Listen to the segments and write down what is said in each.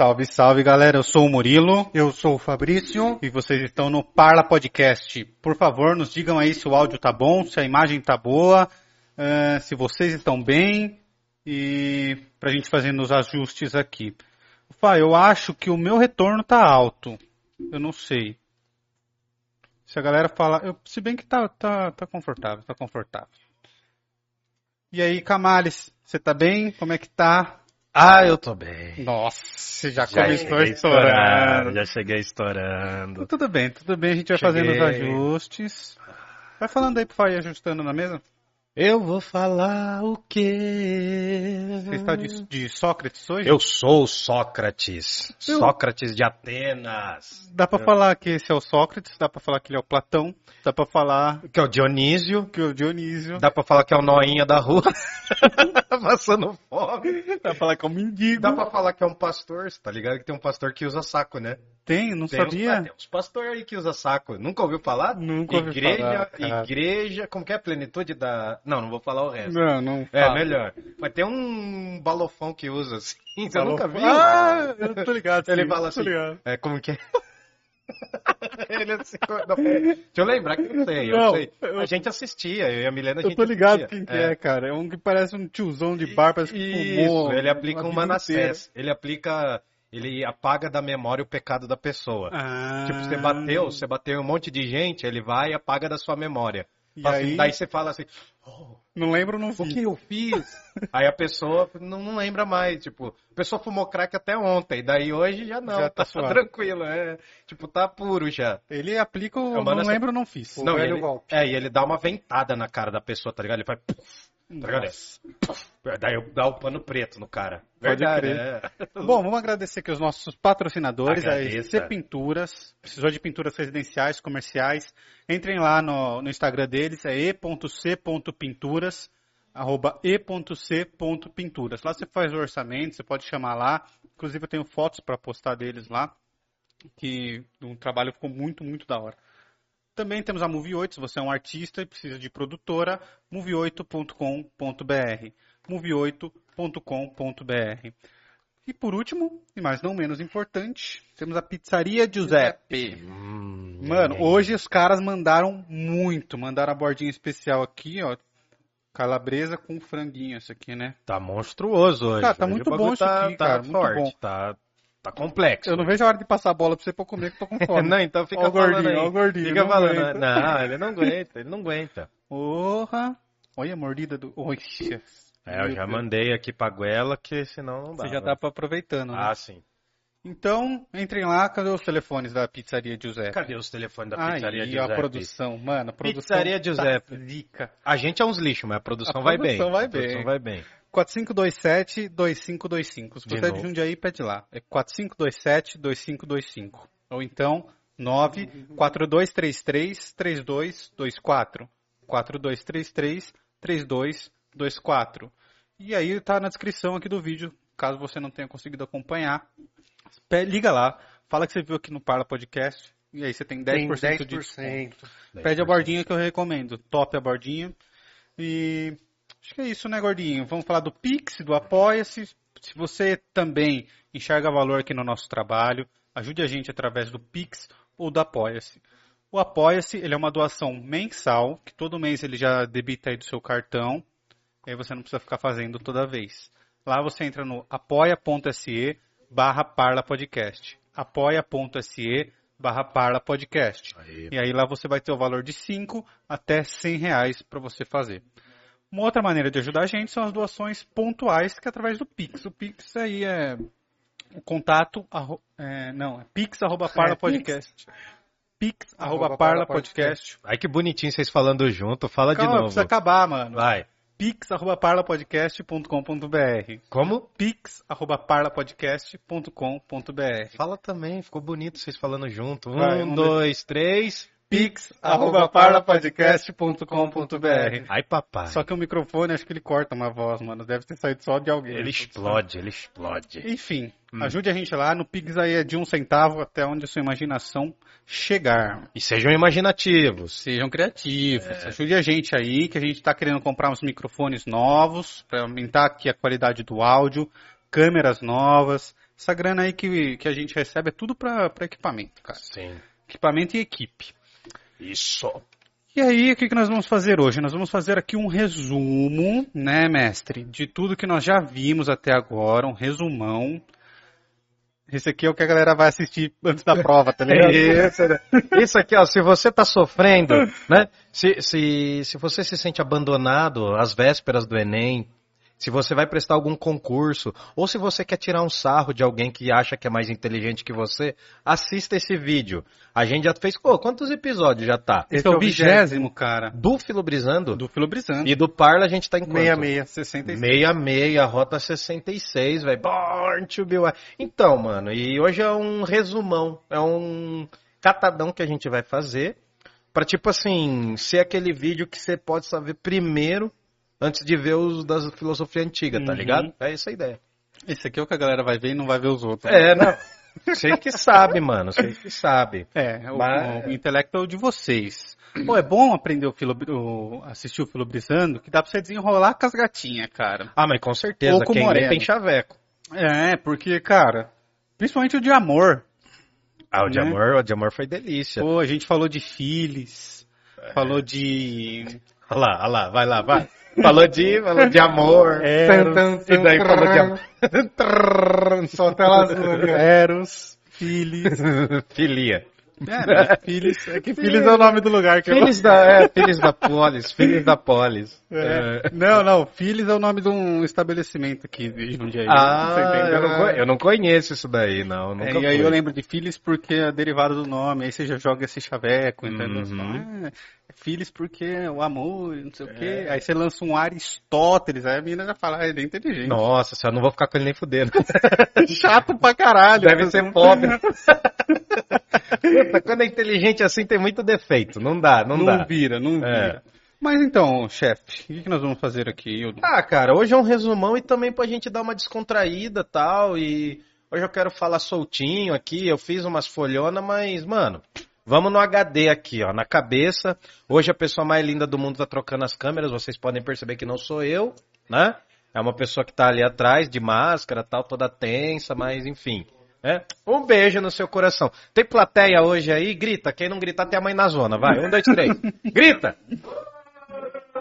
Salve, salve galera, eu sou o Murilo Eu sou o Fabrício. e vocês estão no Parla Podcast. Por favor, nos digam aí se o áudio tá bom, se a imagem tá boa, eh, se vocês estão bem e pra gente fazendo os ajustes aqui. Fá, eu acho que o meu retorno tá alto. Eu não sei. Se a galera fala, eu- se bem que tá, tá, tá confortável, tá confortável. E aí, Camales, você tá bem? Como é que tá? Ah, eu tô bem. Nossa, você já, Já começou estourando. Já cheguei estourando. Tudo bem, tudo bem, a gente vai Cheguei. fazendo os ajustes. Vai falando aí pro ir ajustando na mesa. Eu vou falar o quê? Você está de, de Sócrates hoje? Eu sou Sócrates. Eu- Sócrates de Atenas. Dá pra falar que esse é o Sócrates, dá pra falar que ele é o Platão, dá pra falar Que é o Dionísio. que é o Dionísio, Dá pra falar que é o Noinha da rua. Passando fome. dá pra falar que é o mendigo. Dá pra falar que é um pastor. Você tá ligado que tem um pastor que usa saco, né? Tem, não Tem uns, sabia? tem uns pastores aí que usa saco. Nunca ouviu falar? Nunca ouvi igreja, falar, cara. igreja, como que é a plenitude da... Não, não vou falar o resto. Não, não. É, fala. melhor. Mas tem um balofão que usa assim. Você Falou- nunca viu? Ah, eu tô ligado. Ele sim, fala tô assim. ligado. É, como que é? Ele assim, não, deixa eu lembrar que eu sei, eu Não, sei. eu- A gente assistia, eu e a Milena a Eu gente tô ligado assistia. quem que é, cara. É um que parece um tiozão de barba, parece que Isso, fumou ele aplica um. Manassés. Ele aplica, ele apaga da memória o pecado da pessoa. Ah, Tipo, você bateu, você bateu um monte de gente, ele vai e apaga da sua memória. E Fala assim, aí? daí você fala assim, "Oh, Não lembro, não o vi. que eu fiz? Aí a pessoa não, não lembra mais, tipo, a pessoa fumou crack até ontem, daí hoje já não, Já tá tá, tranquilo, é, tipo, tá puro já. Ele aplica o É uma não lembro, não fiz. O não, e velho ele, golpe. é, e ele dá uma ventada na cara da pessoa, tá ligado? Ele faz, tá daí eu dá o pano preto no cara. Verdade, crer. é. Bom, vamos agradecer aqui os nossos patrocinadores, a Agradeça. EC Pinturas. Precisou de pinturas residenciais, comerciais. Entrem lá no, no Instagram deles, é e.c.pinturas, arroba e.c.pinturas. Lá você faz o orçamento, você pode chamar lá. Inclusive eu tenho fotos para postar deles lá, que um trabalho ficou muito, muito da hora. Também temos a Move 8, se você é um artista e precisa de produtora, move8.com.br. move8.com.br. E por último, e mais não menos importante, temos a Pizzaria Giuseppe. Hum, Mano, é. hoje os caras mandaram muito, mandaram a bordinha especial aqui, ó. Calabresa com franguinho, isso aqui, né? Tá monstruoso hoje. Cara, tá Hoje muito bom isso tá, aqui, tá cara, muito forte, bom. Tá, tá complexo. Eu não vejo a hora de passar a bola pra você pra eu comer, que eu tô com fome. não, então fica Ó falando gordinho, aí. ó gordinho, Fica não falando. aguenta. Não, ele não aguenta, ele não aguenta. Porra! Olha a mordida do. Oxa! É, eu já mandei aqui pra Goela, que senão não dá. Você já né? tá aproveitando, né? Ah, sim. Então, entrem lá, cadê os telefones da Pizzaria Giuseppe? Cadê os telefones da pizzaria Aí, Giuseppe? a produção, mano, a produção Pizzaria Giuseppe. tá zica. A gente é uns lixos, mas a produção A vai produção bem. vai a produção bem. vai bem. 4527-2525. Se De você é de. Jundiaí, pede lá. É 4527-2525. Ou então, 94233-3224. 4233-3224. E aí tá na descrição aqui do vídeo, caso você não tenha conseguido acompanhar. Liga lá, fala que você viu aqui no Parla Podcast. E aí você tem 10%, Tem de desconto. 10%. Pede a bordinha que eu recomendo. Top a bordinha. E acho que é isso, né, gordinho? Vamos falar do Pix, do Apoia-se. Se você também enxerga valor aqui no nosso trabalho, ajude a gente através do Pix ou do Apoia-se. O Apoia-se, ele é uma doação mensal, que todo mês ele já debita aí do seu cartão. Aí você não precisa ficar fazendo toda vez. Lá você entra no apoia.se barra parla podcast. apoia.se barra parla podcast. Aí. E aí lá você vai ter o valor de 5 até 100 reais para você fazer. Uma outra maneira de ajudar a gente são as doações pontuais, que é através do Pix. O Pix aí é o contato, arro- é, não, é pix arroba parla podcast. Pix arroba Arroba parla parla podcast. Ai, que bonitinho vocês falando junto. Fala Calma, de novo. precisa acabar, mano. Vai. Pix arroba parlapodcast.com.br Como? Pix arroba parlapodcast.com.br Fala também, ficou bonito vocês falando junto. Vai, um, um, dois, três. Pix arroba parlapodcast.com.br Ai, papai. Só que o microfone, acho que ele corta uma voz, mano. Deve ter saído só de alguém. Ele explode, ele explode. Enfim, Hum. ajude a gente lá. No Pix aí é de um centavo até onde a sua imaginação chegar. E sejam imaginativos. Sejam criativos. Ajude a gente aí, que a gente tá querendo comprar uns microfones novos para aumentar aqui a qualidade do áudio, câmeras novas, Essa grana aí que, que a gente recebe é tudo pra, pra equipamento, cara. Sim. Equipamento e equipe. Isso. E aí, o que, que nós vamos fazer hoje? Nós vamos fazer aqui um resumo, né, mestre, de tudo que nós já vimos até agora, um resumão. Esse aqui é o que a galera vai assistir antes da prova, tá ligado? Isso, né? Isso aqui, ó, se você tá sofrendo, né? Se, se, se você se sente abandonado às vésperas do Enem, se você vai prestar algum concurso, ou se você quer tirar um sarro de alguém que acha que é mais inteligente que você, assista esse vídeo. A gente já fez, pô, quantos episódios já tá? Esse é o vigésimo, cara, Do Filobrizando do Filobrizando. e do Parla a gente tá em quanto? 66. 66. 66, rota 66, velho. Born to be wild. Então, mano, e hoje é um resumão, é um catadão que a gente vai fazer pra, tipo assim, ser aquele vídeo que você pode saber primeiro antes de ver os da filosofia antiga, tá Uhum. ligado? É essa a ideia. Esse aqui é o que a galera vai ver e não vai ver os outros. É, não. Você que sabe, mano, você que sabe. É, o, Mas- o intelecto é o de vocês. Pô, é bom aprender o, filo, o assistir o Filobrizando, que dá pra você desenrolar com as gatinhas, cara. Ah, mas com certeza, Ou com quem Moreno. tem chaveco. É, porque, cara, principalmente o de amor. Ah, o de Né? amor, o de amor foi delícia. Pô, a gente falou de Phyllis, falou de Olha lá, olha lá, vai lá, vai. Falou de, falou de amor. Eros, E daí falou de amor. Só tela azul ali. Eros, Phyllis. Filia. É, né? Phyllis, é que Phyllis é o nome do lugar que eu... Filhos da, é, filhos da Polis, filhos da Polis. É. Não, não, Phyllis é o nome de um estabelecimento aqui de Jundiaí. Ah, Você entendeu? eu não, eu não conheço isso daí, não. É, e aí fui. eu lembro de Phyllis porque é derivado do nome, aí você já joga esse chaveco, entendeu? Uhum. Ah, é Phyllis porque é o amor, não sei o quê. É. Aí você lança um Aristóteles, aí a menina já fala, ah, ele é inteligente. Nossa, eu não vou ficar com ele nem fudendo. Chato pra caralho. Deve ser pobre. Puta, quando é inteligente assim tem muito defeito. Não dá, não, Não, dá. vira, não É. vira. Mas então, chefe, o que, que nós vamos fazer aqui? Eu- Ah, cara, hoje é um resumão e também pra gente dar uma descontraída tal. E hoje eu quero falar soltinho aqui. Eu fiz umas folhonas, mas, mano, vamos no HD aqui, ó, na cabeça. Hoje a pessoa mais linda do mundo tá trocando as câmeras. Vocês podem perceber que não sou eu, né? É uma pessoa que tá ali atrás, de máscara tal, toda tensa, mas enfim. né? Um beijo no seu coração. Tem plateia hoje aí? Grita. Quem não gritar tem a mãe na zona. Vai, um, dois, três. Grita!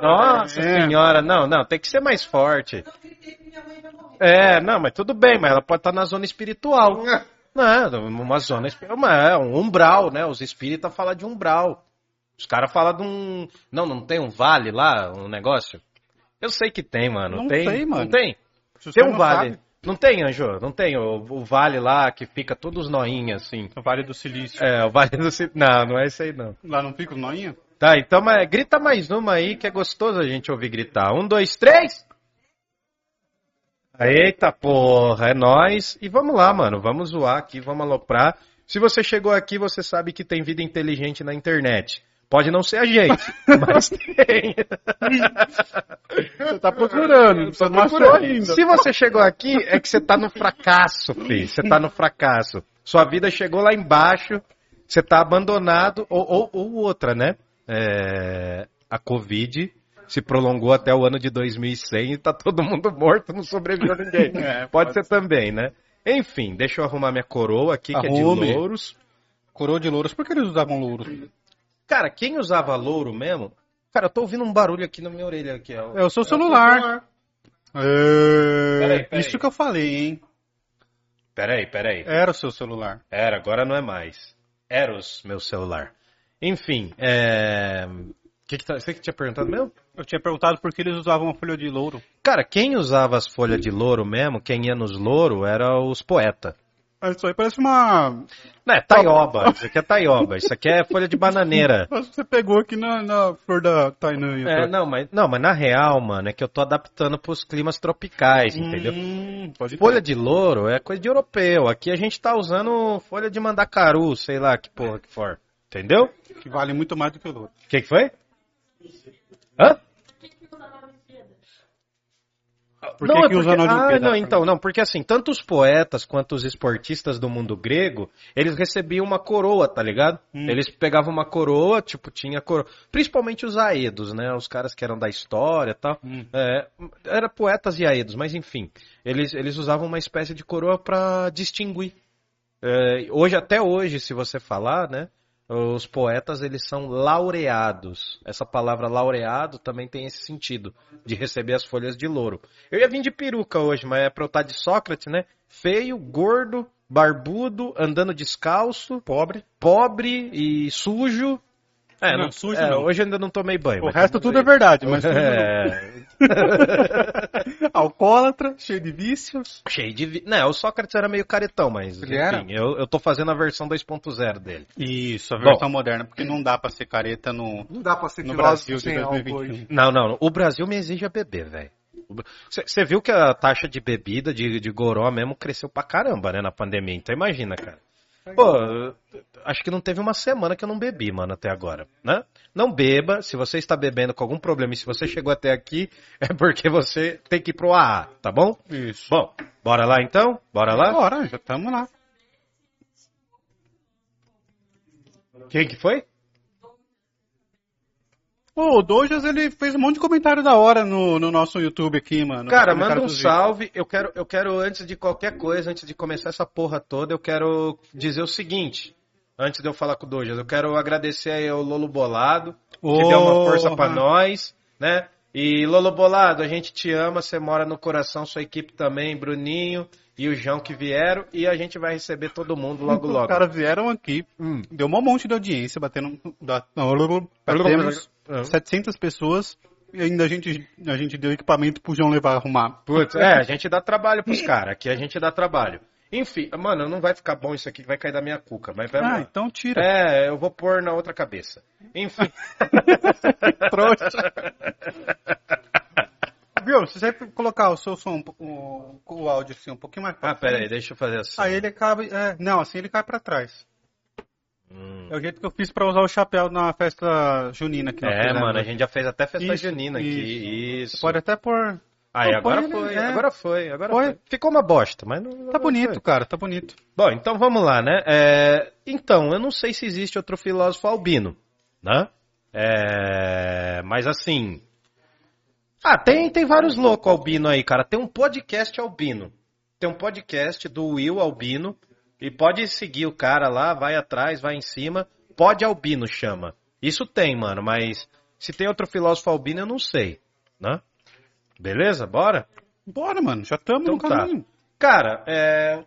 Nossa É. senhora, não, não, tem que ser mais forte. É, não, mas tudo bem, mas ela pode estar na zona espiritual. Não, uma zona é um umbral, né? Os espíritas falam de umbral. Os caras falam de um. Não, não tem um vale lá, um negócio? Eu sei que tem, mano. Não tem, sei, mano. Não tem? Tem um não vale. sabe, Não tem, Anjo? Não tem o, o vale lá que fica todos os noinhas, assim. o Vale do Silício. É, o vale do. Ci- Não, não é esse aí, não. Lá não fica os noinha? Tá, então mas, grita mais uma aí que é gostoso a gente ouvir gritar. Um, dois, três! Eita porra, é nóis. E vamos lá, mano. Vamos zoar aqui, vamos aloprar. Se você chegou aqui, você sabe que tem vida inteligente na internet. Pode não ser a gente, mas tem. Você tá procurando, você não achou ainda. Se você chegou aqui, é que você tá no fracasso, filho. Você tá no fracasso. Sua vida chegou lá embaixo, você tá abandonado, ou, ou- ou outra, né? É, a Covid se prolongou até o ano de 2100 e tá todo mundo morto, não sobreviveu ninguém. É, pode, pode ser também, né? Enfim, deixa eu arrumar minha coroa aqui, que é Arrume. de louros. Coroa de louros, por que eles usavam louros? Cara, quem usava louro mesmo? Cara, eu tô ouvindo um barulho aqui na minha orelha. Aqui, ó. É o seu celular. É, Peraí, peraí. Isso que eu falei, hein? Peraí, peraí. Era o seu celular. Era, agora não é mais. Eros, meu celular. Enfim, é... Que que tá... Você que tinha perguntado mesmo? Eu tinha perguntado por que eles usavam a folha de louro. Cara, quem usava as folhas de louro mesmo, quem ia nos louro, era os poetas. Ah, Isso aí parece uma. Não, é taioba. Isso aqui é taioba. Isso aqui é folha de bananeira. Acho que você pegou aqui na, na flor da Tainã. É, não, mas, não, mas na real, mano, é que eu tô adaptando pros climas tropicais, entendeu? Hum, pode Folha de louro é coisa de europeu. Aqui a gente tá usando folha de mandacaru, sei lá que porra que for. Entendeu? Que vale muito mais do que o louro. O que, que foi? Hã? Por não, que, é que usa porque-? Ah, não, então, não, porque assim, tanto os poetas quanto os esportistas do mundo grego, eles recebiam uma coroa, tá ligado? Hum. Eles pegavam uma coroa, tipo, tinha coroa. Principalmente os aedos, né? Os caras que eram da história e tal. Hum. É, era poetas e aedos, mas enfim. Eles, eles usavam uma espécie de coroa pra distinguir. É, hoje, até hoje, se você falar, né? Os poetas, eles são laureados. Essa palavra laureado também tem esse sentido, de receber as folhas de louro. Eu ia vir de peruca hoje, mas é pra eu estar de Sócrates, né? Feio, gordo, barbudo, andando descalço, Pobre. pobre e sujo. É, Não, não, sujo é, não. Hoje eu ainda não tomei banho. O resto tudo é verdade, mas É, alcoólatra, cheio de vícios. cheio de. Vi... Não, o Sócrates era meio caretão, mas Ele era? enfim, eu, eu tô fazendo a versão 2.0 dele. Isso, a Bom. versão moderna, porque não dá pra ser careta no, Não dá pra ser no Brasil de sem álcool 2021. hoje. Não, não, o Brasil me exige a beber, velho. Você viu que a taxa de bebida, de, de goró mesmo, cresceu pra caramba, né, na pandemia. Então imagina, cara. Pô, acho que não teve uma semana que eu não bebi, mano, até agora, né? Não beba, se você está bebendo com algum problema e se você chegou até aqui, é porque você tem que ir pro AA, tá bom? Isso. Bom, bora lá então? Bora lá? Bora, já estamos lá. Quem que foi? Ô, o Dojas, ele fez um monte de comentário da hora no, no nosso YouTube aqui, mano. Cara, manda um vídeos. salve. Eu quero, eu quero, antes de qualquer coisa, antes de começar essa porra toda, eu quero dizer o seguinte. Antes de eu falar com o Dojas, eu quero agradecer aí ao Lolo Bolado, que deu uma força pra Porra. nós, né? E Lolo Bolado, a gente te ama, você mora no coração, sua equipe também, Bruninho e o João que vieram, e a gente vai receber todo mundo logo Os logo. caras vieram aqui, Hum. deu um monte de audiência, batendo. da- Batemos 700 pessoas e ainda a gente, a gente deu equipamento pro João levar arrumar. Putz, é, a gente dá trabalho pros caras, aqui a gente dá trabalho. Enfim, mano, não vai ficar bom isso aqui, vai cair da minha cuca, mas vai Ah, então tira. É, eu vou pôr na outra cabeça. Enfim. Trouxa. Viu? Se você colocar o seu som, o, o áudio assim, um pouquinho mais pra Ah, pera aí, deixa eu fazer assim. Aí ele acaba. é, não, assim ele cai pra trás. Hum. É o jeito que eu fiz pra usar o chapéu na festa junina nós É, mano, a gente já fez até festa Isso, junina aqui. Isso. Você pode até pôr. Aí, Não, agora foi, é. agora foi, agora Põe. foi. Ficou uma bosta, mas não. Tá bonito, foi. cara, tá bonito. Bom, então vamos lá, né? É, Então, eu não sei se existe outro filósofo albino, né? É, Mas assim. Ah, tem, tem vários loucos albino aí, cara. Tem um podcast albino. Tem um podcast do Will Albino. E pode seguir o cara lá, vai atrás, vai em cima. Pode Albino chama. Isso tem, mano, mas se tem outro filósofo albino, eu não sei, né? Beleza? Bora? Bora, mano, já estamos Então no tá. caminho. Cara, é.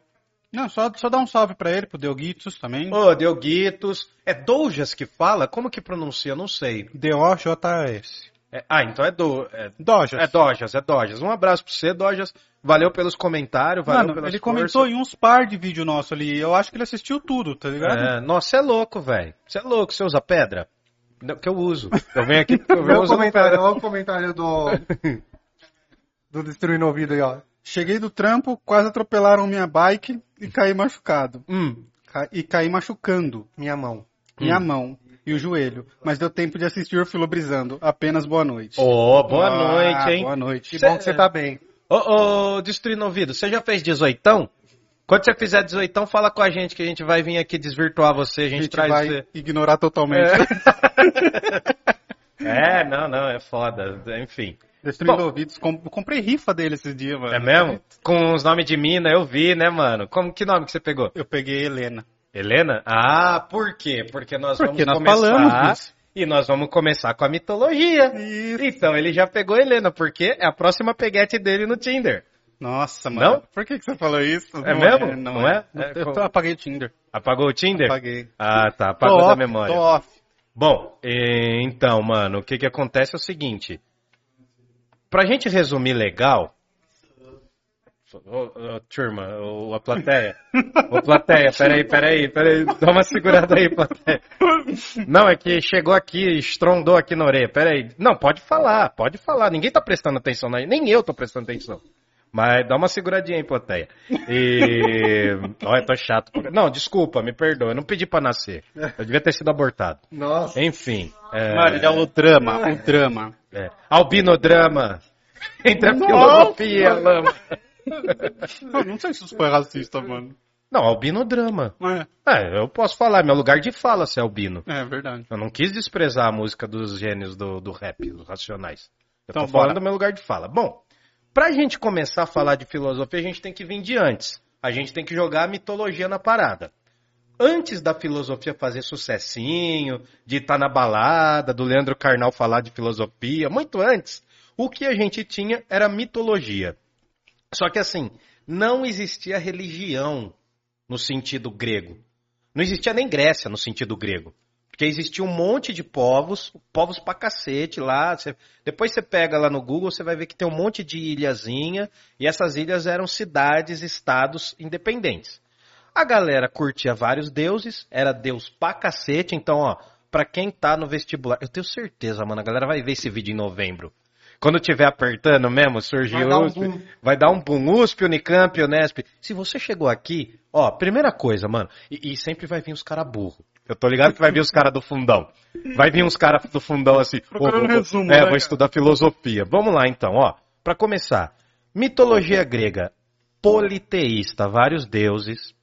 Não, só, só dá um salve pra ele, pro Deoguitos também. Ô, Dioguitos. É Doujas que fala? Como que pronuncia? Eu não sei. D-O-J-S. É- ah, então é, do, é, Dojas. é Dojas, é Dojas. Um abraço pra você, Dojas. Valeu pelos comentários, valeu Mano, pelas ele forças. comentou em uns par de vídeo nosso ali. Eu acho que ele assistiu tudo, tá ligado? É, nossa, você é louco, velho. Você é louco, você usa pedra? Não, que eu uso. Eu venho aqui porque eu Olha venho o usando comentário, pedra. olha o comentário do. do Destruindo Ouvido aí, ó. Cheguei do trampo, quase atropelaram minha bike e caí machucado. Hum, Ca- E caí machucando Minha mão. minha Hum. mão e o joelho. Mas deu tempo de assistir o Filobrizando. Apenas boa noite. Ô, boa Ah, noite, hein? Boa noite. Que Cê- bom que você tá bem. Ô, ô, Destruindo Ouvido, você já fez 18? Quando você fizer 18, fala com a gente que a gente vai vir aqui desvirtuar você. A A gente, gente traz vai você. ignorar totalmente. É, não, não, é foda. Enfim. Destruindo Bom. ouvidos. Com- comprei rifa dele esses dias, mano. É mesmo? Com os nomes de mina, eu vi, né, mano? Como, que nome que você pegou? Eu peguei Helena. Helena? Ah, por quê? Porque nós Porque nós vamos começar falamos e nós vamos começar com a mitologia. Isso. Então ele já pegou Helena, porque é a próxima peguete dele no Tinder. Nossa, mano. Não? Por que, que você falou isso? É mesmo? não, Não é. é? É, eu tô- apaguei o Tinder. Apagou o Tinder? Apaguei. Ah, tá. Tô Apagou da off, memória. Tô off. Bom, então, mano, o que que acontece é o seguinte. Pra gente resumir legal. Ô, ô, turma, ô, a plateia. Ô, plateia, peraí, peraí, peraí. Dá uma segurada aí, plateia. Não, é que chegou aqui, estrondou aqui na orelha. Peraí. Não, pode falar, pode falar. Ninguém tá prestando atenção, na... nem eu tô prestando atenção. Mas dá uma seguradinha aí, plateia. E. Olha, tô chato. Não, desculpa, me perdoa. Eu não pedi pra nascer. Eu devia ter sido abortado. Nossa. Enfim. É, Mano, ele é o drama, o drama. é. Albinodrama. entre a filosofia e a lama. Eu não sei se isso foi racista, mano. Não, albinodrama. É, É, eu posso falar, meu lugar de fala ser albino. é verdade. Eu não quis desprezar a música dos gênios do, do rap, dos racionais. Eu Então, tô falando bora. do meu lugar de fala. Bom, pra gente começar a falar de filosofia, a gente tem que vir de antes. A gente tem que jogar a mitologia na parada. Antes da filosofia fazer sucessinho, de estar na balada, do Leandro Carnal falar de filosofia, muito antes, o que a gente tinha era mitologia. Só que assim, não existia religião no sentido grego. Não existia nem Grécia no sentido grego. Porque existia um monte de povos, povos pra cacete lá. Você- depois você pega lá no Google, você vai ver que tem um monte de ilhazinha. E essas ilhas eram cidades, estados independentes. A galera curtia vários deuses, era deus pra cacete. Então, ó, pra quem tá no vestibular, eu tenho certeza, mano, a galera vai ver esse vídeo em novembro. Quando tiver apertando mesmo, surgiu Vai dar um USP, boom. vai dar um boom, USP, Unicamp, Unesp. Se você chegou aqui, ó, primeira coisa, mano, e, e sempre vai vir os caras burro. Eu tô ligado que vai vir os caras do fundão. Vai vir uns caras do fundão assim, Procurando vou- resumo, é, né, vou cara? estudar filosofia. Vamos lá então, ó. Pra começar, mitologia grega, politeísta, vários deuses.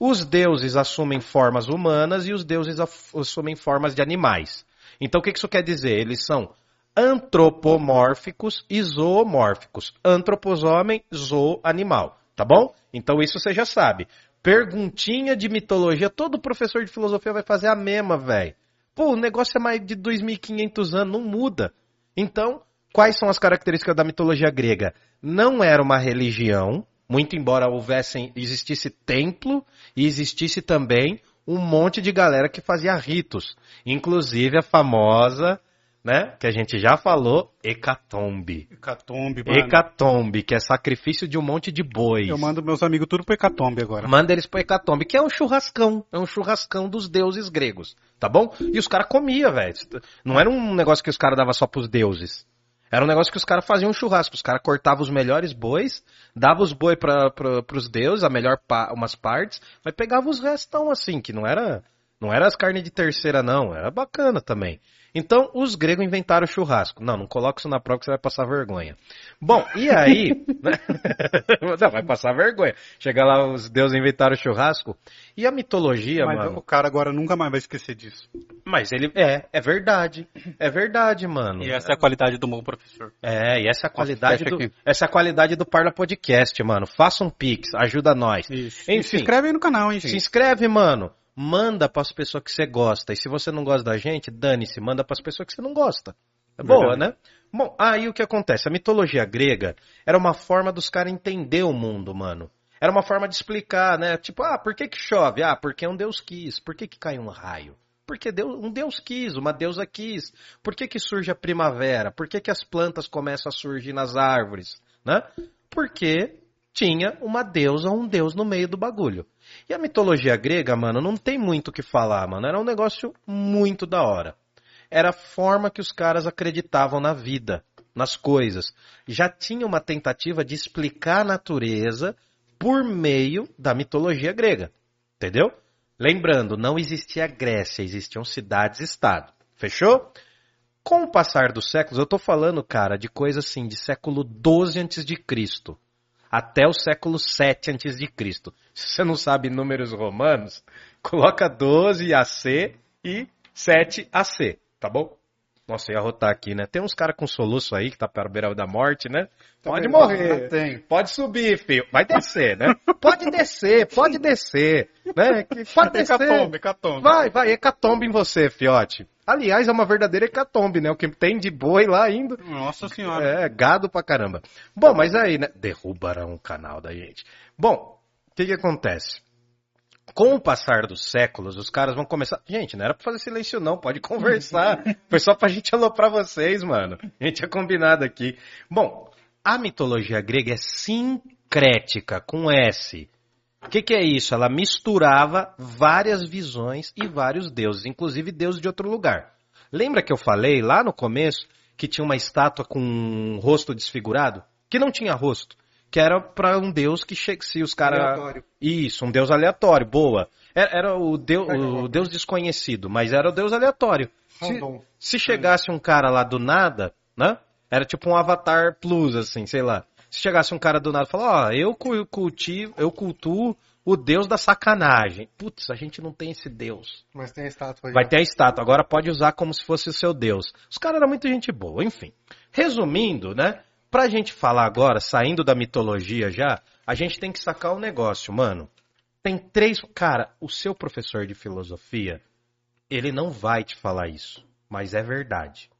Os deuses assumem formas humanas e os deuses assumem formas de animais. Então o que que isso quer dizer? Eles são antropomórficos e zoomórficos. Antropos homem, zoo animal. Tá bom? Então isso você já sabe. Perguntinha de mitologia, todo professor de filosofia vai fazer a mesma, velho. Pô, o negócio é mais de 2.500 anos, não muda. Então, quais são as características da mitologia grega? Não era uma religião, muito embora houvessem, existisse templo e existisse também um monte de galera que fazia ritos. Inclusive a famosa, né, que a gente já falou, hecatombe. Hecatombe, mano. Hecatombe, que é sacrifício de um monte de bois. Eu mando meus amigos tudo pro Hecatombe agora. Manda eles pro Hecatombe, que é um churrascão. É um churrascão dos deuses gregos. Tá bom? E os caras comiam, velho. Não era um negócio que os caras davam só pros deuses. Era um negócio que os caras faziam um churrasco. Os caras cortavam os melhores bois, davam os boi pra, pra, pros deuses, a melhor pa- umas partes, mas pegava os restão assim, que não era, não era as carnes de terceira, não. Era bacana também. Então, os gregos inventaram o churrasco. Não, não coloca isso na prova que você vai passar vergonha. Bom, e aí... né? não, vai passar vergonha. Chega lá, os deuses inventaram o churrasco. E a mitologia, Mas mano... o cara agora nunca mais vai esquecer disso. Mas ele... É, é verdade. É verdade, mano. E essa é a qualidade do bom professor. É, e essa é a qualidade do, aqui. essa é a qualidade do Parla Podcast, mano. Faça um pix, ajuda nós. Isso. Enfim. E se inscreve aí no canal, hein, Se gente. inscreve, mano. Manda pras pessoas que você gosta. E se você não gosta da gente, dane-se, manda pras pessoas que você não gosta. É boa, Verdade. né? Bom, aí o que acontece? A mitologia grega era uma forma dos caras entender o mundo, mano. Era uma forma de explicar, né? Tipo, ah, por que que chove? Ah, porque um deus quis. Por que que cai um raio? Porque Deus, um deus quis, uma deusa quis. Por que que surge a primavera? Por que que as plantas começam a surgir nas árvores? Né? Porque tinha uma deusa ou um deus no meio do bagulho. E a mitologia grega, mano, não tem muito o que falar, mano. Era um negócio muito da hora. Era a forma que os caras acreditavam na vida, nas coisas. Já tinha uma tentativa de explicar a natureza por meio da mitologia grega. Entendeu? Lembrando, não existia Grécia, existiam cidades-estado. Fechou? Com o passar dos séculos, eu tô falando, cara, de coisa assim, de século 12 antes de Cristo até o século 7 antes de Cristo. Se você não sabe números romanos, coloca 12 AC e 7 AC, tá bom? Nossa, eu ia rotar aqui, né? Tem uns caras com soluço aí que tá para o beira da morte, né? Pode Também, morrer. tem. Pode subir, filho. Vai descer, né? Pode descer, pode descer. Né? Que- Pode descer. Hecatombe, hecatombe. Vai, vai, hecatombe em você, fiote. Aliás, é uma verdadeira hecatombe, né? O que tem de boi lá indo. Nossa senhora. É, gado pra caramba. Bom, mas aí, né? Derrubarão o canal da gente. Bom, o que que acontece? Com o passar dos séculos, os caras vão começar. Gente, não era pra fazer silêncio, não, pode conversar. Foi só pra gente aloprar vocês, mano. A gente tinha combinado aqui. Bom, a mitologia grega é sincrética, com S. O que, que é isso? Ela misturava várias visões e vários deuses, inclusive deuses de outro lugar. Lembra que eu falei lá no começo que tinha uma estátua com um rosto desfigurado? Que não tinha rosto. Que era para um deus que che... se os caras. Isso, um deus aleatório, boa. Era, era o, deus, o deus desconhecido, mas era o deus aleatório. Se, se chegasse um cara lá do nada, né? Era tipo um Avatar Plus, assim, sei lá. Se chegasse um cara do nada e falar, ó, eu cu- cultivo, eu cultuo o deus da sacanagem. Putz, a gente não tem esse deus. Mas tem a estátua aí. Vai ter a estátua, agora pode usar como se fosse o seu Deus. Os caras eram muito gente boa, enfim. Resumindo, né? Pra gente falar agora, saindo da mitologia já, a gente tem que sacar um negócio, mano. Tem três. Cara, o seu professor de filosofia, ele não vai te falar isso, mas é verdade.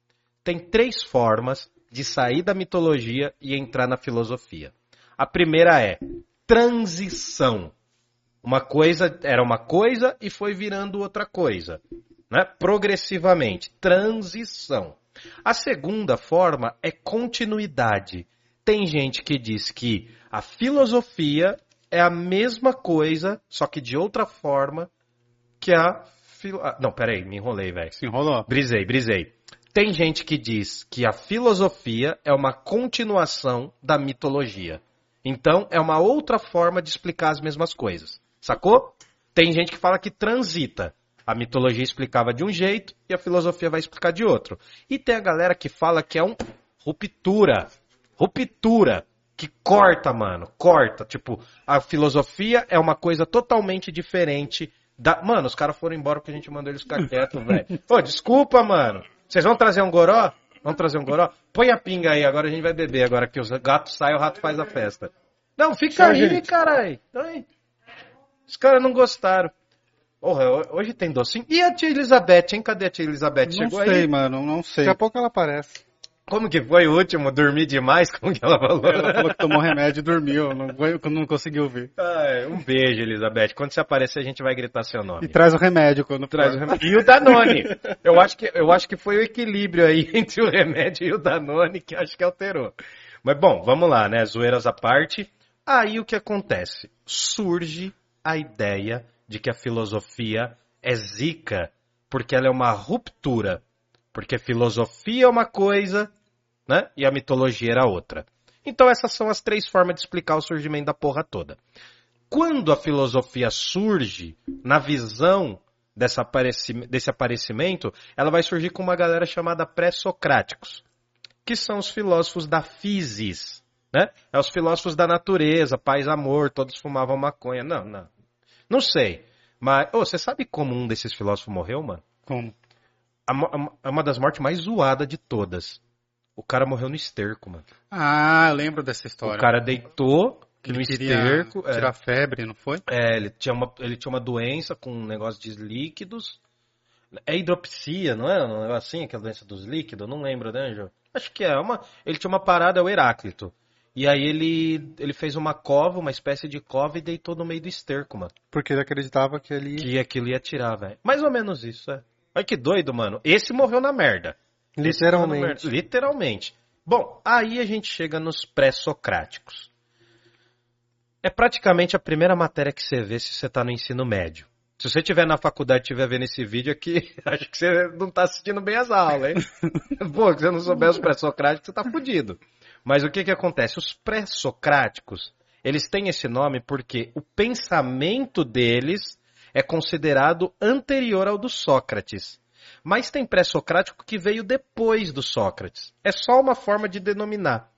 Tem três formas de sair da mitologia e entrar na filosofia. A primeira é transição. Uma coisa era uma coisa e foi virando outra coisa, né? Progressivamente, transição. A segunda forma é continuidade. Tem gente que diz que a filosofia é a mesma coisa, só que de outra forma que a filo... ah, Não, peraí, me enrolei, velho. Se enrolou. Brisei, brisei. Tem gente que diz que a filosofia é uma continuação da mitologia. Então, é uma outra forma de explicar as mesmas coisas. Sacou? Tem gente que fala que transita. A mitologia explicava de um jeito e a filosofia vai explicar de outro. E tem a galera que fala que é um ruptura. Ruptura. Que corta, mano. Corta. Tipo, a filosofia é uma coisa totalmente diferente da. Mano, os caras foram embora porque a gente mandou eles ficar quietos, velho. Pô, desculpa, mano. Vocês vão trazer um goró? Vamos trazer um goró? Põe a pinga aí, agora a gente vai beber. Agora que os gatos saem, o rato faz a festa. Não, fica Tchau, aí, gente. Aí. Os caras não gostaram. Porra, ho- hoje tem docinho. E a tia Elizabeth, hein? Cadê a tia Elizabeth? Não Chegou sei, aí? mano, não sei. Daqui a pouco ela aparece. Como que foi o último? Dormi demais? Como que ela falou? Ela falou que tomou remédio e dormiu, não, não conseguiu ver. Ai, um beijo, Elizabeth. Quando você aparecer, a gente vai gritar seu nome. E traz o remédio quando Traz for. o remédio. E o Danone. Eu acho, que, eu acho que foi o equilíbrio aí entre o remédio e o Danone que acho que alterou. Mas bom, vamos lá, né? Zoeiras à parte. Aí o que acontece? Surge a ideia de que a filosofia é zica porque ela é uma ruptura. Porque filosofia é uma coisa, né? E a mitologia era outra. Então essas são as três formas de explicar o surgimento da porra toda. Quando a filosofia surge, na visão desse aparecimento, ela vai surgir com uma galera chamada pré-socráticos, que são os filósofos da physis, né? É os filósofos da natureza, paz, amor, todos fumavam maconha. Não, não. Não sei. Mas, ô, você sabe como um desses filósofos morreu, mano? Como? É uma das mortes mais zoadas de todas. O cara morreu no esterco, mano. Ah, lembro dessa história. O cara deitou que no ele queria esterco. é. tirar febre, não foi? É, ele tinha, uma, ele tinha uma doença com um negócio de líquidos. É hidropsia, não é? Um negócio assim, aquela doença dos líquidos? Não lembro, né, Anjo? Acho que é. Uma, ele tinha uma parada, é o Heráclito. E aí ele, ele fez uma cova, uma espécie de cova e deitou no meio do esterco, mano. Porque ele acreditava que ele. Que aquilo ia tirar, velho. Mais ou menos isso, é. Olha que doido, mano. Esse morreu na merda. Literalmente. merda. Literalmente. Bom, aí a gente chega nos pré-socráticos. É praticamente a primeira matéria que você vê se você tá no ensino médio. Se você estiver na faculdade e estiver vendo esse vídeo aqui, acho que você não tá assistindo bem as aulas, hein? Pô, se você não souber os pré-socráticos, você tá fudido. Mas o que que acontece? Os pré-socráticos, eles têm esse nome porque o pensamento deles é considerado anterior ao do Sócrates. Mas tem pré-socrático que veio depois do Sócrates. É só uma forma de denominar.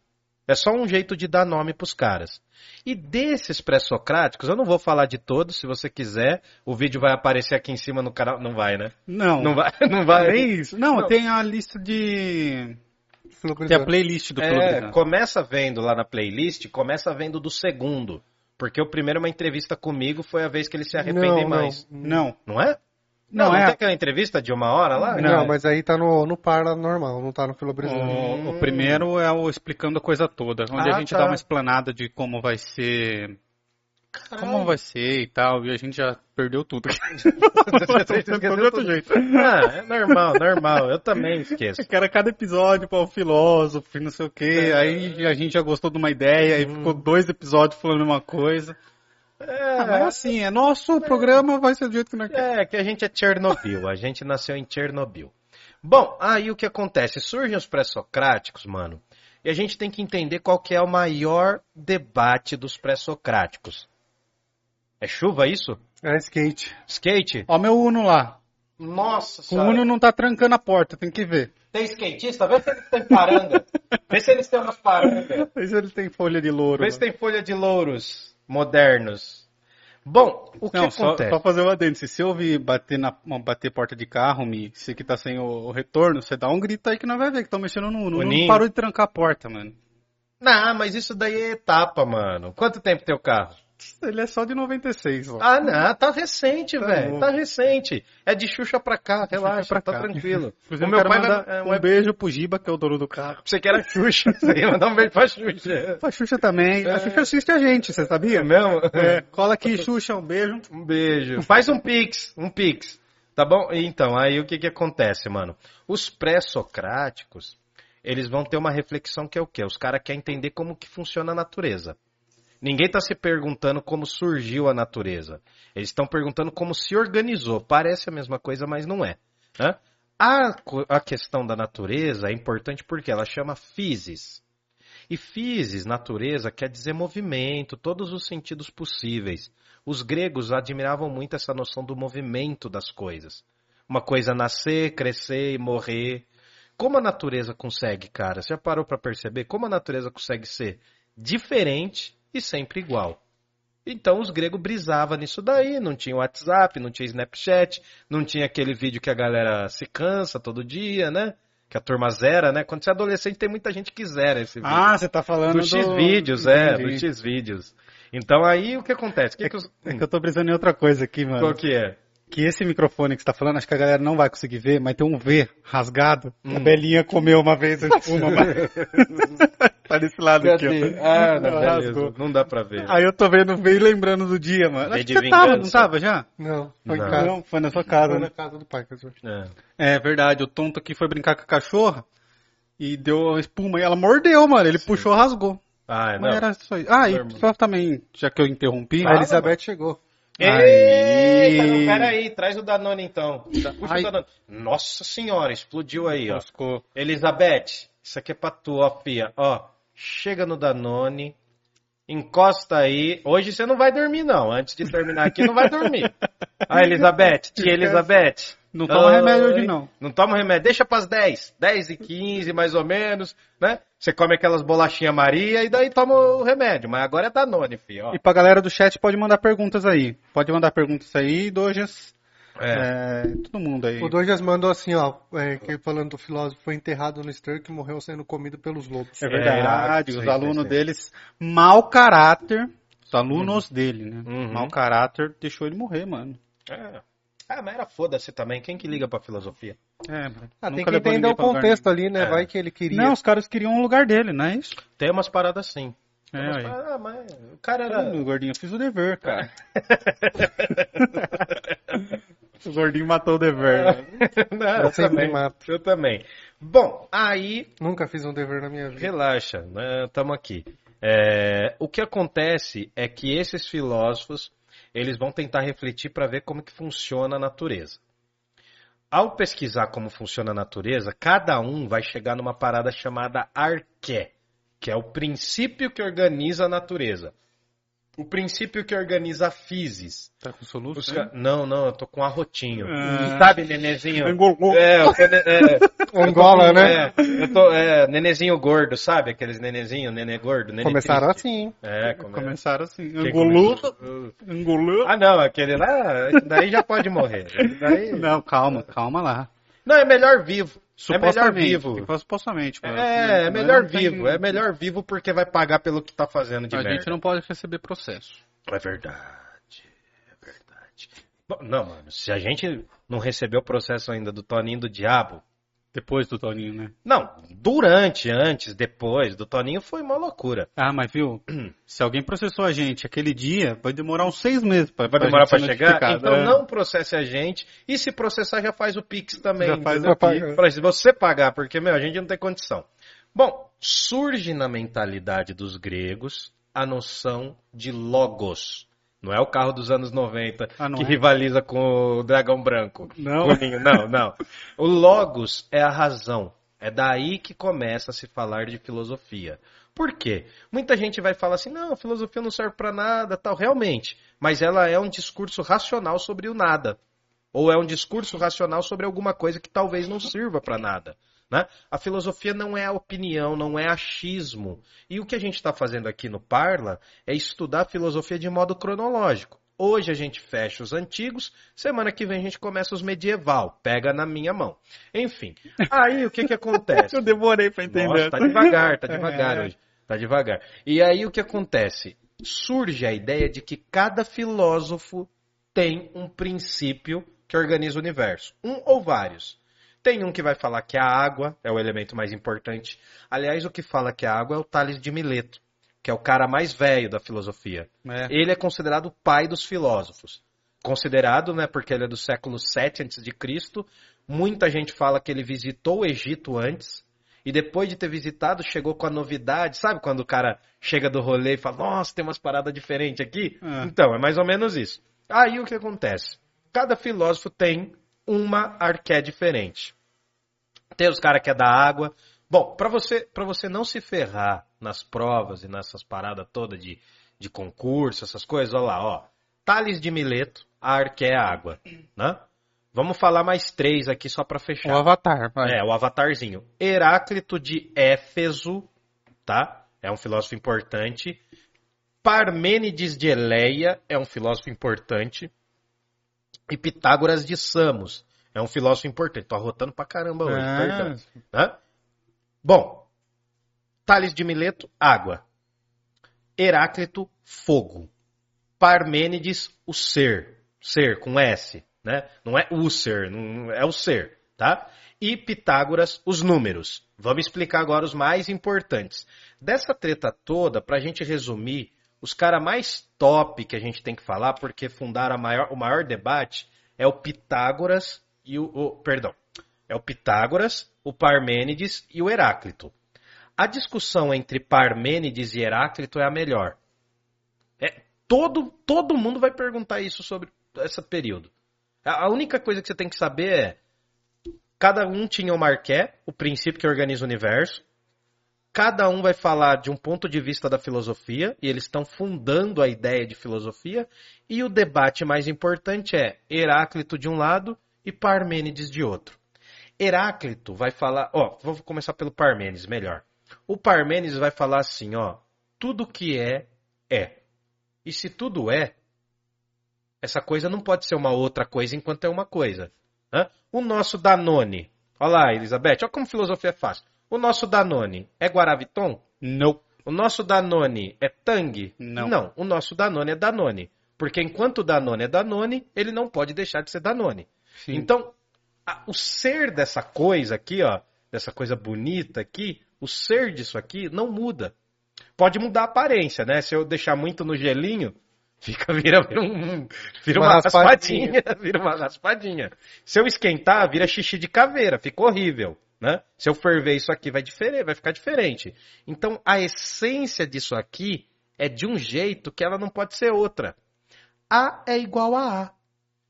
É só um jeito de dar nome pros caras. E desses pré-socráticos, eu não vou falar de todos, se você quiser, o vídeo vai aparecer aqui em cima no canal. Não vai, né? Não. Não vai, não vai. Nem isso. Não, Não. tem a lista de. Tem a Filosofia. playlist do É, Filosofia. começa vendo lá na playlist, começa vendo do segundo. Porque o primeiro uma entrevista comigo foi a vez que ele se arrependem Não, mais. Não. Não é? Não, Não, não é- tem aquela entrevista de uma hora lá? Não, mas aí tá no, no par normal, não tá no filobrisano. O, o primeiro é o explicando a coisa toda, onde Ah, a gente tá. dá uma explanada de como vai ser. Como vai ser e tal, e a gente já perdeu tudo. de outro jeito. Ah, é normal, normal. Eu também esqueço. Que era cada episódio para o filósofo e não sei o que. Aí a gente já gostou de uma ideia e ficou dois episódios falando a mesma coisa. Ah, mas assim, é nosso o programa, vai ser do jeito que nós queremos. É, que a gente é Chernobyl. A gente nasceu em Chernobyl. Bom, aí o que acontece? Surgem os pré-socráticos, mano. E a gente tem que entender qual que é o maior debate dos pré-socráticos. É chuva isso? É skate. Skate? Ó, meu Uno lá. Nossa O Uno não tá trancando a porta, tem que ver. Tem skatista? Vê se eles têm paranga. Vê se eles têm umas parangas. Vê se ele tem folha de louro. Vê se tem folha de louros modernos. Bom, o que Não, só, acontece? só fazer uma adendo. Se você ouvir bater, na, bater porta de carro, Mi, você que tá sem o, o retorno, você dá um grito aí que não vai ver que estão mexendo no. no O não parou de trancar a porta, mano. Não, mas isso daí é etapa, mano. Quanto tempo tem o carro? Ele é só de 96, ó. Ah, não, tá recente, Tá velho. Tá recente. É de Xuxa pra cá, relaxa, pra tá cá. tranquilo. Inclusive, meu pai mandar vai... é, um beijo pro Giba, que é o dono do carro. Você que era Xuxa, você ia mandar um beijo pra Xuxa. A Xuxa também. A Xuxa assiste a gente, você sabia? É mesmo? É, cola aqui, Xuxa, um beijo. Um beijo. Faz um pix, um pix. Tá bom? Então, aí o que que acontece, mano? Os pré-socráticos, eles vão ter uma reflexão que é o quê? Os caras querem entender como que funciona a natureza. Ninguém tá se perguntando como surgiu a natureza. Eles estão perguntando como se organizou. Parece a mesma coisa, mas não é. né? A, a questão da natureza é importante porque ela chama physis. E physis, natureza, quer dizer movimento, todos os sentidos possíveis. Os gregos admiravam muito essa noção do movimento das coisas. Uma coisa nascer, crescer e morrer. Como a natureza consegue, cara? Você já parou para perceber como a natureza consegue ser diferente e sempre igual? Então os gregos brisavam nisso daí, não tinha WhatsApp, não tinha Snapchat, não tinha aquele vídeo que a galera se cansa todo dia, né? Que a turma zera, né? Quando você é adolescente tem muita gente que zera esse vídeo. Ah, você tá falando do do... X-Vídeos, é, do. X-Vídeos. Então aí o que acontece? Que que os... É que eu tô pensando em outra coisa aqui, mano. Qual que é? Que esse microfone que você tá falando, acho que a galera não vai conseguir ver, mas tem um V rasgado. Hum. A Belinha comeu uma vez a espuma. mas- tá desse lado aqui, ó. Ah, não, beleza. Não dá pra ver. Aí eu tô vendo e lembrando do dia, mano. Acho que você tava, não vingança. tava já? Não, foi Não. em casa. Não, foi na sua casa, Foi né? na casa do pai. que eu sou. É. É verdade, o tonto aqui foi brincar com a cachorra e deu espuma e ela mordeu, mano. Ele puxou, rasgou. Ah, não. Mas era só isso. Ah, e só também, já que eu interrompi. A Elizabeth chegou. Eita, Aí. não, peraí, traz o Danone então. Tá, Puxa Ai. o Danone. Nossa senhora, explodiu aí, ó. Elizabeth, isso aqui é pra tu, ó, fia. Ó, chega no Danone, encosta aí. Hoje você não vai dormir, não. Antes de terminar aqui, não vai dormir. Ah, Elizabeth, tia Elizabeth. Não toma remédio hoje, não. Não toma remédio. Deixa pras 10. 10 e 15, mais ou menos, né? Você come aquelas bolachinhas Maria e daí toma o remédio. Mas agora é Danone, filho, ó. E pra galera do chat, pode mandar perguntas aí. Pode mandar perguntas aí, Dojas. É. É, todo mundo aí. O Dojas mandou assim, ó, é, que falando do filósofo, foi enterrado no esterco e morreu sendo comido pelos lobos. É verdade, isso os alunos deles, mau caráter, os alunos dele, né? Uhum. Mau caráter deixou ele morrer, mano. É. Ah, mas era foda-se também. Quem que liga pra filosofia? É, mano. Ah, tem que entender o contexto ali, né? É. Vai que ele queria. Não, os caras queriam um lugar dele, não é isso? Tem umas paradas assim. É, Umas aí. paradas- ah, mas o cara era. Gordinho, eu fiz o dever, cara. o gordinho matou o dever. né? Não, Eu também. mato. Eu também. Bom, aí Nunca fiz um dever na minha vida. Relaxa, né? Estamos aqui. É, o que acontece é que esses filósofos eles vão tentar refletir para ver como que funciona a natureza. Ao pesquisar como funciona a natureza, cada um vai chegar numa parada chamada arqué, que é o princípio que organiza a natureza. O princípio que organiza a physis. Tá com soluço? Os ca- Não, não, eu tô com arrotinho. Ah. Sabe, nenezinho? Engolou. É, eu tô, ne- é, Angola, né? é, eu tô, é, nenezinho gordo, sabe? Aqueles nenezinho, nenê gordo, nenê Começaram triste. assim, hein? É, come... Começaram assim. Engolou. Engolou. Ah, não, aquele lá, daí já pode morrer. Daí... Não, calma, calma lá. Não, é melhor vivo. É melhor Supostamente. vivo. que foi Supostamente. mano. É, é melhor tem- vivo. É melhor vivo porque vai pagar pelo que tá fazendo de A merda. gente não pode receber processo. É verdade. É verdade. Não, mano, se a gente não recebeu o processo ainda do Toninho do Diabo, Depois do Toninho, né? não, durante, antes, depois, do Toninho foi uma loucura. Ah, mas viu? Se alguém processou a gente aquele dia, vai demorar uns seis meses pra, Vai demorar ser chegar? Então É. não processe a gente. E se processar, já faz o Pix também. Já faz o Pix. Se você pagar, porque, meu, a gente não tem condição. Bom, surge na mentalidade dos gregos a noção de logos. Não é o carro dos anos 90 Ah, que é? rivaliza com o dragão branco. Não. Não, não. O logos é a razão. É daí que começa a se falar de filosofia. Por quê? Muita gente vai falar assim, não, a filosofia não serve para nada, tal, realmente. Mas ela é um discurso racional sobre o nada. Ou é um discurso racional sobre alguma coisa que talvez não sirva para nada. Né? A filosofia não é a opinião, não é achismo. E o que a gente está fazendo aqui no Parla é estudar a filosofia de modo cronológico. Hoje a gente fecha os antigos, semana que vem a gente começa os medieval. Pega na minha mão. Enfim, aí o que que acontece? Eu demorei pra entender. Nossa, tá devagar, tá É. devagar hoje. Tá devagar. E aí o que acontece? Surge a ideia de que cada filósofo tem um princípio que organiza o universo. Um ou vários. Tem um que vai falar que a água é o elemento mais importante. Aliás, o que fala que a água é o Tales de Mileto, que é o cara mais velho da filosofia. É. Ele é considerado o pai dos filósofos. Considerado, né, porque ele é do século 7 antes de Cristo. Muita gente fala que ele visitou o Egito antes e depois de ter visitado chegou com a novidade, sabe quando o cara chega do rolê e fala: "Nossa, tem umas paradas diferentes aqui?" Ah. Então, é mais ou menos isso. Aí o que acontece? Cada filósofo tem uma arqué diferente. Tem os caras que é da água. Bom, pra você, para você não se ferrar nas provas e nessas paradas todas de, de concurso, essas coisas, olha lá, ó. Tales de Mileto, a arqué é água, né? Vamos falar mais três aqui só pra fechar. O Avatar, vai. É, o avatarzinho. Heráclito de Éfeso, tá? É um filósofo importante. Parmênides de Eleia é um filósofo importante. E Pitágoras de Samos é um filósofo importante. Tô arrotando pra caramba hoje, Ah. perdão. Né? Bom, Tales de Mileto, água. Heráclito, fogo. Parmênides, o ser. Ser com S, né? Não é o ser, não é o ser, tá? E Pitágoras, os números. Vamos explicar agora os mais importantes. Dessa treta toda, pra gente resumir, os caras mais top que a gente tem que falar, porque fundaram maior- o maior debate, é o Pitágoras e o, o- Perdão. É o Pitágoras, o Parmênides e o Heráclito. A discussão entre Parmênides e Heráclito é a melhor. É, todo, todo mundo vai perguntar isso sobre esse período. A única coisa que você tem que saber é cada um tinha uma arqué, o princípio que organiza o universo. Cada um vai falar de um ponto de vista da filosofia, e eles estão fundando a ideia de filosofia. E o debate mais importante é Heráclito de um lado e Parmênides de outro. Heráclito vai falar, ó, vou começar pelo Parmênides, melhor. O Parmênides vai falar assim, ó, tudo que é é. E se tudo é, essa coisa não pode ser uma outra coisa enquanto é uma coisa. Hã? O nosso Danone, olha lá, Elizabeth, olha como filosofia é fácil. O nosso Danone é Guaraviton? Não. O nosso Danone é Tang? Não. Não, o nosso Danone é Danone. Porque enquanto o Danone é Danone, ele não pode deixar de ser Danone. Sim. Então, a- o ser dessa coisa aqui, ó, dessa coisa bonita aqui, o ser disso aqui não muda. Pode mudar a aparência, né? Se eu deixar muito no gelinho, fica vira, vira, um, vira uma, Uma raspadinha, raspadinha. vira uma raspadinha. Se eu esquentar, vira xixi de caveira, fica horrível, né? Se eu ferver isso aqui, vai diferente, vai ficar diferente. Então, a essência disso aqui é de um jeito que ela não pode ser outra. A é igual a A.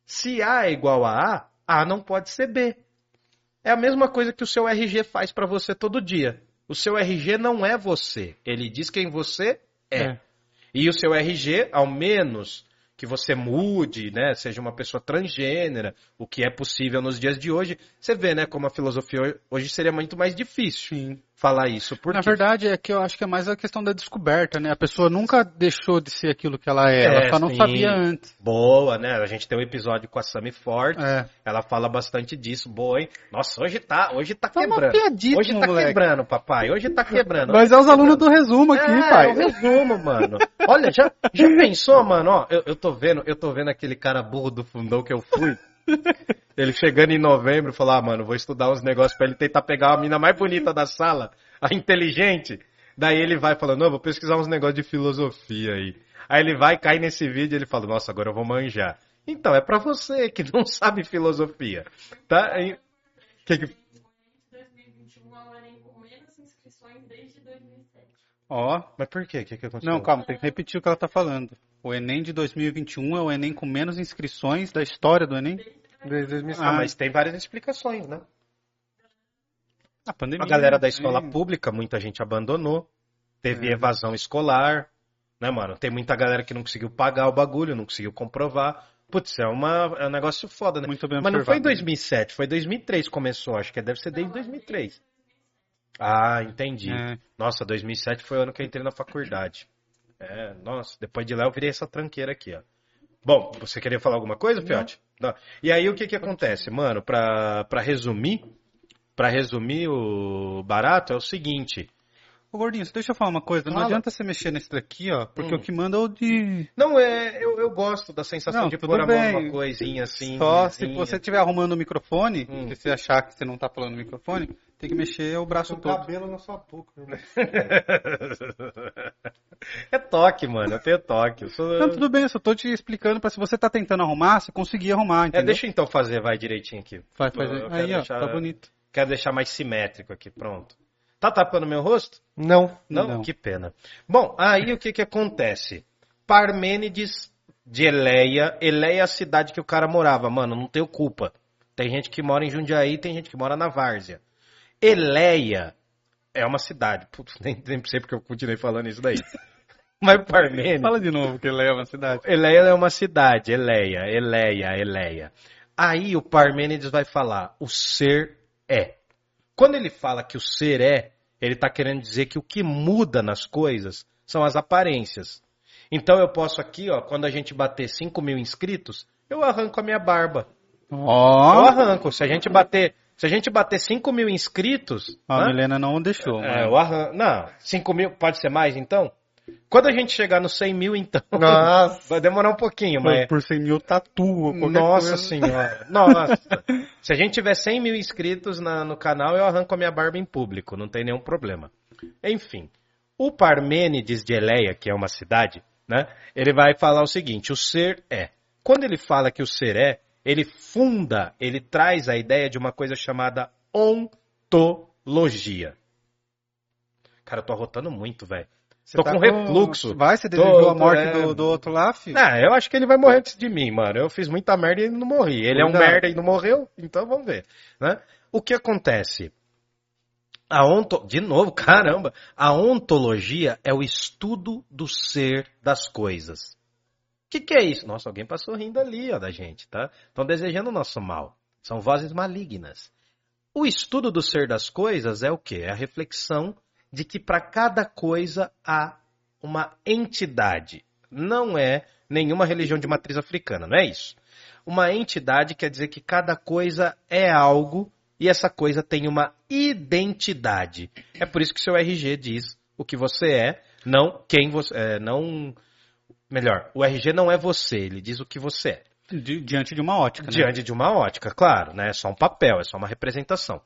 Se A é igual a A, A não pode ser B. É a mesma coisa que o seu RG faz para você todo dia. O seu RG não é você. Ele diz quem você é. É. E o seu RG, ao menos que você mude, né, seja uma pessoa transgênera, o que é possível nos dias de hoje, você vê, né, como a filosofia hoje seria muito mais difícil Sim. Falar isso. Por Na quê? verdade, é que eu acho que é mais a questão da descoberta, né? A pessoa nunca deixou de ser aquilo que ela é, É, ela só não sim. sabia antes. Boa, né? A gente tem um episódio com a Sammy Forte. É. Ela fala bastante disso. Boa, hein? Nossa, hoje tá, hoje tá uma quebrando. Hoje tá moleque. quebrando, papai. Hoje tá quebrando. Mas é os alunos do resumo aqui, é, pai. É o resumo, mano. Olha, já, já pensou, mano? Ó, eu, eu tô vendo, eu tô vendo aquele cara burro do fundão que eu fui. Ele chegando em novembro, falou, ah, mano, vou estudar uns negócios pra ele tentar pegar a mina mais bonita da sala, a inteligente. Daí ele vai falando, não, vou pesquisar uns negócios de filosofia aí. Aí ele vai, cai nesse vídeo e ele fala, nossa, agora eu vou manjar. Então, é pra você que não sabe filosofia, tá? E- que que- 2021 o Enem com menos inscrições desde 2007. Ó, Mas por quê? O que, que aconteceu? não, calma, tem que repetir o que ela tá falando. O Enem de 2021 é o Enem com menos inscrições da história do Enem. Desde 2007. Ah, mas tem várias explicações, né? A pandemia. A galera da escola Sim. pública, muita gente abandonou. Teve É. evasão escolar, né, mano? Tem muita galera que não conseguiu pagar o bagulho, não conseguiu comprovar. Putz, é, uma, é um negócio foda, né? Muito bem Mas não foi em observado. 2007, foi 2003 que começou, acho que deve ser desde 2003. Ah, entendi. É. Nossa, 2007 foi o ano que eu entrei na faculdade. É, nossa, depois de lá eu virei essa tranqueira aqui, ó. Bom, você queria falar alguma coisa, Fiote? Não. E aí o que que acontece, mano? Pra, pra resumir, pra resumir o barato é o seguinte. Ô, Gordinho, você deixa eu falar uma coisa. Não Fala. adianta você mexer nesse daqui, ó, porque Hum. o que manda é o de... Não, é, eu, eu gosto da sensação Não, de pôr a mão bem. numa coisinha assim. Só se lisinha. você estiver arrumando o microfone, Hum. se você achar que você não tá falando no microfone, tem que mexer o braço Com todo. cabelo na sua boca. irmão. é toque, mano. Eu tenho toque. Eu sou... Não, tudo bem, eu só tô te explicando pra se você tá tentando arrumar, você conseguir arrumar, É, entendeu? deixa eu então fazer, vai direitinho aqui. Vai fazer. Aí, ó, deixar- tá bonito. Quero deixar mais simétrico aqui, pronto. Tá tapando meu rosto? Não. Não? Não. Que pena. Bom, aí o que que acontece? Parmênides de Eleia. Eleia é a cidade que o cara morava. Mano, não tenho culpa. Tem gente que mora em Jundiaí, tem gente que mora na Várzea. Eleia é uma cidade. Putz, nem, nem sei porque eu continuei falando isso daí. Mas Parmênides... Fala de novo, que ele é uma cidade. Eleia é uma cidade, Eleia, Eleia, Eleia. Aí o Parmênides vai falar, o ser é. Quando ele fala que o ser é, ele está querendo dizer que o que muda nas coisas são as aparências. Então eu posso aqui, ó, quando a gente bater 5 mil inscritos, eu arranco a minha barba. Eu Ó, arranco. Se a gente bater, se a gente bater 5 mil inscritos, a né? Milena não deixou. É, mas- eu arranco. Não, 5 mil, pode ser mais então? Quando a gente chegar nos 100 mil, então, Nossa. vai demorar um pouquinho, mas... Por 100 mil tatu ou qualquer Nossa coisa. senhora. Nossa. Se a gente tiver 100 mil inscritos na- no canal, eu arranco a minha barba em público, não tem nenhum problema. Enfim, o Parmênides de Eleia, que é uma cidade, né? Ele vai falar o seguinte: o ser é. Quando ele fala que o ser é, ele funda, ele traz a ideia de uma coisa chamada ontologia. Cara, eu tô arrotando muito, velho. Você Tô tá com refluxo. Vai, você Tô- desejou a morte é. do, do outro lá, filho? Ah, eu acho que ele vai morrer antes de mim, mano. Eu fiz muita merda e ele não morri. Ele é um Cuidado. merda e não morreu, então vamos ver. Né? O que acontece? A onto... De novo, caramba. A ontologia é o estudo do ser das coisas. O que, que é isso? Nossa, alguém passou rindo ali, ó, da gente, tá? Estão desejando o nosso mal. São vozes malignas. O estudo do ser das coisas é o quê? É a reflexão de que para cada coisa há uma entidade. Não é nenhuma religião de matriz africana, não é isso. Uma entidade quer dizer que cada coisa é algo e essa coisa tem uma identidade. É por isso que seu RG diz o que você é, não quem você é, não melhor, o RG não é você, ele diz o que você é. Di- diante de uma ótica, né? Diante de uma ótica, claro, né? É só um papel, é só uma representação.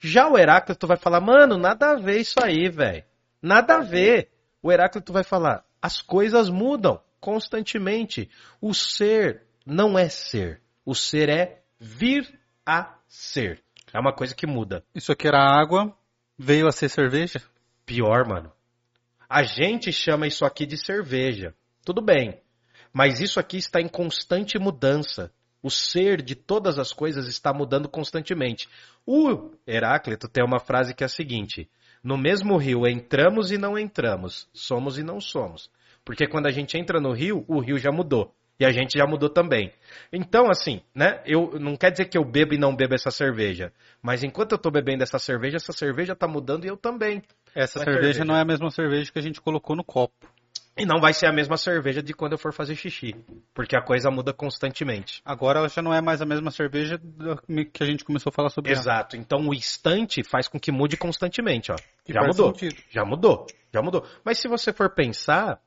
Já o Heráclito vai falar, mano, nada a ver isso aí, velho. Nada a ver. O Heráclito vai falar, as coisas mudam constantemente. O ser não é ser. O ser é vir a ser. É uma coisa que muda. Isso aqui era água, veio a ser cerveja. Pior, mano. A gente chama isso aqui de cerveja. Tudo bem. Mas isso aqui está em constante mudança. O ser de todas as coisas está mudando constantemente. O Heráclito tem uma frase que é a seguinte: No mesmo rio entramos e não entramos, somos e não somos. Porque quando a gente entra no rio, o rio já mudou. E a gente já mudou também. Então, assim, né? Eu não quer dizer que eu bebo e não bebo essa cerveja. Mas enquanto eu tô bebendo essa cerveja, essa cerveja tá mudando e eu também. Essa é cerveja, cerveja. não é a mesma cerveja que a gente colocou no copo. E não vai ser a mesma cerveja de quando eu for fazer xixi. Porque a coisa muda constantemente. Agora ela já não é mais a mesma cerveja que a gente começou a falar sobre ela. Exato. Então o instante faz com que mude constantemente, ó. E Já mudou. sentido. Já mudou. Já mudou. Mas se você for pensar,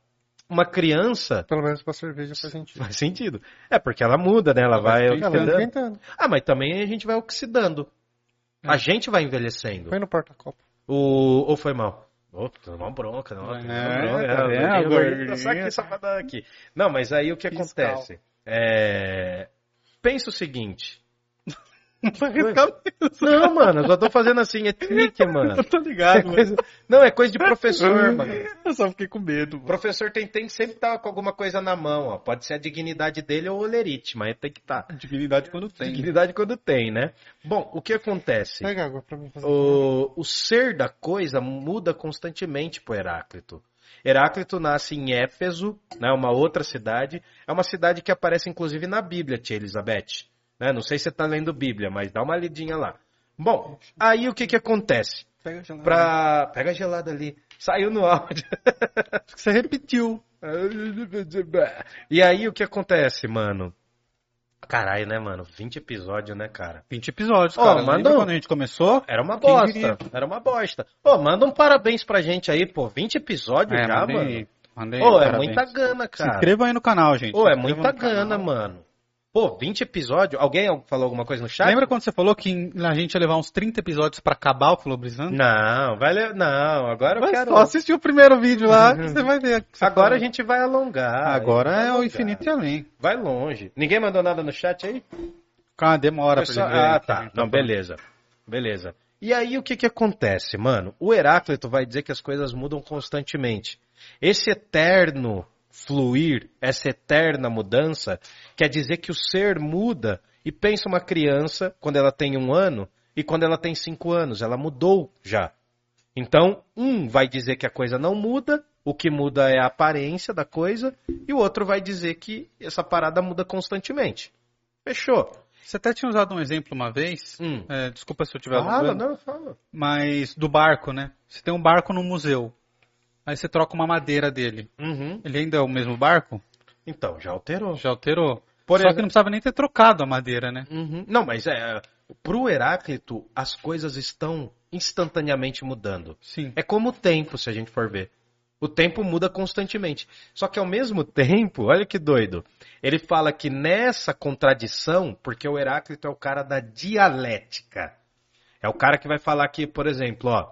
uma criança Pelo menos pra cerveja faz sentido. faz sentido. É porque ela muda, né? Ela vai Ela vai esquentando. Ah, mas também a gente vai oxidando. A gente vai envelhecendo. Põe no porta-copo. O... Ou foi mal? Tô uma bronca, não. É, tá é, vendo? Só aqui, dar aqui. Não, mas aí o que acontece? É... Pensa o seguinte. Não, mano, eu só tô fazendo assim, é tique, mano. Eu tô ligado, É coisa- Não, é coisa de professor, mano. Eu só fiquei com medo. O mano. professor tem, tem que sempre estar com alguma coisa na mão, ó. Pode ser a dignidade dele ou o olerite, mas tem que estar. Dignidade quando tem. Dignidade quando tem, né? Bom, o que acontece? Pega água pra mim fazer. O, o ser da coisa muda constantemente pro Heráclito. Heráclito nasce em Éfeso, né, uma outra cidade. É uma cidade que aparece inclusive na Bíblia, tia Elizabeth. Né? Não sei se você está lendo Bíblia, mas dá uma lidinha lá. Bom, aí o que, que acontece? Pega gelado. pra... Pega gelado ali. Saiu no áudio. Acho que você repetiu. E aí, o que acontece, mano? Caralho, né, mano? 20 episódios, né, cara? 20 episódios, cara. manda Lembra um. quando a gente começou? Era uma bosta. Era uma bosta. Ô, manda um parabéns pra gente aí, pô. 20 episódios É, já, mandei, mano. mandei Ô, é parabéns. muita gana, Se cara. inscreva aí no canal, gente. Ô, Se é muita no canal. gana, mano. Pô, 20 episódios? Alguém falou alguma coisa no chat? Lembra quando você falou que a gente ia levar uns 30 episódios pra acabar o Filobrizando? Não, vai le... Não, agora eu Mas quero. só assistir o primeiro vídeo lá, que você vai ver. você Agora a gente vai alongar. Agora vai é o alongar. infinito e além. Vai longe. Ninguém mandou nada no chat aí? Calma, demora pra Pessoal- ele ver. Ah, tá. né? Não, beleza. Beleza. E aí o que que acontece, mano? O Heráclito vai dizer que as coisas mudam constantemente. Esse eterno fluir, essa eterna mudança, quer dizer que o ser muda. E pensa uma criança, quando ela tem um ano, e quando ela tem cinco anos, ela mudou já. Então, um vai dizer que a coisa não muda, o que muda é a aparência da coisa, e o outro vai dizer que essa parada muda constantemente. Fechou. Você até tinha usado um exemplo uma vez. Hum. é, desculpa se eu tiver Fala, não, fala. Mas do barco, né? Você tem um barco no museu. Aí você troca uma madeira dele. Uhum. Ele ainda é o mesmo barco? Então, já alterou. Já alterou. Por Só que exemplo- não precisava nem ter trocado a madeira, né? Uhum. Não, mas é, pro Heráclito, as coisas estão instantaneamente mudando. Sim. É como o tempo, se a gente for ver. O tempo muda constantemente. Só que ao mesmo tempo, olha que doido. Ele fala que nessa contradição, porque o Heráclito é o cara da dialética. É o cara que vai falar que, por exemplo, ó,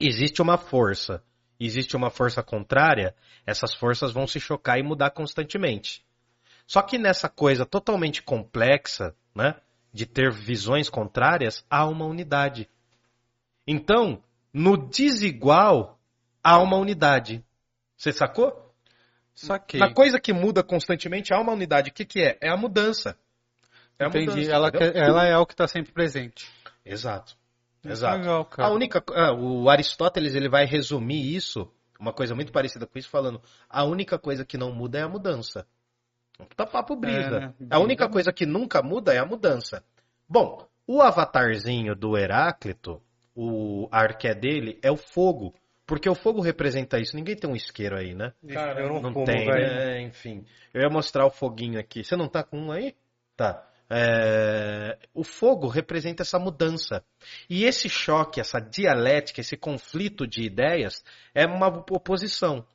existe uma força, existe uma força contrária, essas forças vão se chocar e mudar constantemente. Só que nessa coisa totalmente complexa, né, de ter visões contrárias, há uma unidade. Então, no desigual, há uma unidade. Você sacou? Saquei. Na coisa que muda constantemente, há uma unidade. O que, que é? É a mudança. É a Entendi. mudança, ela, ela é o que está sempre presente. Exato. Exato. Legal, cara. A única, ah, o Aristóteles ele vai resumir isso, uma coisa muito parecida com isso, falando: a única coisa que não muda é a mudança. Tá papo brisa. É, né? A única coisa que nunca muda é a mudança. Bom, o avatarzinho do Heráclito, o arqué dele é o fogo, porque o fogo representa isso. Ninguém tem um isqueiro aí, né? Cara, eu não, Não fumo, tem, velho. né? Enfim. Eu ia mostrar o foguinho aqui. Você não tá com um aí? Tá. É, O fogo representa essa mudança. E esse choque, essa dialética, esse conflito de ideias é uma oposição.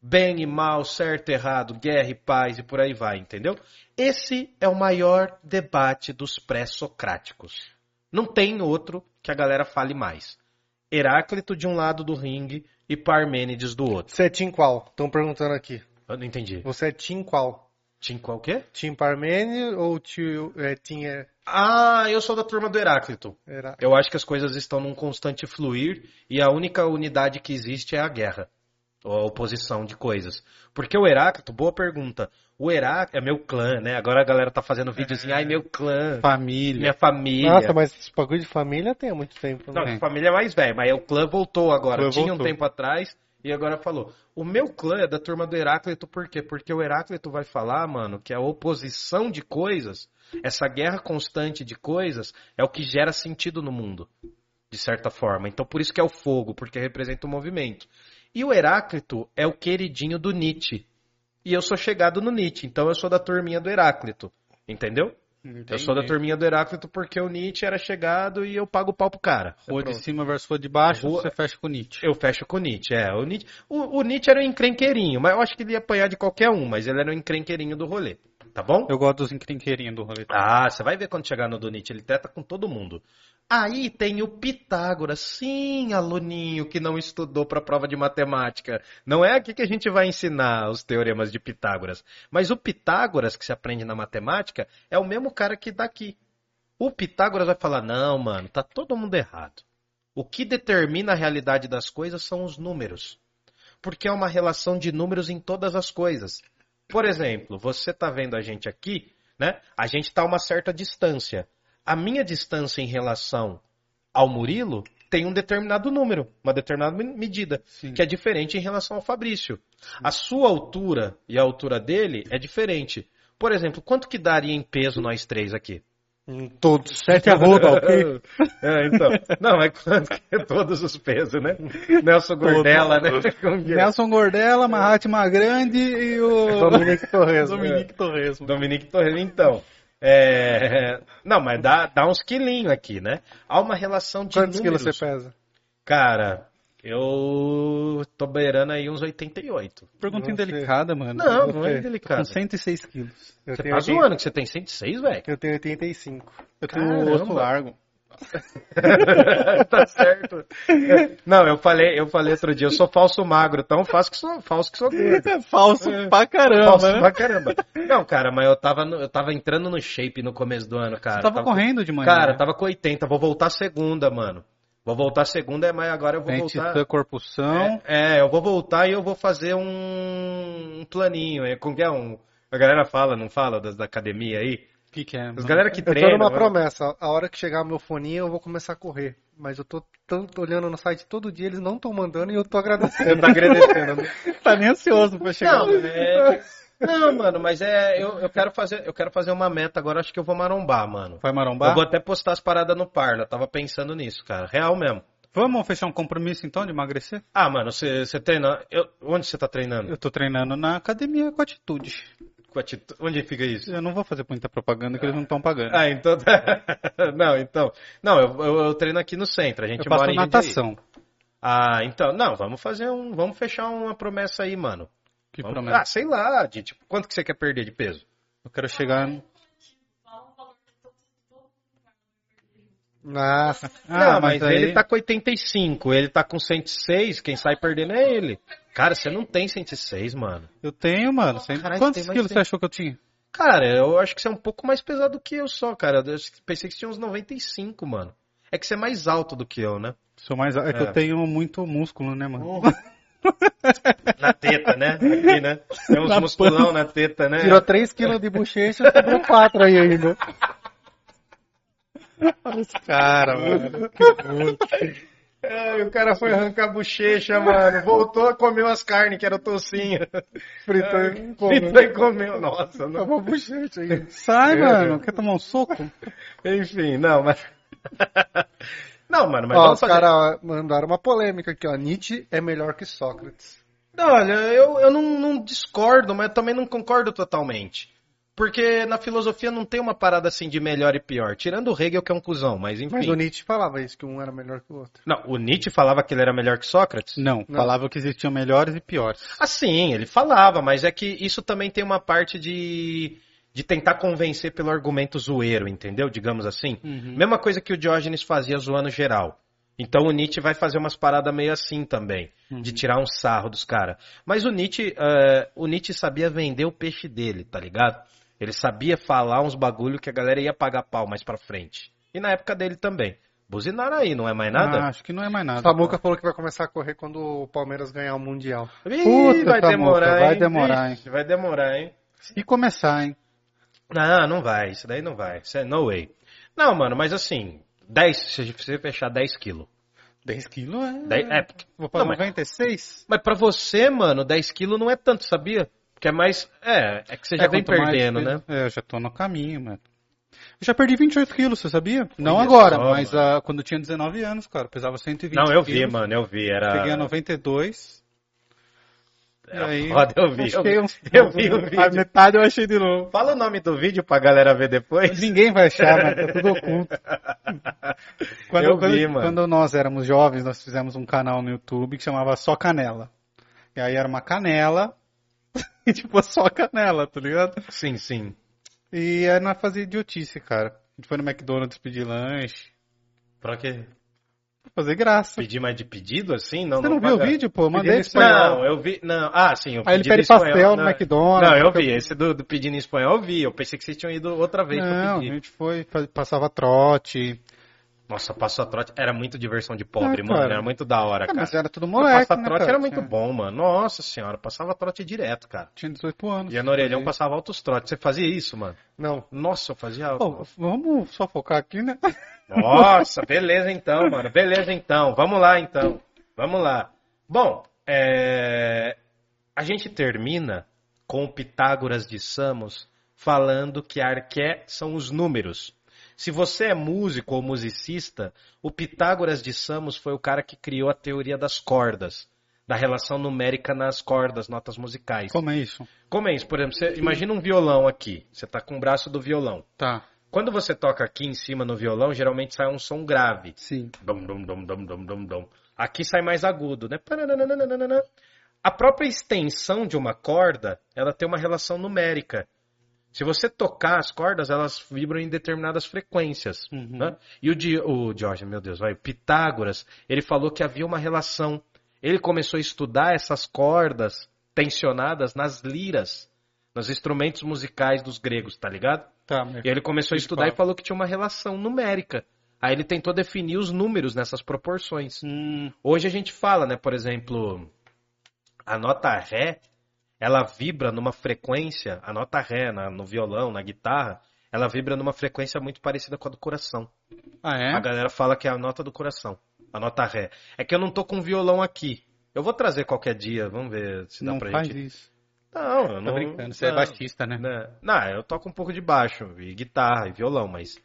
Bem e mal, certo e errado, guerra e paz e por aí vai, entendeu? Esse é o maior debate dos pré-socráticos. Não tem outro que a galera fale mais. Heráclito de um lado do ringue e Parmênides do outro. Você é Tim qual? Estão perguntando aqui. Eu não entendi. Você é Tim qual? Tim qual que é? Tim Parmênio ou tio, é, Tim é, Ah, eu sou da turma do Heráclito. Eu acho que as coisas estão num constante fluir e a única unidade que existe é a guerra. Ou a oposição de coisas. Porque o Heráclito, boa pergunta. O Heráclito é meu clã, né? Agora a galera tá fazendo videozinho, ai meu clã, Família. minha família. Nossa, mas esse bagulho de família tem há muito tempo. Não, Né? de família é mais velha, mas o clã voltou agora. Clã Tinha um voltou. tempo atrás e agora falou. O meu clã é da turma do Heráclito, por quê? Porque o Heráclito vai falar, mano, que a oposição de coisas, essa guerra constante de coisas, é o que gera sentido no mundo, de certa forma. Então por isso que é o fogo, porque representa o movimento. E o Heráclito é o queridinho do Nietzsche. E eu sou chegado no Nietzsche, então eu sou da turminha do Heráclito. Entendeu? Eu sou da turminha do Heráclito porque o Nietzsche era chegado e eu pago o pau pro cara. Rua de cima versus rua de baixo, Rua- você fecha com o Nietzsche. Eu fecho com o Nietzsche, é. O Nietzsche, o, o Nietzsche era um encrenqueirinho, mas eu acho que ele ia apanhar de qualquer um, mas ele era um encrenqueirinho do rolê. Tá bom? Eu gosto dos encrenqueirinhos do rolê. Ah, você vai ver quando chegar no do Nietzsche, ele treta com todo mundo. Aí tem o Pitágoras, sim, aluninho que não estudou para prova de matemática. Não é aqui que a gente vai ensinar os teoremas de Pitágoras. Mas o Pitágoras que se aprende na matemática é o mesmo cara que daqui. O Pitágoras vai falar: não, mano, tá todo mundo errado. O que determina a realidade das coisas são os números. Porque é uma relação de números em todas as coisas. Por exemplo, você tá vendo a gente aqui, né? A gente tá a uma certa distância. A minha distância em relação ao Murilo tem um determinado número, uma determinada me- medida, Sim. que é diferente em relação ao Fabrício. A sua altura e a altura dele é diferente. Por exemplo, quanto que daria em peso nós três aqui? Todos. Sete arroba, ok? É, então. Não, é quanto que é todos os pesos, né? Nelson Gordela, né? É? Nelson Gordela, Mahatma Grande e o Dominique Torres. Dominique Torres. Dominique Torres, então. É... Não, mas dá, dá uns quilinhos aqui, né? Há uma relação de Quantos números. quilos você pesa? Cara, eu tô beirando aí uns 88. Pergunta indelicada, mano. Não, não é Com delicado. 106 quilos. Eu Você tenho, tá 80 zoando que você tem 106, velho? eu tenho 85. Eu tenho Caramba. osso largo. tá certo. Não, eu falei, eu falei outro dia, eu sou falso magro, tão falso que sou, falso que sou gordo. É falso pra caramba, Falso né? pra caramba. Não, cara, mas eu tava, no- eu tava entrando no shape no começo do ano, cara. Você tava Tava- correndo de manhã. Cara, né? tava com 80, vou voltar segunda, mano. Vou voltar segunda, mas agora eu vou voltar. da corpusção. É, eu vou voltar e eu vou fazer um, um planinho. É, como que é um. A galera fala, não fala das da academia aí? Que, que é? As galera que Eu tô numa promessa. A hora que chegar meu foninho, eu vou começar a correr. Mas eu tô tanto olhando no site todo dia, eles não estão mandando e eu tô agradecendo. Tá agradecendo, né? Tá nem ansioso pra chegar. Não, é... não, mano, mas é. Eu, eu, quero fazer, eu quero fazer uma meta agora, acho que eu vou marombar, mano. Vai marombar? Eu vou até postar as paradas no Parla, tava pensando nisso, cara. Real mesmo. Vamos fechar um compromisso então de emagrecer? Ah, mano, você você treina. Eu, onde você tá treinando? Eu tô treinando na academia com atitude. Com atitu- Onde fica isso? Eu não vou fazer muita propaganda que eles não estão pagando. Ah, então. não, então. Não, eu, eu, eu treino aqui no centro. A gente eu mora em Jundiaí. natação. Ah, então. Não, vamos fazer um. Vamos fechar uma promessa aí, mano. Que Vamos- promessa. Ah, sei lá, de tipo, quanto que você quer perder de peso? Eu quero chegar. Nossa. Ah, não, mas, aí- ele tá com 85, ele tá com 106, quem sai perdendo é ele. Cara, você não tem 106, mano. Eu tenho, mano. Caralho, Quantos quilos você achou que eu tinha? Cara, eu acho que você é um pouco mais pesado do que eu só, cara. Eu pensei que você tinha uns 95, mano. É que você é mais alto do que eu, né? Sou mais. É que É. eu tenho muito músculo, né, mano? Na teta, né? Aqui, né? Tem uns Na musculão na teta, né? Tirou 3 quilos de bochecha, sobrou 4 aí ainda. Olha esse cara, mano. Ai, o cara foi arrancar a bochecha, mano. Voltou, comeu as carnes, que era o tocinho. Fritou e Fritou e comeu. Nossa, não. Tava bochecha aí. Sai, É, mano. Quer tomar um soco? Enfim, não, mas. não, mano, mas Ó, vamos os fazer. caras mandaram uma polêmica aqui, ó. Nietzsche é melhor que Sócrates. Não, olha, eu, eu não, não discordo, mas também não concordo totalmente. Porque na filosofia não tem uma parada assim de melhor e pior. Tirando o Hegel, que é um cuzão, mas enfim. Mas o Nietzsche falava isso, que um era melhor que o outro. Não, o Nietzsche falava que ele era melhor que Sócrates? Não, Não. falava que existiam melhores e piores. Ah, sim, ele falava, mas é que isso também tem uma parte de, de tentar convencer pelo argumento zoeiro, entendeu? Digamos assim. Uhum. Mesma coisa que o Diógenes fazia zoando geral. Então o Nietzsche vai fazer umas paradas meio assim também, de tirar um sarro dos caras. Mas o Nietzsche, eh, o Nietzsche sabia vender o peixe dele, tá ligado? Ele sabia falar uns bagulho que a galera ia pagar pau mais pra frente. E na época dele também. Buzinaram aí, não é mais nada? Ah, acho que não é mais nada. Samuca falou que vai começar a correr quando o Palmeiras ganhar o Mundial. Ih, Puta, vai Samuca, demorar, vai hein? demorar, Vixe, Vai demorar, hein? E começar, hein? Não, não vai. Isso daí não vai. Isso é no way. Não, mano, mas assim, 10, se você fechar 10 quilos. 10 quilos é. Dez- é, porque- Vou pra não, mas- 96? Mas pra você, mano, 10 quilos não é tanto, sabia? Porque é mais. É, é que você já É, vem mais perdendo, peso- né? É, eu já tô no caminho, mano. Eu já perdi 28 quilos, você sabia? Não agora, só, mas mano. ah, quando eu tinha 19 anos, cara. Pesava 120 Não, eu vi, quilos, mano, eu vi. Era. Cheguei a 92. E Era aí, foda, eu vi. Eu vi, uns- eu vi o vídeo. A metade eu achei de novo. Fala o nome do vídeo pra galera ver depois. Ninguém vai achar, mas tá tudo oculto. Quando, Eu quando- vi, mano. quando nós éramos jovens, nós fizemos um canal no YouTube que chamava Só Canela. E aí era uma canela, e tipo, só canela, tá ligado? Sim, sim. E aí nós fazia idiotice, cara. A gente foi no McDonald's pedir lanche, Pra quê? pra fazer graça. Pedir mais de pedido assim? Não, Você não, viu o vídeo, pô? Eu Mandei espanhol. Não, eu vi. Não, ah, sim, eu Aí ele pede espanhol, pastel no não, McDonald's. Não, eu vi. Esse do, do pedindo em espanhol eu vi. Eu pensei que vocês tinham ido outra vez pra Não, a pedir. gente foi, passava trote. Nossa, Passa Trote era muito diversão de pobre, Ah, mano. cara. Era muito da hora, Ah, cara. mas era tudo moleque, Passa né, Trote cara? era muito Tinha- bom, mano. Nossa senhora, passava trote direto, cara. Tinha 18 anos. E a no orelhão passava altos trotes. Você fazia isso, mano? Não. Nossa, eu fazia. Pô, vamos só focar aqui, né? Nossa, beleza então, mano. Beleza então. Vamos lá então. Vamos lá. Bom, é, a gente termina com o Pitágoras de Samos falando que arqué são os números. Se você é músico ou musicista, o Pitágoras de Samos foi o cara que criou a teoria das cordas, da relação numérica nas cordas, notas musicais. Como é isso? Como é isso? Por exemplo, você imagina um violão aqui. Você tá com o braço do violão. Tá. Quando você toca aqui em cima no violão, geralmente sai um som grave. Sim. Dom, dom, dom, dom, dom, dom, dom. Aqui sai mais agudo, né? A própria extensão de uma corda, ela tem uma relação numérica. Se você tocar as cordas, elas vibram em determinadas frequências. Uhum. né? E o, Di, o Jorge, meu Deus, vai, o Pitágoras, ele falou que havia uma relação. Ele começou a estudar essas cordas tensionadas nas liras, nos instrumentos musicais dos gregos, tá ligado? Tá, E ele começou a estudar e falou que tinha uma relação numérica. Aí ele tentou definir os números nessas proporções. Hum, Hoje a gente fala, né, por exemplo, a nota Ré, ela vibra numa frequência, a nota Ré na- no violão, na guitarra, ela vibra numa frequência muito parecida com a do coração. Ah, é? A galera fala que é a nota do coração, a nota Ré. É que eu não tô com violão aqui. Eu vou trazer qualquer dia, vamos ver se dá Não pra faz gente. isso. Não, eu Tô não. brincando. Você é não. baixista, né? Né? Não, eu toco um pouco de baixo, e guitarra, e violão, mas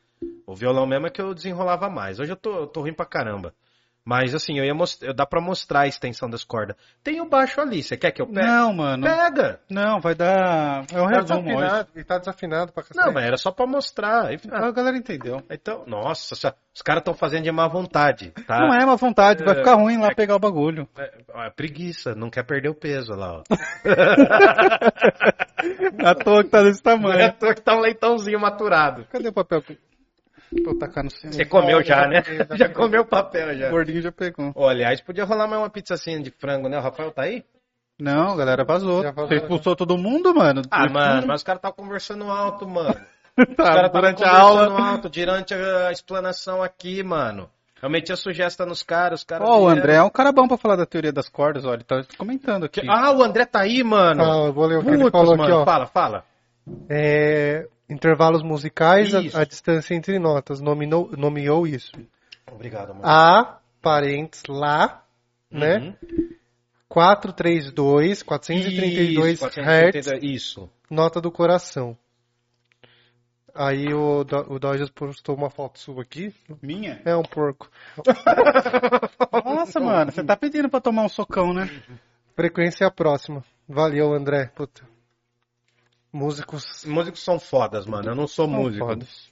o violão mesmo é que eu desenrolava mais. Hoje eu tô, eu tô ruim pra caramba. Mas assim, eu ia mostrar, dá pra mostrar a extensão das cordas. Tem o baixo ali, você quer que eu pegue? Não, mano. Pega! Não, vai dar. É um Tá hoje. desafinado, ele tá desafinado pra cacete. Não, mas era só pra mostrar. Ah, A galera entendeu. Então, nossa, os caras estão fazendo de má vontade, tá? Não é uma vontade, vai É, ficar ruim lá pegar o bagulho. É, é preguiça, não quer perder o peso lá, ó. À toa que tá desse Não é à tamanho. toa que tá um leitãozinho maturado. Cadê o papel? Pra eu tacar no cima. Você comeu já, né? já Já comeu o papel já. O gordinho já pegou. Ô, aliás, podia rolar mais uma pizzacinha de frango, né? O Rafael tá aí? Não, a galera vazou. Já vazou, Você expulsou todo mundo, mano? Ah, mano, mas os caras estavam conversando alto, mano. Os Tá, caras estavam durante a conversando aula. alto durante a explanação aqui, mano. Eu meti a sugesta nos caras, os caras. Ó, o vieram. André é um cara bom pra falar da teoria das cordas, olha, ele tá comentando aqui. Ah, o André tá aí, mano. Ah, eu vou ler o que ele falou mano. aqui, ó. Fala, fala. É, intervalos musicais, a, a distância entre notas. Nominou, nomeou isso. Obrigado, mano. A, parênteses, Lá, né? Uhum. 432, 432 Isso, Hz, 432, Isso. nota do coração. Aí o, o Dodgers postou uma foto sua aqui. Minha? É um porco. Nossa, mano, você tá pedindo pra tomar um socão, né? Frequência próxima. Valeu, André. Puta. Músicos. Músicos são fodas, mano. Eu não sou São músico. fodas.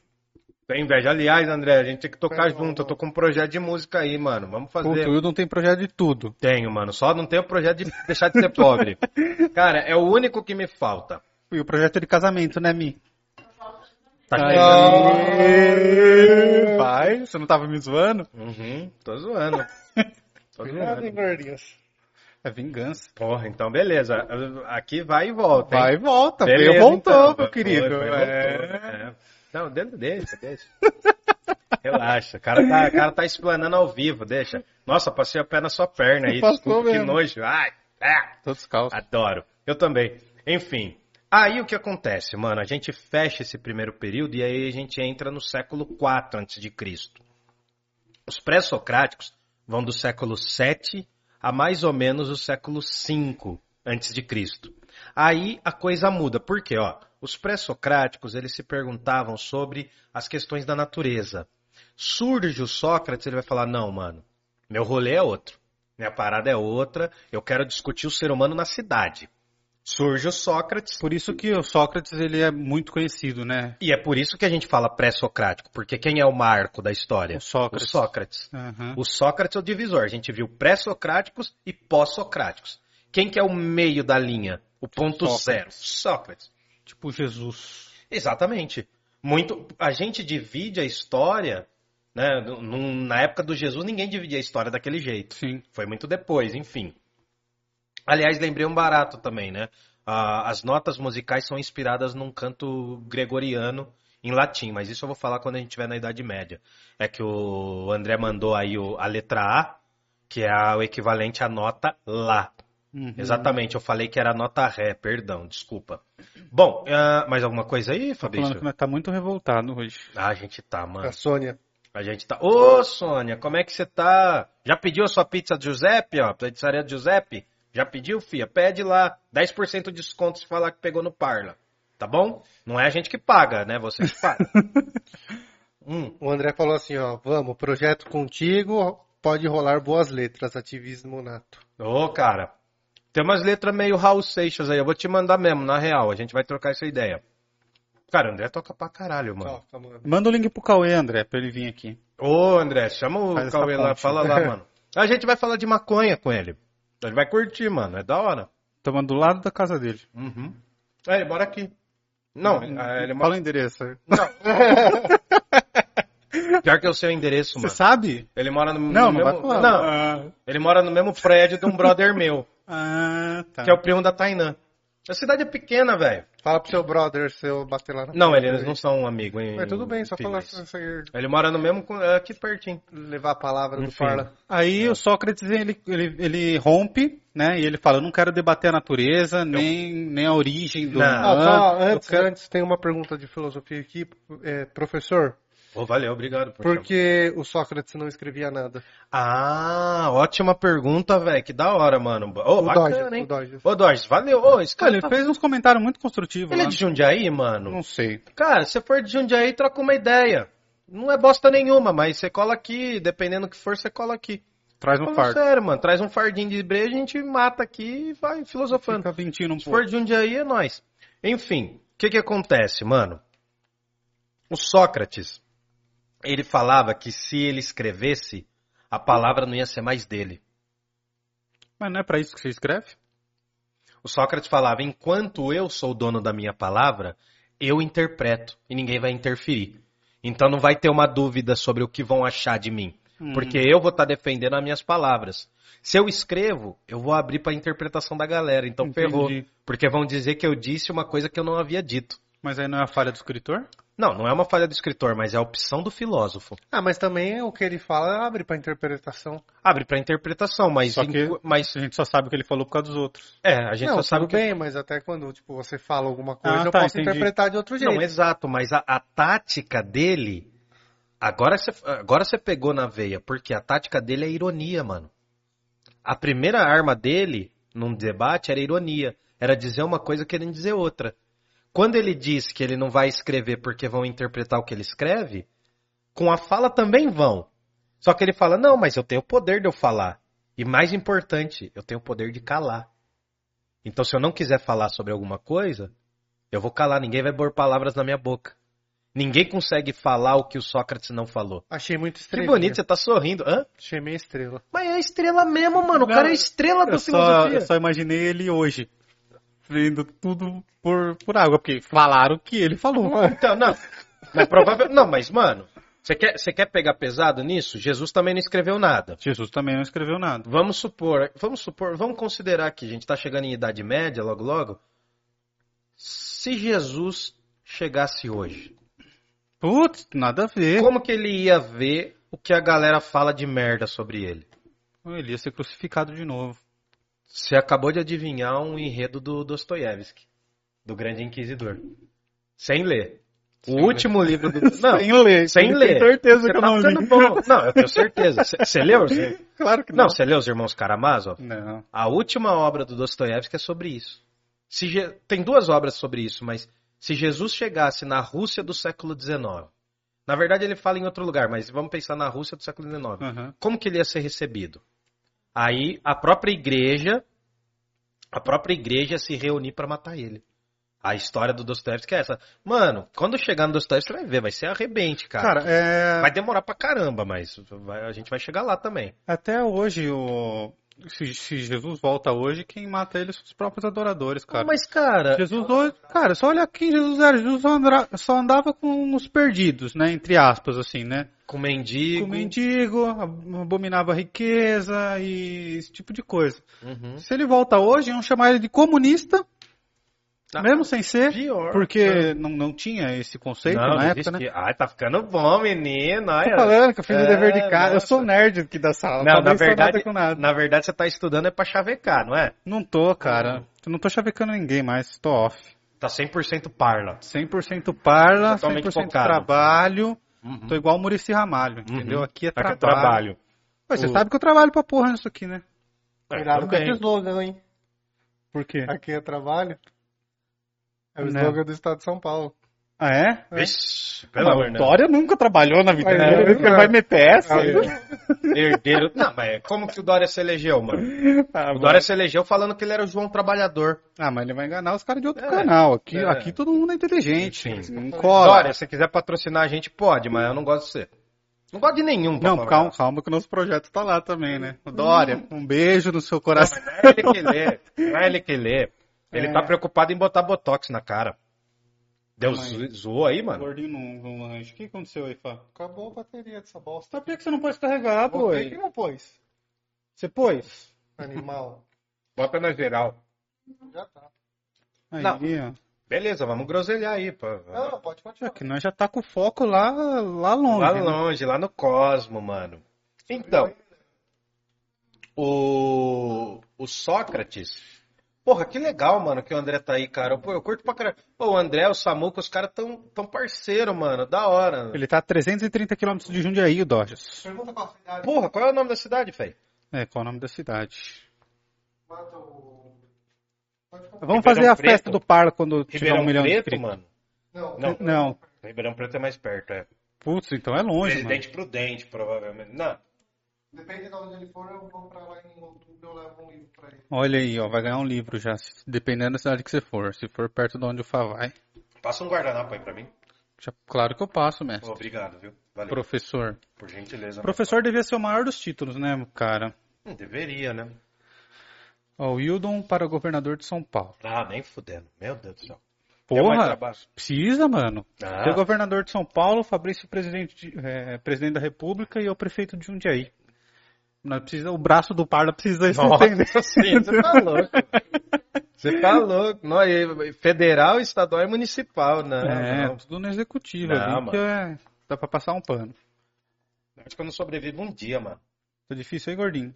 Tem inveja. Aliás, André, a gente tem que tocar Não, junto. Eu não. tô com um projeto de música aí, mano. Vamos fazer. Puta, o Wildon tem projeto de tudo. Tenho, mano. Só não tenho projeto de deixar de ser pobre. Cara, é o único que me falta. E o projeto é de casamento, né, Mi? Tá Aê! Vai, você não tava me zoando? Uhum, tô zoando. Tô Cuidado, hein, zoando. gordinhos. É vingança. Porra, então beleza. Aqui vai e volta. hein? Vai e volta. Beleza, Veio, voltou, então. meu querido. Foi, foi, voltou. É. É. Não, dentro deixa, deixa. Relaxa, o cara, tá, o cara tá explanando ao vivo, deixa. Nossa, passei a pé na sua perna aí, desculpa, que mesmo. nojo. Ai, é. Todos calços. Adoro. Eu também. Enfim. Aí o que acontece, mano? A gente fecha esse primeiro período e aí a gente entra no século IV Cristo. Os pré-socráticos vão do século VII a mais ou menos o século V antes de Cristo. Aí a coisa muda. Por quê? Ó, os pré-socráticos eles se perguntavam sobre as questões da natureza. Surge o Sócrates, ele vai falar: não, mano, meu rolê é outro. Minha parada é outra. Eu quero discutir o ser humano na cidade. Surge o Sócrates. Por isso que o Sócrates ele é muito conhecido, né? E é por isso que a gente fala pré-socrático, porque quem é o marco da história? O Sócrates. O Sócrates. Aham. O Sócrates é o divisor. A gente viu pré-socráticos e pós-socráticos. Quem que é o meio da linha? O ponto Sócrates. zero. Sócrates. Tipo Jesus. Exatamente. Muito. A gente divide a história, né? Na época do Jesus, ninguém dividia a história daquele jeito. Sim. Foi muito depois, enfim. Aliás, lembrei um barato também, né? Ah, as notas musicais são inspiradas num canto gregoriano em latim, mas isso eu vou falar quando a gente estiver na Idade Média. É que o André mandou aí o- a letra A, que é a- o equivalente à nota Lá. Uhum. Exatamente, eu falei que era a nota Ré, perdão, desculpa. Bom, ah, mais alguma coisa aí, Falando Fabrício? que nós tá muito revoltado hoje. Ah, a gente tá, mano. A Sônia. A gente tá. Ô, Sônia, como é que você tá? Já pediu a sua pizza de Giuseppe, ó? Pizzaria de Giuseppe? Já pediu, fia? Pede lá. 10% de desconto se falar que pegou no Parla. Tá bom? Não é a gente que paga, né? Você que paga. Hum. O André falou assim, ó, vamos, projeto contigo, pode rolar boas letras, ativismo nato. Ô, cara. Tem umas letras meio Raul Seixas aí. Eu vou te mandar mesmo, na real. A gente vai trocar essa ideia. Cara, o André toca pra caralho, mano. Toca, mano. Manda o link pro Cauê, André, pra ele vir aqui. Ô, André, chama o Faz Cauê lá, fala lá, mano. A gente vai falar de maconha com ele. Ele vai curtir, mano. É da hora. Tamo do lado da casa dele. Uhum. É, ele mora aqui. Não, é, ele mora... Fala o endereço. Pior que eu sei o endereço, Você mano. sabe? Ele mora no, Não, no não vai mesmo... falar. Não, Ah, ele mora no mesmo prédio de um brother meu, ah, tá. que é o primo da Tainã. A cidade é pequena, velho. Fala pro seu brother se eu bater lá na Não, eles não são amigos, hein? Mas tudo bem, só falar Ele mora no mesmo, com- é aqui pertinho. levar a palavra do Enfim. Parla. Aí o Sócrates ele, ele, ele rompe, né? E ele fala: Eu não quero debater a natureza, nem, nem a origem do. Não. Ah, Eu antes, quero- antes tem uma pergunta de filosofia aqui, é, professor. Ô, valeu, obrigado. Por Por que o Sócrates não escrevia nada? Ah, ótima pergunta, velho. Que da hora, mano. Ô, o bacana, Dodge, hein? o Dodge. Ô, Dodge, valeu. Ô, esse Cara, ele tá- fez uns comentários muito construtivos. Ele é lá. de Jundiaí, mano? Não sei. Cara, se você for de Jundiaí, troca uma ideia. Não é bosta nenhuma, mas você cola aqui, dependendo do que for, você cola aqui. Traz um fardo. sério, mano. Traz um fardinho de breja, a gente mata aqui e vai filosofando. Fica mentindo um Se pouco. for de Jundiaí, é nóis. Enfim, o que que acontece, mano? O Sócrates, ele falava que se ele escrevesse, a palavra não ia ser mais dele. Mas não é pra isso que você escreve? O Sócrates falava: enquanto eu sou o dono da minha palavra, eu interpreto e ninguém vai interferir. Então não vai ter uma dúvida sobre o que vão achar de mim, Hum. porque eu vou estar defendendo as minhas palavras. Se eu escrevo, eu vou abrir para a interpretação da galera. Então Entendi. ferrou, porque vão dizer que eu disse uma coisa que eu não havia dito. Mas aí não é a falha do escritor? Não, não é uma falha do escritor, mas é a opção do filósofo. Ah, mas também o que ele fala abre pra interpretação. Abre para interpretação, mas, Só que mas a gente só sabe o que ele falou por causa dos outros. é, a gente não, só sabe tudo que bem, mas até quando tipo, você fala alguma coisa, Ah, eu tá, posso entendi. interpretar de outro jeito. Não, exato, mas a, a tática dele. Agora você agora você pegou na veia, porque a tática dele é ironia, mano. A primeira arma dele, num debate, era ironia. Era dizer uma coisa querendo dizer outra. Quando ele diz que ele não vai escrever porque vão interpretar o que ele escreve, com a fala também vão. Só que ele fala: não, mas eu tenho o poder de eu falar. E mais importante, eu tenho o poder de calar. Então, se eu não quiser falar sobre alguma coisa, eu vou calar, ninguém vai pôr palavras na minha boca. Ninguém consegue falar o que o Sócrates não falou. Achei muito Que estrela. bonito, você tá sorrindo. Hã? Achei meio estrela. Mas é estrela mesmo, mano. O Não, cara é estrela da Eu só, filosofia. eu só imaginei ele hoje. Vendo tudo por, por água, porque falaram o que ele falou. Então, não. Mas provável... Não, mas, mano, você quer, você quer pegar pesado nisso? Jesus também não escreveu nada. Jesus também não escreveu nada. Vamos supor, vamos supor, vamos considerar que a gente tá chegando em Idade Média logo logo. Se Jesus chegasse hoje, Putz, nada a ver. como que ele ia ver o que a galera fala de merda sobre ele? Ele ia ser crucificado de novo. Você acabou de adivinhar um enredo do Dostoiévski, do Grande Inquisidor. Sem ler. O Sem último livro do. Não, sem ler. sem ler. Tem certeza Você que eu tá não ficando li. bom. Não, eu tenho certeza. Você- leu? Você- Claro que não. Não, você leu Os Irmãos Karamazov? Não. A última obra do Dostoiévski é sobre isso. Se Je- Tem duas obras sobre isso, mas se Jesus chegasse na Rússia do século XIX, na verdade ele fala em outro lugar, mas vamos pensar na Rússia do século XIX. Aham. Como que ele ia ser recebido? Aí a própria igreja, a própria igreja se reunir para matar ele. A história do Dostoiévski é essa. Mano, quando chegar no Dostoiévski, você vai ver, vai ser arrebente, cara. Cara, é... Vai demorar pra caramba, mas vai- a gente vai chegar lá também. até hoje, o... se, se Jesus volta hoje, quem mata ele são os próprios adoradores, cara. Mas, cara, Jesus hoje, cara, só olha quem Jesus era. Jesus só andava com os perdidos, né? Entre aspas, assim, né? Com mendigo. Com mendigo, ab- abominava a riqueza e esse tipo de coisa. Uhum. Se ele volta hoje, iam chamar ele de comunista, Ah, mesmo sem ser, Pior. porque não, não tinha esse conceito não, na não época, né? Ai, tá ficando bom, menino. Ai, Tô falando que eu fiz o É, dever de casa. Eu nossa. sou nerd aqui da sala. Não, na verdade, na verdade você tá estudando é pra chavecar, não é? Não tô, cara. Eu não tô chavecando ninguém mais. Tô off. Tá 100% parla. 100% parla, Totalmente 100% focado. trabalho. Uhum. Tô igual o Murici Ramalho, entendeu? Uhum. Aqui é Aqui é trabalho. trabalho. Pô, você O- sabe que eu trabalho pra porra nisso aqui, né? É, Cuidado com esse bem. slogan, hein? Por quê? Aqui é trabalho. É o Né. slogan do estado de São Paulo. Ah, é? Vixe, Não, pelo amor o de Dória nunca trabalhou na vida É, dele, nunca. ele vai meter essa. Herdeiro. Não, mas como que o Dória se elegeu, mano? Ah, O Dória se elegeu falando que ele era o João Trabalhador. Ah, mas ele vai enganar os caras de outro É, canal. Aqui, é. aqui todo mundo é inteligente. Não cola. Dória, se quiser patrocinar a gente, pode, mas eu não gosto de você. Não gosto de nenhum. pra Não, falar. calma, calma que o nosso projeto tá lá também, né? O Dória, um beijo no seu coração. Não, é ele que lê. Não é ele que lê. Ele É. tá preocupado em botar botox na cara. Deus zoou aí, mano? gordinho não, não lanche. O que aconteceu aí, Fá? Acabou a bateria dessa bosta. Mas por que você não pôs carregar, pô? Por que não pôs? Você pôs? Animal. Bota na geral. Já tá. Aí, Não. ó. Beleza, vamos groselhar aí. Pô. Não, não, pode É continuar. que nós já tá com o foco lá, lá longe. Lá né? longe, lá no Cosmo, mano. Então, o, o Sócrates. Porra, que legal, mano, que o André tá aí, cara. Pô, eu curto pra caralho. Pô, o André, o Samuca, os caras tão, tão parceiro, mano. Da hora. Ele tá a 330 km de Jundiaí, o Dodgers. Pergunta qual a cidade. Porra, qual é o nome da cidade, velho? É, qual é o nome da cidade? Mata o... Pode falar. Vamos Ribeirão fazer a Preto? festa do Parla quando tiver Ribeirão um milhão de Preto, inscritos. mano. Não, Não. Não. Ribeirão Preto é mais perto, é. Putz, então é longe, mano. Presidente Prudente, provavelmente. Não. Depende de onde ele for, eu vou pra lá em outubro, eu levo um livro pra ele. Olha aí, ó, vai ganhar um livro já, dependendo da cidade que você for. Se for perto de onde o Fá vai. Passa um guardanapo aí pra mim. Já- claro que eu passo, mestre. Obrigado, viu? Valeu. Professor. Por gentileza. Professor devia ser o maior dos títulos, né, cara? Hum, deveria, né? Ó, o Wildon para governador de São Paulo. Ah, nem fudendo. Meu Deus do céu. Porra, precisa, mano. Ah. Ser governador de São Paulo, Fabrício presidente, de- é, presidente da República e eu prefeito de Jundiaí. Nós precisa, o braço do Parla precisa. Nossa, sim, você tá louco. Você tá louco. Não, e- federal, estadual e municipal, né? É, Não. tudo no executivo Não, ali, que é, dá pra passar um pano. Acho que eu não sobrevivo um dia, mano. Tá difícil aí, gordinho.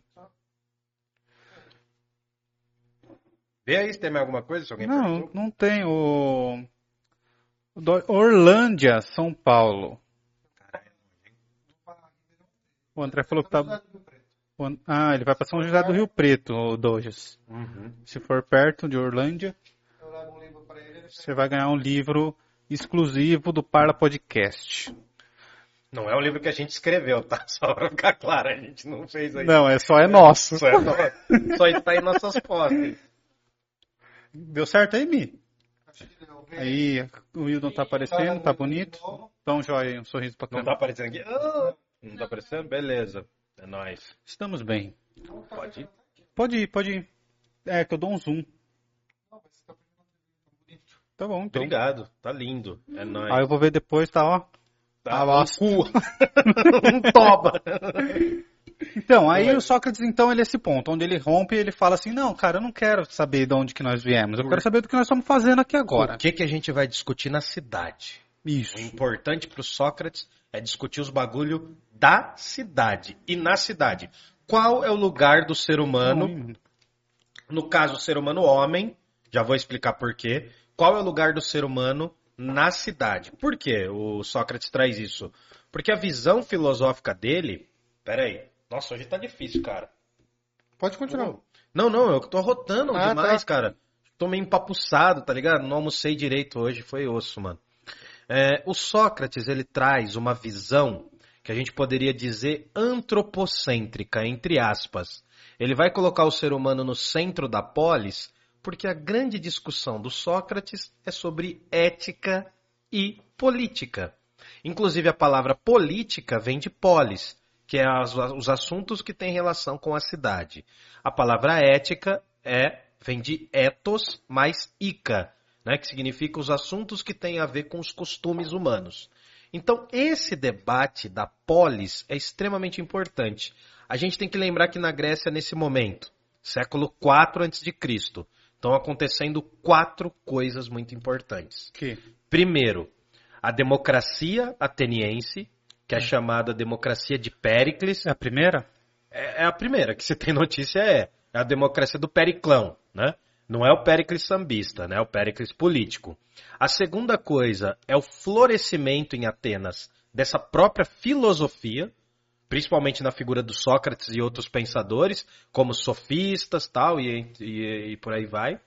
Vê aí se tem mais alguma coisa, se alguém Não, perguntou. não tem. O... Orlândia, São Paulo. O André falou que tá. Ah, ele vai pra São José do Rio Preto, o Dojas. Uhum. Se for perto de Orlândia, Eu levo um livro pra ele, ele você vai ganhar um livro exclusivo do Parla Podcast. Não é um livro que a gente escreveu, tá? Só pra ficar claro, a gente não fez aí. Não, é só é nosso. Só, é nosso. Só está em nossas postas. Deu certo aí, Mi? Acho que deu. Vê Aí, o Wildon tá aparecendo, tá bonito. de novo. Dá um joia aí, um sorriso pra Não câmera. tá aparecendo aqui? Ah, não tá aparecendo? Beleza. É nóis. Estamos bem. Pode ir. Pode ir, pode ir. É, que eu dou um zoom. Tá bonito. Tá bom, então. Obrigado. Tá lindo. É nóis. Aí eu vou ver depois, tá, ó. Tá, Ah, um nossa. cu. um toba. Então, aí Vai. o Sócrates, então, ele é esse ponto, onde ele rompe e ele fala assim, não, cara, eu não quero saber de onde que nós viemos, eu quero saber do que nós estamos fazendo aqui agora. O que, que a gente vai discutir na cidade? Isso. O importante pro Sócrates é discutir os bagulho da cidade. E na cidade. Qual é o lugar do ser humano No caso, o ser humano homem, já vou explicar por quê. Qual é o lugar do ser humano na cidade? Por que o Sócrates traz isso? Porque a visão filosófica dele. Peraí. Nossa, hoje tá difícil, cara. Pode continuar. Não, não, eu tô rotando Ah, demais, tá. cara. Tô meio empapuçado, tá ligado? Não almocei direito hoje, foi osso, mano. É, o Sócrates, ele traz uma visão que a gente poderia dizer antropocêntrica, entre aspas. Ele vai colocar o ser humano no centro da polis, porque a grande discussão do Sócrates é sobre ética e política. Inclusive, a palavra política vem de polis, que é as- os assuntos que têm relação com a cidade. A palavra ética é vem de ethos mais ica, né, que significa os assuntos que têm a ver com os costumes humanos. Então, esse debate da polis é extremamente importante. A gente tem que lembrar que na Grécia, nesse momento, século 4 a.C., estão acontecendo quatro coisas muito importantes. Que? Primeiro, a democracia ateniense, que é chamada democracia de Péricles. É a primeira? É, é a primeira que se tem notícia é, é a democracia do Periclão, né? Não é o Péricles sambista, né? É o Péricles político. A segunda coisa é o florescimento em Atenas dessa própria filosofia, principalmente na figura do Sócrates e outros pensadores, como sofistas tal, e, e, e por aí vai.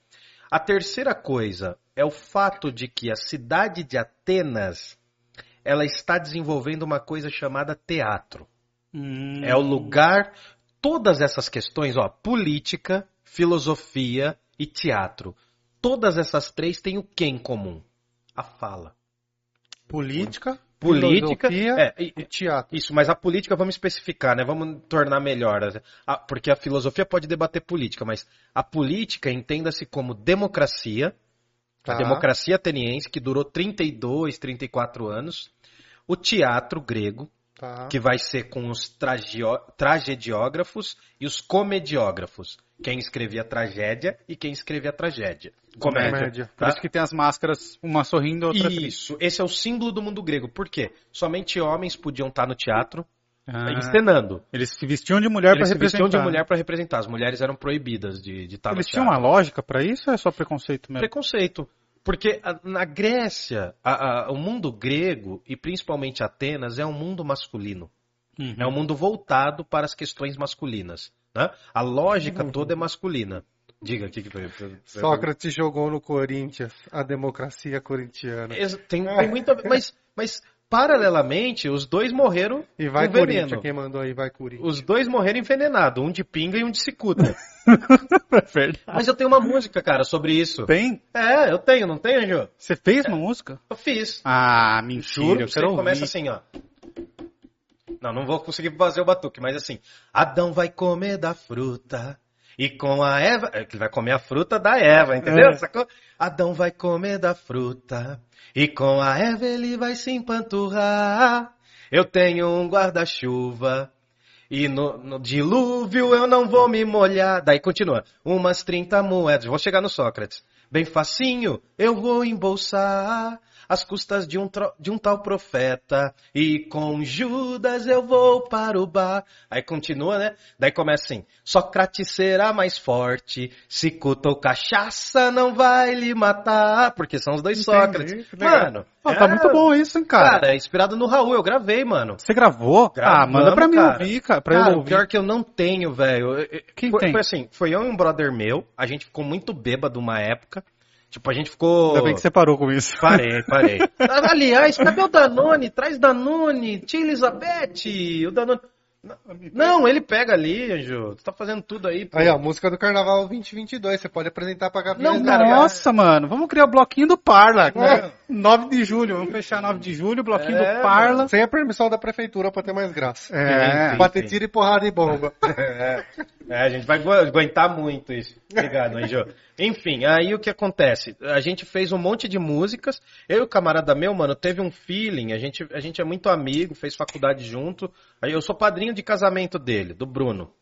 A terceira coisa é o fato de que a cidade de Atenas ela está desenvolvendo uma coisa chamada teatro. Hum. É o lugar, todas essas questões, ó, política, filosofia e teatro. Todas essas três têm o que em comum? A fala. Política, Política, é, e- e teatro. Isso, mas a política vamos especificar, né? Vamos tornar melhor. A- Porque a filosofia pode debater política, mas a política entenda-se como democracia, Tá. a democracia ateniense, que durou 32, 34 anos. O teatro grego, Tá. que vai ser com os tragio- tragediógrafos e os comediógrafos. Quem escrevia tragédia e quem escrevia tragédia. Comédia. Comédia. Por tá? isso que tem as máscaras, uma sorrindo, outra triste. Isso, esse é o símbolo do mundo grego. Por quê? Somente homens podiam estar no teatro Ah, encenando. eles se vestiam de mulher Eles pra se vestiam representar. de mulher para representar. As mulheres eram proibidas de, de estar Eles no tinham teatro. uma lógica pra isso ou é só preconceito mesmo? Preconceito. Porque a- na Grécia, a- a- o mundo grego, e principalmente Atenas, é um mundo masculino. Uhum. É um mundo voltado para as questões masculinas. né? A lógica toda é masculina. Diga, o que, que foi? Sócrates jogou no Corinthians a democracia corintiana. Tem, tem muito a ver. Mas, mas, paralelamente, os dois morreram E vai com veneno. Quem mandou aí vai Corinthians. Os dois morreram envenenados, um de pinga e um de cicuta. É. Mas eu tenho uma música, cara, sobre isso. Tem? É, eu tenho, não tenho, Anjo? Você fez uma música? Eu fiz. Ah, mentira, Juro, eu você quero ouvir. começa assim, ó. Não, não vou conseguir fazer o batuque, mas assim. Adão vai comer da fruta. E com a Eva. é, que vai comer a fruta da Eva, entendeu? É. Adão vai comer da fruta. E com a Eva ele vai se empanturrar. Eu tenho um guarda-chuva. E no, no dilúvio eu não vou me molhar. Daí continua. Umas 30 moedas. Vou chegar no Sócrates. Bem facinho, eu vou embolsar as custas de um, de um tal profeta. E com Judas eu vou para o bar. Aí continua, né? Daí começa assim. Sócrates será mais forte. Se cuta ou cachaça não vai lhe matar. Porque são os dois Entendi, Sócrates. Mano. Pô, tá é- muito bom isso, hein, cara. Cara, é inspirado no Raul. Eu gravei, mano. Você gravou? Gravamos, ah, manda pra mim cara. ouvir, cara, pra Cara, eu o ouvir. pior que eu não tenho, velho. Quem foi, tem? foi assim, foi eu e um brother meu, a gente ficou muito bêbado uma época. Tipo, a gente ficou... Ainda bem que você parou com isso. Parei, parei. Aliás, cadê o Danone? Traz Danone. Tia Elizabeth, o Danone... Não, ele pega ali, Anjo. Tu tá fazendo tudo aí, pô. Aí, ó, música do Carnaval 2022, você pode apresentar pra Gabriela. Não, cara, Nossa, mano, vamos criar o bloquinho do Parla. É. 9 de julho, vamos fechar 9 de julho, bloquinho É, do Parla. Sem a permissão da prefeitura pra ter mais graça. É. Sim. Bater tiro e porrada e bomba. É, é, a gente vai agu- aguentar muito isso. Obrigado, Anjo. Enfim, aí o que acontece? A gente fez um monte de músicas. Eu e o camarada meu, mano, teve um feeling. A gente, a gente é muito amigo, fez faculdade junto. Aí eu sou padrinho de casamento dele, do Bruno.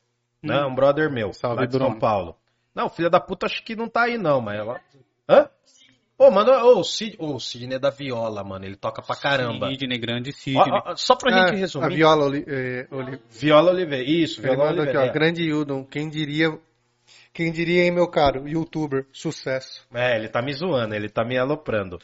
Né? Um brother meu, Salve, lá de Bruno. São Paulo. Não, filha da puta, acho que não tá aí não, mas ela... Hã? Ô, mano, ô, o Cid... ô, o Sidney é da viola, mano. Ele toca pra caramba. Sidney, grande Sidney. ó, ó, só pra gente Ah, A resumir. Viola Oli, é, Oli, Viola Oliveira. Isso, Viola manda aqui, Oliveira. ó, grande Hildon, quem diria, quem diria, hein, meu caro, youtuber, sucesso. É, ele tá me zoando, ele tá me aloprando.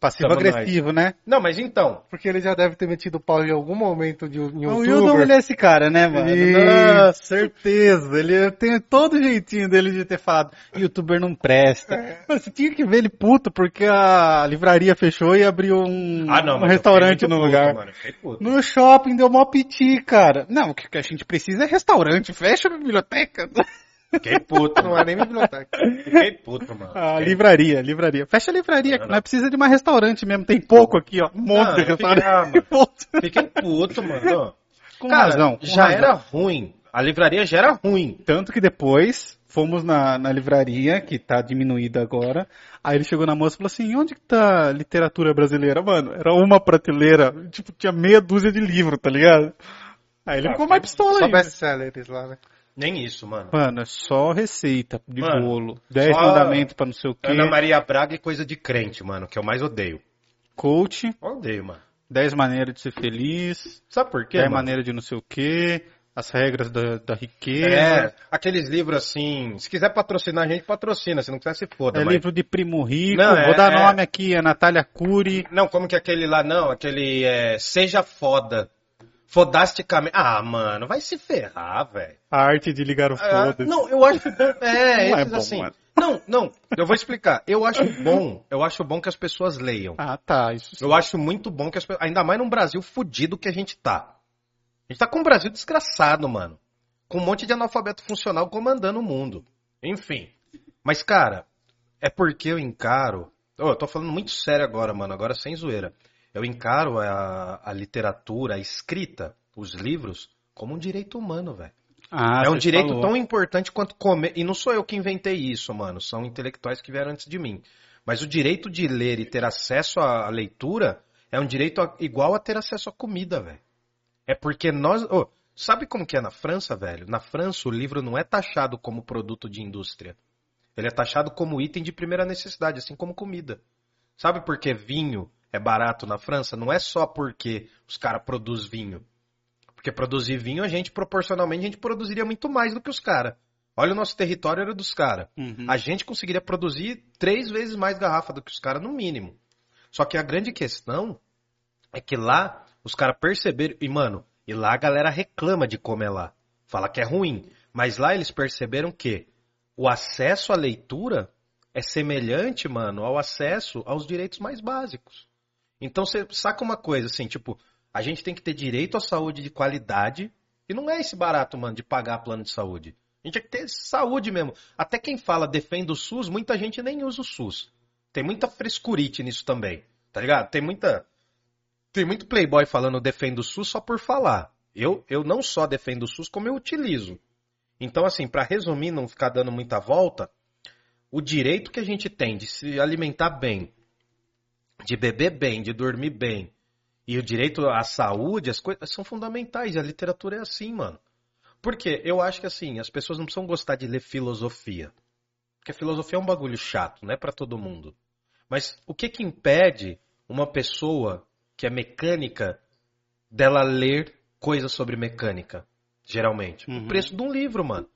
Passivo-agressivo, né? Não, mas então. Porque ele já deve ter metido pau em algum momento de um O Wildon, youtuber. ele é esse cara, né, mano? Ah, certeza. Ele tem todo o jeitinho dele de ter falado, youtuber não presta. É. Mas Você tinha que ver ele puto, porque a livraria fechou e abriu um, Ah, não, um restaurante no muito lugar. puto, mano, puto. No shopping deu mó piti, cara. Não, o que a gente precisa é restaurante. Fecha a biblioteca. Fiquei puto, Não é nem biblioteca. Fiquei puto, mano. A Fiquei- livraria, livraria. Fecha a livraria, Não, que não. nós precisa de mais restaurante mesmo. Tem pouco aqui, ó. Um monte Não, de restaurante. fiquei- ah. Fiquei puto, mano. Com Cara, razão. com já razão. era ruim. A livraria já era ruim. Tanto que depois fomos na, na livraria, que tá diminuída agora. Aí ele chegou na moça e falou assim: onde que tá a literatura brasileira? Mano, era uma prateleira, tipo, tinha meia dúzia de livro, tá ligado? Aí ele Ah, ficou mais pistola Só ainda. best-sellers lá, né? Nem isso, mano. Mano, é só receita de Mano, bolo. Dez mandamentos pra não sei o quê. Ana Maria Braga e coisa de crente, mano, que eu mais odeio. Coach, Eu odeio, mano. 10 maneiras de ser feliz. Sabe por quê, 10 mano? maneiras de não sei o quê. As regras da, da riqueza. É, aqueles livros assim. Se quiser patrocinar a gente, patrocina. Se não quiser, se foda. É mas- livro de primo rico. Não, Vou é- dar é- nome aqui, a Natália Cury. Não, como que aquele lá, não, aquele é, Seja Foda. Fodasticamente. Ah, mano, vai se ferrar, velho. A arte de ligar o Ah, foda. não, eu acho que. É, Não é bom, assim. mano. Não, não, eu vou explicar. Eu acho bom, eu acho bom que as pessoas leiam. Ah, tá. Isso sim. Eu acho muito bom que as pessoas. Ainda mais num Brasil fudido que a gente tá. A gente tá com um Brasil desgraçado, mano. Com um monte de analfabeto funcional comandando o mundo. Enfim. Mas, cara, é porque eu encaro. Ô, eu tô falando muito sério agora, mano. Agora sem zoeira. Eu encaro a, a literatura, a escrita, os livros, como um direito humano, velho. Ah, é um direito falou. tão importante quanto comer. E não sou eu que inventei isso, mano. São intelectuais que vieram antes de mim. Mas o direito de ler e ter acesso à leitura é um direito a- igual a ter acesso à comida, velho. É porque nós. ô, sabe como que é na França, velho? Na França, o livro não é taxado como produto de indústria. Ele é taxado como item de primeira necessidade, assim como comida. Sabe por que vinho é barato na França? Não é só porque os caras produzem vinho. Porque produzir vinho, a gente, proporcionalmente, a gente produziria muito mais do que os caras. Olha o nosso território era dos caras. Uhum. A gente conseguiria produzir três vezes mais garrafa do que os caras, no mínimo. Só que a grande questão é que lá os caras perceberam. E, mano, e lá a galera reclama de comer lá. Fala que é ruim. Mas lá eles perceberam que o acesso à leitura é semelhante, mano, ao acesso aos direitos mais básicos. Então você saca uma coisa assim, tipo, a gente tem que ter direito à saúde de qualidade. E não é esse barato, mano, de pagar plano de saúde. A gente tem que ter saúde mesmo. Até quem fala defende o SUS, muita gente nem usa o SUS. Tem muita frescurite nisso também. Tá ligado? Tem muita. Tem muito playboy falando defendo o SUS só por falar. Eu, eu não só defendo o SUS, como eu utilizo. Então, assim, pra resumir, não ficar dando muita volta, o direito que a gente tem de se alimentar bem, de beber bem, de dormir bem, e o direito à saúde, as coisas são fundamentais. E a literatura é assim, mano. Por quê? Eu acho que assim, as pessoas não precisam gostar de ler filosofia. Porque filosofia é um bagulho chato, não é pra todo mundo. Mas o que que impede uma pessoa que é mecânica dela ler coisas sobre mecânica, geralmente? Uhum. O preço de um livro, mano.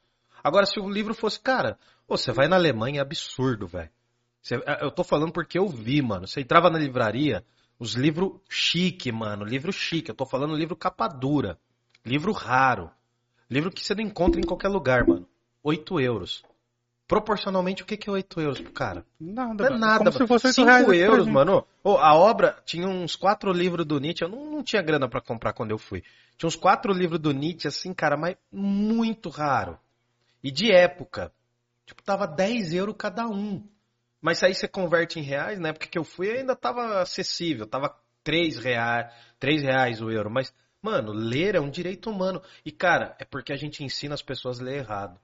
Agora, se o livro fosse, cara, você vai na Alemanha, é absurdo, velho. Você- Eu tô falando porque eu vi, mano. Você entrava na livraria, os livros chique, mano. Livro chique. Eu tô falando livro capa dura. Livro raro. Livro que você não encontra em qualquer lugar, mano. 8 euros. Proporcionalmente, o que que é 8 euros pro cara? Nada, Não é nada, Como se mano. fosse 8 5 reais esse euros, mano. Ô, a obra tinha uns quatro livros do Nietzsche. Eu não, não tinha grana pra comprar quando eu fui. Tinha uns quatro livros do Nietzsche, assim, cara, mas muito raro. E de época. Tipo, tava 10 euros cada um. Mas aí você converte em reais, na época que eu fui ainda tava acessível. Tava 3 reais, 3 reais o euro. Mas, mano, ler é um direito humano. E, cara, é porque a gente ensina as pessoas a ler errado.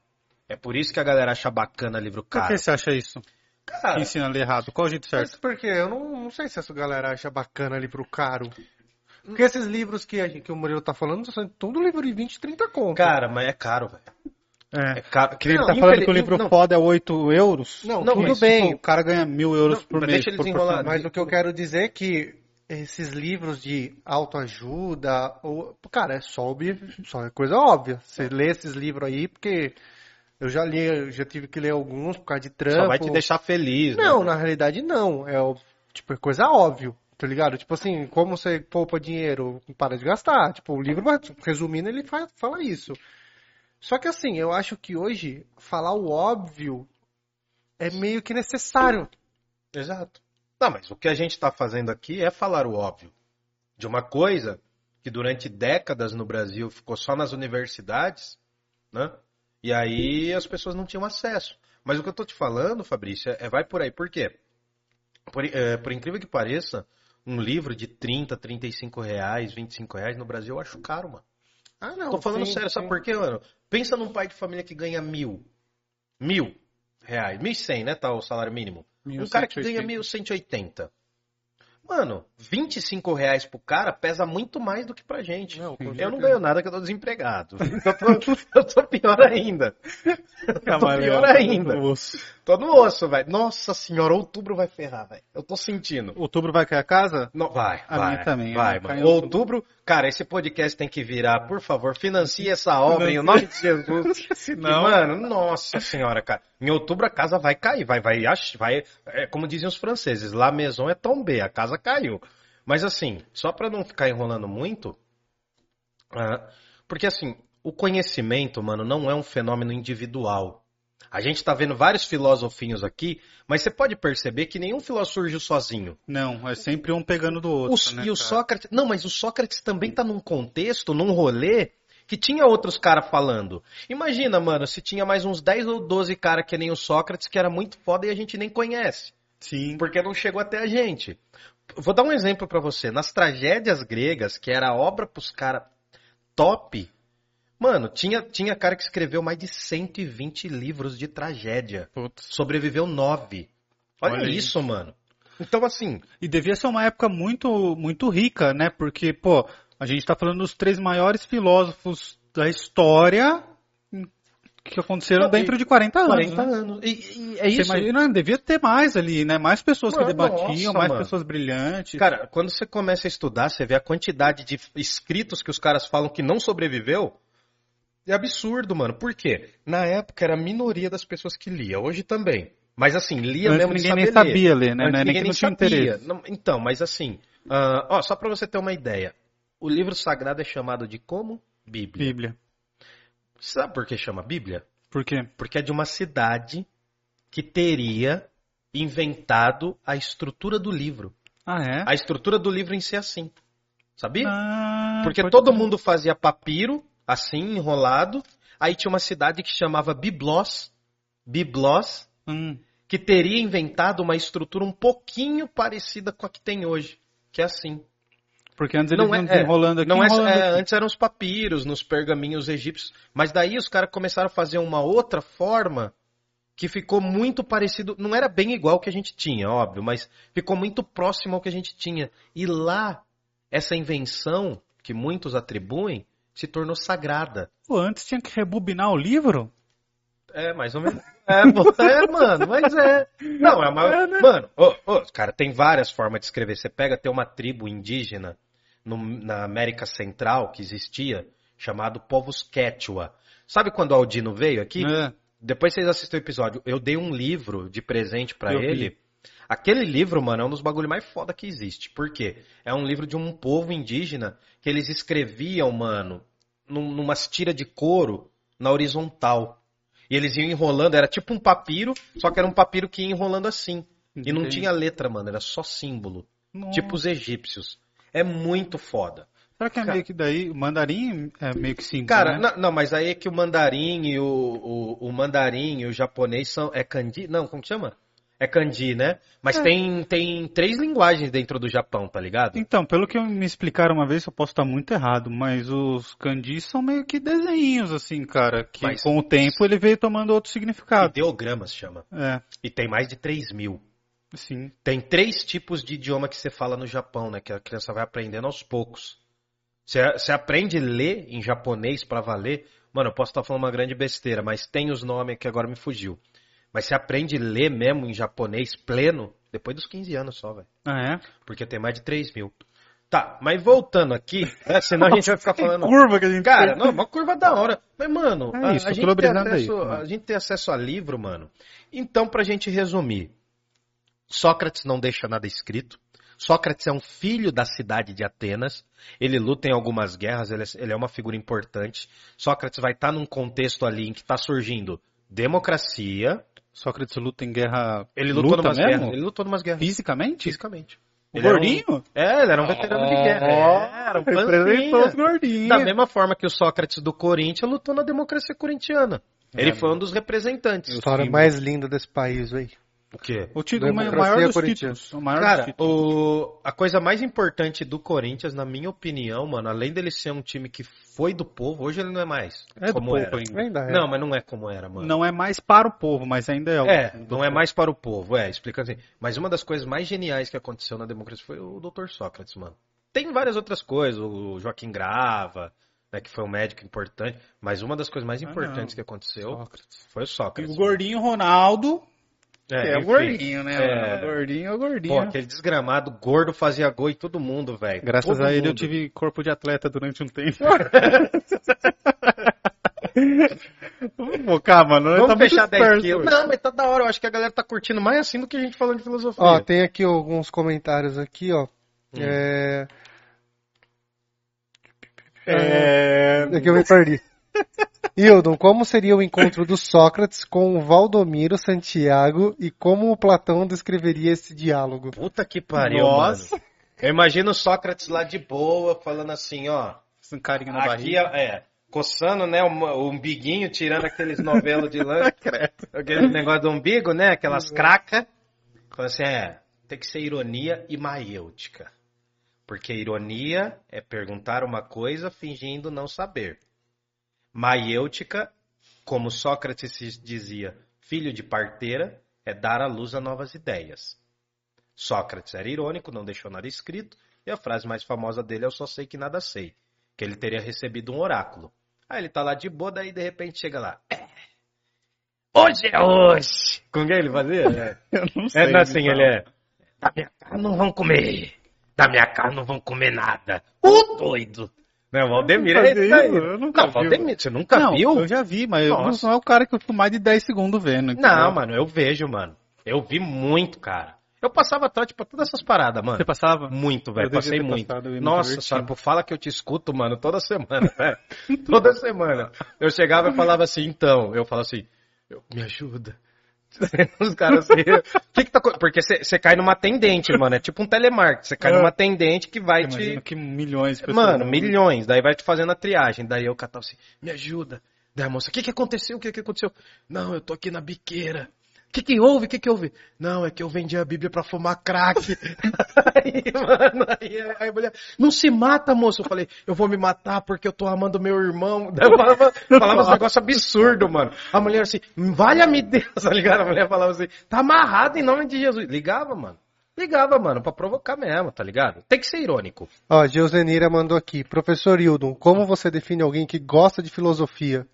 É por isso que a galera acha bacana livro Por caro. que você acha isso? Cara, Que ensina a ler errado. Qual o jeito certo? Mas por quê? Eu não, não sei se essa galera acha bacana livro caro. Porque esses livros que, a gente, que o Murilo tá falando são tudo livro de 20, 30 conto. cara, mas é caro, velho. É. É caro. Que ele Não, tá falando infeliz- que o livro não, foda é 8 euros. Não, Não, tudo mas, bem. Tipo, o cara ganha mil euros Não, por mas mês. deixa ele por desenrolar. Mas o que eu quero dizer é que esses livros de autoajuda, ou, cara, é só, ob- só é coisa óbvia. Você lê esses livros aí, porque eu já li, eu já tive que ler alguns por causa de trampo. Só vai te deixar feliz, né? Não, na realidade não. É tipo, é coisa óbvia, tá ligado? Tipo assim, como você poupa dinheiro, para de gastar. Tipo, o livro, vai- resumindo, ele fa- fala isso. Só que assim, eu acho que hoje falar o óbvio é meio que necessário. Exato. Não, mas o que a gente tá fazendo aqui é falar o óbvio. De uma coisa que durante décadas no Brasil ficou só nas universidades, né? E aí as pessoas não tinham acesso. Mas o que eu tô te falando, Fabrício, é, é vai por aí. Por quê? Por, é, por incrível que pareça, um livro de 30, 35 reais, 25 reais no Brasil eu acho caro, mano. Ah, não. Tô falando sim, sério, sabe sim. por quê, mano? Pensa num pai de família que ganha mil. Mil reais. Mil e cem, né? Tá o salário mínimo. Um cara que ganha 1180. Mano, 25 reais pro cara pesa muito mais do que pra gente. Não, eu não ganho nada que eu tô desempregado. Eu tô, eu tô pior ainda. Eu tô pior ainda. Tô no osso, velho. Nossa senhora, outubro vai ferrar, velho. Eu tô sentindo. Outubro vai cair a casa? Não, vai, A vai. minha também, Vai, né? mano. Outubro. Cara, esse podcast tem que virar, por favor, financie essa obra em nome de Jesus. Senão- mano, nossa senhora, cara. Em outubro a casa vai cair, vai, vai, vai, é, como diziam os franceses, la maison é tombée, a casa caiu. Mas assim, só pra não ficar enrolando muito, ah, porque assim, o conhecimento, mano, não é um fenômeno individual. A gente tá vendo vários filosofinhos aqui, mas você pode perceber que nenhum filósofo surgiu sozinho. Não, é sempre um pegando do outro. O- né, e o cara? Sócrates. Não, mas o Sócrates também tá num contexto, num rolê, que tinha outros caras falando. Imagina, mano, se tinha mais uns 10 ou 12 caras que nem o Sócrates, que era muito foda e a gente nem conhece. Sim. Porque não chegou até a gente. Vou dar um exemplo pra você. Nas tragédias gregas, que era a obra pros caras top, mano, tinha, tinha cara que escreveu mais de 120 livros de tragédia. Putz. Sobreviveu nove. Olha, Olha aí. isso, mano. Então, assim, E devia ser uma época muito, muito rica, né? Porque, pô, a gente tá falando dos três maiores filósofos da história que aconteceram Não, dentro de 40 anos. 40 né? anos. E, e é Você isso. imagina, devia ter mais ali, né? Mais pessoas que Mano, debatiam, nossa, mais mano. pessoas brilhantes. Cara, quando você começa a estudar, você vê a quantidade de escritos que os caras falam que não sobreviveu. É absurdo, mano. Por quê? Na época era a minoria das pessoas que lia. Hoje também. Mas assim, lia Antes mesmo de ninguém nem sabia ler, né? Antes ninguém nem tinha sabia. interesse. Então, mas assim, ah, ó, só pra você ter uma ideia. O livro sagrado é chamado de como? Bíblia. Bíblia. Sabe por que chama Bíblia? Por quê? Porque é de uma cidade que teria inventado a estrutura do livro. Ah, é? A estrutura do livro em si é assim. Sabia? Ah, Porque todo ser. mundo fazia papiro, assim, enrolado. Aí tinha uma cidade que chamava Biblos, Biblos, Hum, que teria inventado uma estrutura um pouquinho parecida com a que tem hoje. Que é assim. porque antes eles Não é- iam é, desenrolando aqui, Não é, enrolando é, aqui. antes eram os papiros, nos pergaminhos egípcios. Mas daí os caras começaram a fazer uma outra forma que ficou muito parecido. Não era bem igual ao que a gente tinha, óbvio, mas ficou muito próximo ao que a gente tinha. E lá, essa invenção, que muitos atribuem, se tornou sagrada. Pô, antes tinha que rebobinar o livro? É, mais ou menos. É, é, mano, mas é. Não, é uma. É, né? Mano, ô, ô, cara, tem várias formas de escrever. Você pega, tem uma tribo indígena no- na América Central que existia, chamado povos Quechua. Sabe quando o Aldino veio aqui? É. Depois vocês assistem o episódio. Eu dei um livro de presente pra Eu vi. Ele. Aquele livro, mano, é um dos bagulho mais foda que existe. Por quê? É um livro de um povo indígena que eles escreviam, mano, num, numas tiras de couro na horizontal. E eles iam enrolando, era tipo um papiro, só que era um papiro que ia enrolando assim. E não Entendi. tinha letra, mano, era só símbolo. Nossa. Tipo os egípcios. É muito foda. Será que é meio que daí, o mandarim é meio que simples, Cara, né? não, não, mas aí é que o mandarim e o, o, o mandarim e o japonês são. É kanji? Não, como que chama? É kanji, né? Mas É. tem, tem três linguagens dentro do Japão, tá ligado? Então, pelo que me explicaram uma vez, eu posso estar muito errado, mas os kanjis são meio que desenhinhos, assim, cara, que Mas- com o tempo ele veio tomando outro significado. Ideogramas chama. É, E tem mais de 3 mil. sim. Tem três tipos de idioma que você fala no Japão, né? Que a criança vai aprendendo aos poucos. Você, você aprende a ler em japonês pra valer. Mano, eu posso estar falando uma grande besteira, mas tem os nomes que agora me fugiu. Mas você aprende a ler mesmo em japonês pleno depois dos 15 anos só, velho. Ah, é? Porque tem mais de 3 mil. Tá, mas voltando aqui, né, senão a gente vai ficar falando. Curva que a gente Cara, não, uma curva da hora. Mas, mano, É a, isso, a tô gente tem brisando aí. acesso, a gente tem acesso a livro, mano. Então, pra gente resumir, Sócrates não deixa nada escrito. Sócrates é um filho da cidade de Atenas. Ele luta em algumas guerras, ele é, ele é uma figura importante. Sócrates vai estar num contexto ali em que está surgindo democracia. Sócrates luta em guerra. Ele lutou luta numas mesmo? guerras. Ele lutou numas guerras. Fisicamente? Fisicamente. O Ele era um- gordinho? É, ele era um veterano de guerra. É, era um Representou os gordinhos. Da mesma forma que o Sócrates do Corinthians lutou na democracia corintiana. Ele É, foi um dos representantes. História mais linda desse país, velho. O quê? O título o Democracia maior dos títulos. O maior dos Cara, títulos. o... a coisa mais importante do Corinthians, na minha opinião, mano, além dele ser um time que foi do povo, hoje ele não é mais É do como povo era. ainda. Ainda é. Não, mas não é como era, mano. Não é mais para o povo, mas ainda é. o- É, do não é povo. mais para o povo, é, explicando assim. Mas uma das coisas mais geniais que aconteceu na democracia foi o Dr. Sócrates, mano. Tem várias outras coisas, o Joaquim Grava, né, que foi um médico importante, mas uma das coisas mais Ah, importantes não. que aconteceu Sócrates. foi o E Sócrates. o gordinho Ronaldo, que é, o enfim. gordinho, né? É. O gordinho é o gordinho. Pô, aquele desgramado gordo fazia gol em todo mundo, velho. Graças Todo a ele eu mundo. tive corpo de atleta durante um tempo. Vamos focar, mano. Vamos tá fechar 10 esperto quilos. Não, mas tá da hora. Eu acho que a galera tá curtindo mais assim do que a gente falando de filosofia. Ó, tem aqui alguns comentários aqui, ó. Hum. É... É... Aqui eu me perdi. Hildon, como seria o encontro do Sócrates com o Valdomiro Santiago e como o Platão descreveria esse diálogo? Puta que pariu, Nossa. mano. Eu imagino o Sócrates lá de boa, falando assim, ó. Um carinho na Aqui, barriga. é, coçando, né, o, umbiguinho, tirando aqueles novelos de lã. aquele negócio do umbigo, né, aquelas cracas. Falando assim, é, tem que ser ironia e maiêutica. Porque ironia é perguntar uma coisa fingindo não saber. Maiêutica, como Sócrates dizia, filho de parteira, é dar à luz a novas ideias. Sócrates era irônico, não deixou nada escrito, e a frase mais famosa dele é eu só sei que nada sei, que ele teria recebido um oráculo. Aí ele tá lá de boa, daí de repente chega lá. "É, Hoje é hoje! Com quem ele fazia? É, Eu não é sei. assim, ele é. Da minha carne não vão comer. Da minha carne não vão comer nada. Ô doido! Não, Valdemir é esse daí. Eu nunca Não, vi. Valdemir, você nunca Não, viu? eu já vi, mas eu não Nossa. sou o cara que eu fico mais de 10 segundos vendo. entendeu? Não, mano, eu vejo, mano. Eu vi muito, cara. Eu passava trote pra todas essas paradas, mano. Você passava? Muito, velho. Passei muito. passado, Nossa senhora, pô, fala que eu te escuto, mano, toda semana, velho. toda semana. Eu chegava e falava assim, então. Eu falava assim, me ajuda. Os caras assim, que que tá... co-" Porque você cai numa tendente, mano. É tipo um telemarketing. Você cai É. numa tendente que vai Eu te... que milhões de pessoas. Mano, milhões. Daí vai te fazendo a triagem. Daí eu catava assim, me ajuda. Daí a moça, o que que aconteceu? O que que aconteceu? Não, eu tô aqui na biqueira. O que que houve? O que que houve? Não, é que eu vendi a Bíblia pra fumar crack. aí, mano, aí, aí a mulher, não se mata, moço. Eu falei, eu vou me matar porque eu tô amando meu irmão. Eu falava, falava uns negócios absurdos, mano. A mulher assim, valha-me Deus, tá ligado? A mulher falava assim, tá amarrado em nome de Jesus. Ligava, mano. Ligava, mano, pra provocar mesmo, tá ligado? Tem que ser irônico. Ó, Geuzenira mandou aqui. Professor Hildon, como você define alguém que gosta de filosofia?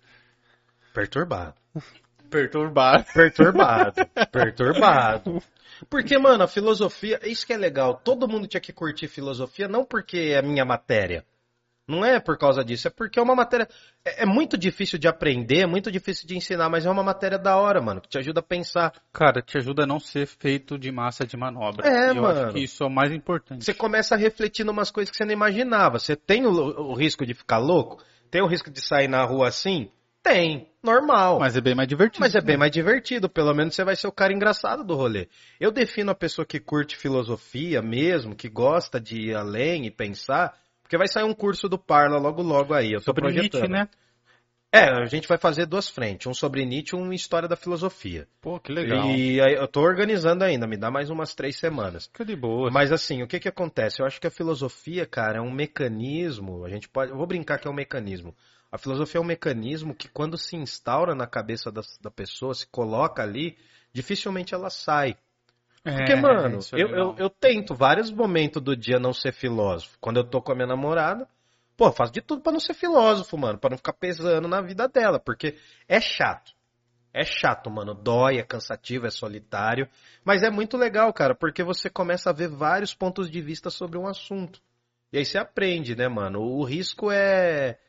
Perturbado. Perturbado. Perturbado. Perturbado. Porque, mano, a filosofia, isso que é legal. Todo mundo tinha que curtir filosofia, não porque é minha matéria. Não é por causa disso, é porque é uma matéria. É, é muito difícil de aprender, é muito difícil de ensinar, mas é uma matéria da hora, mano, que te ajuda a pensar. Cara, te ajuda a não ser feito de massa de manobra. É, E eu mano. acho que isso é o mais importante. Você começa a refletir em umas coisas que você não imaginava. Você tem o, o risco de ficar louco? Tem o risco de sair na rua assim? Tem. Normal. Mas é bem mais divertido. Mas é bem mais divertido, pelo menos você vai ser o cara engraçado do rolê. Eu defino a pessoa que curte filosofia mesmo, que gosta de ir além e pensar, porque vai sair um curso do Parla logo logo aí, eu tô Sobre projetando. Nietzsche, né? É, a gente vai fazer duas frentes, um sobre Nietzsche e um história da filosofia. Pô, que legal. E aí eu tô organizando ainda, me dá mais umas três semanas. Fica de boa. Mas assim, o que que acontece? Eu acho que a filosofia, cara, é um mecanismo, a gente pode, eu vou brincar que é um mecanismo. A filosofia é um mecanismo que quando se instaura na cabeça da, da pessoa, se coloca ali, dificilmente ela sai. Porque, É, mano, é eu, eu, eu tento vários momentos do dia não ser filósofo. Quando eu tô com a minha namorada, pô, faço de tudo pra não ser filósofo, mano, pra não ficar pesando na vida dela, porque é chato. É chato, mano. Dói, é cansativo, é solitário. Mas é muito legal, cara, porque você começa a ver vários pontos de vista sobre um assunto. E aí você aprende, né, mano? O risco é,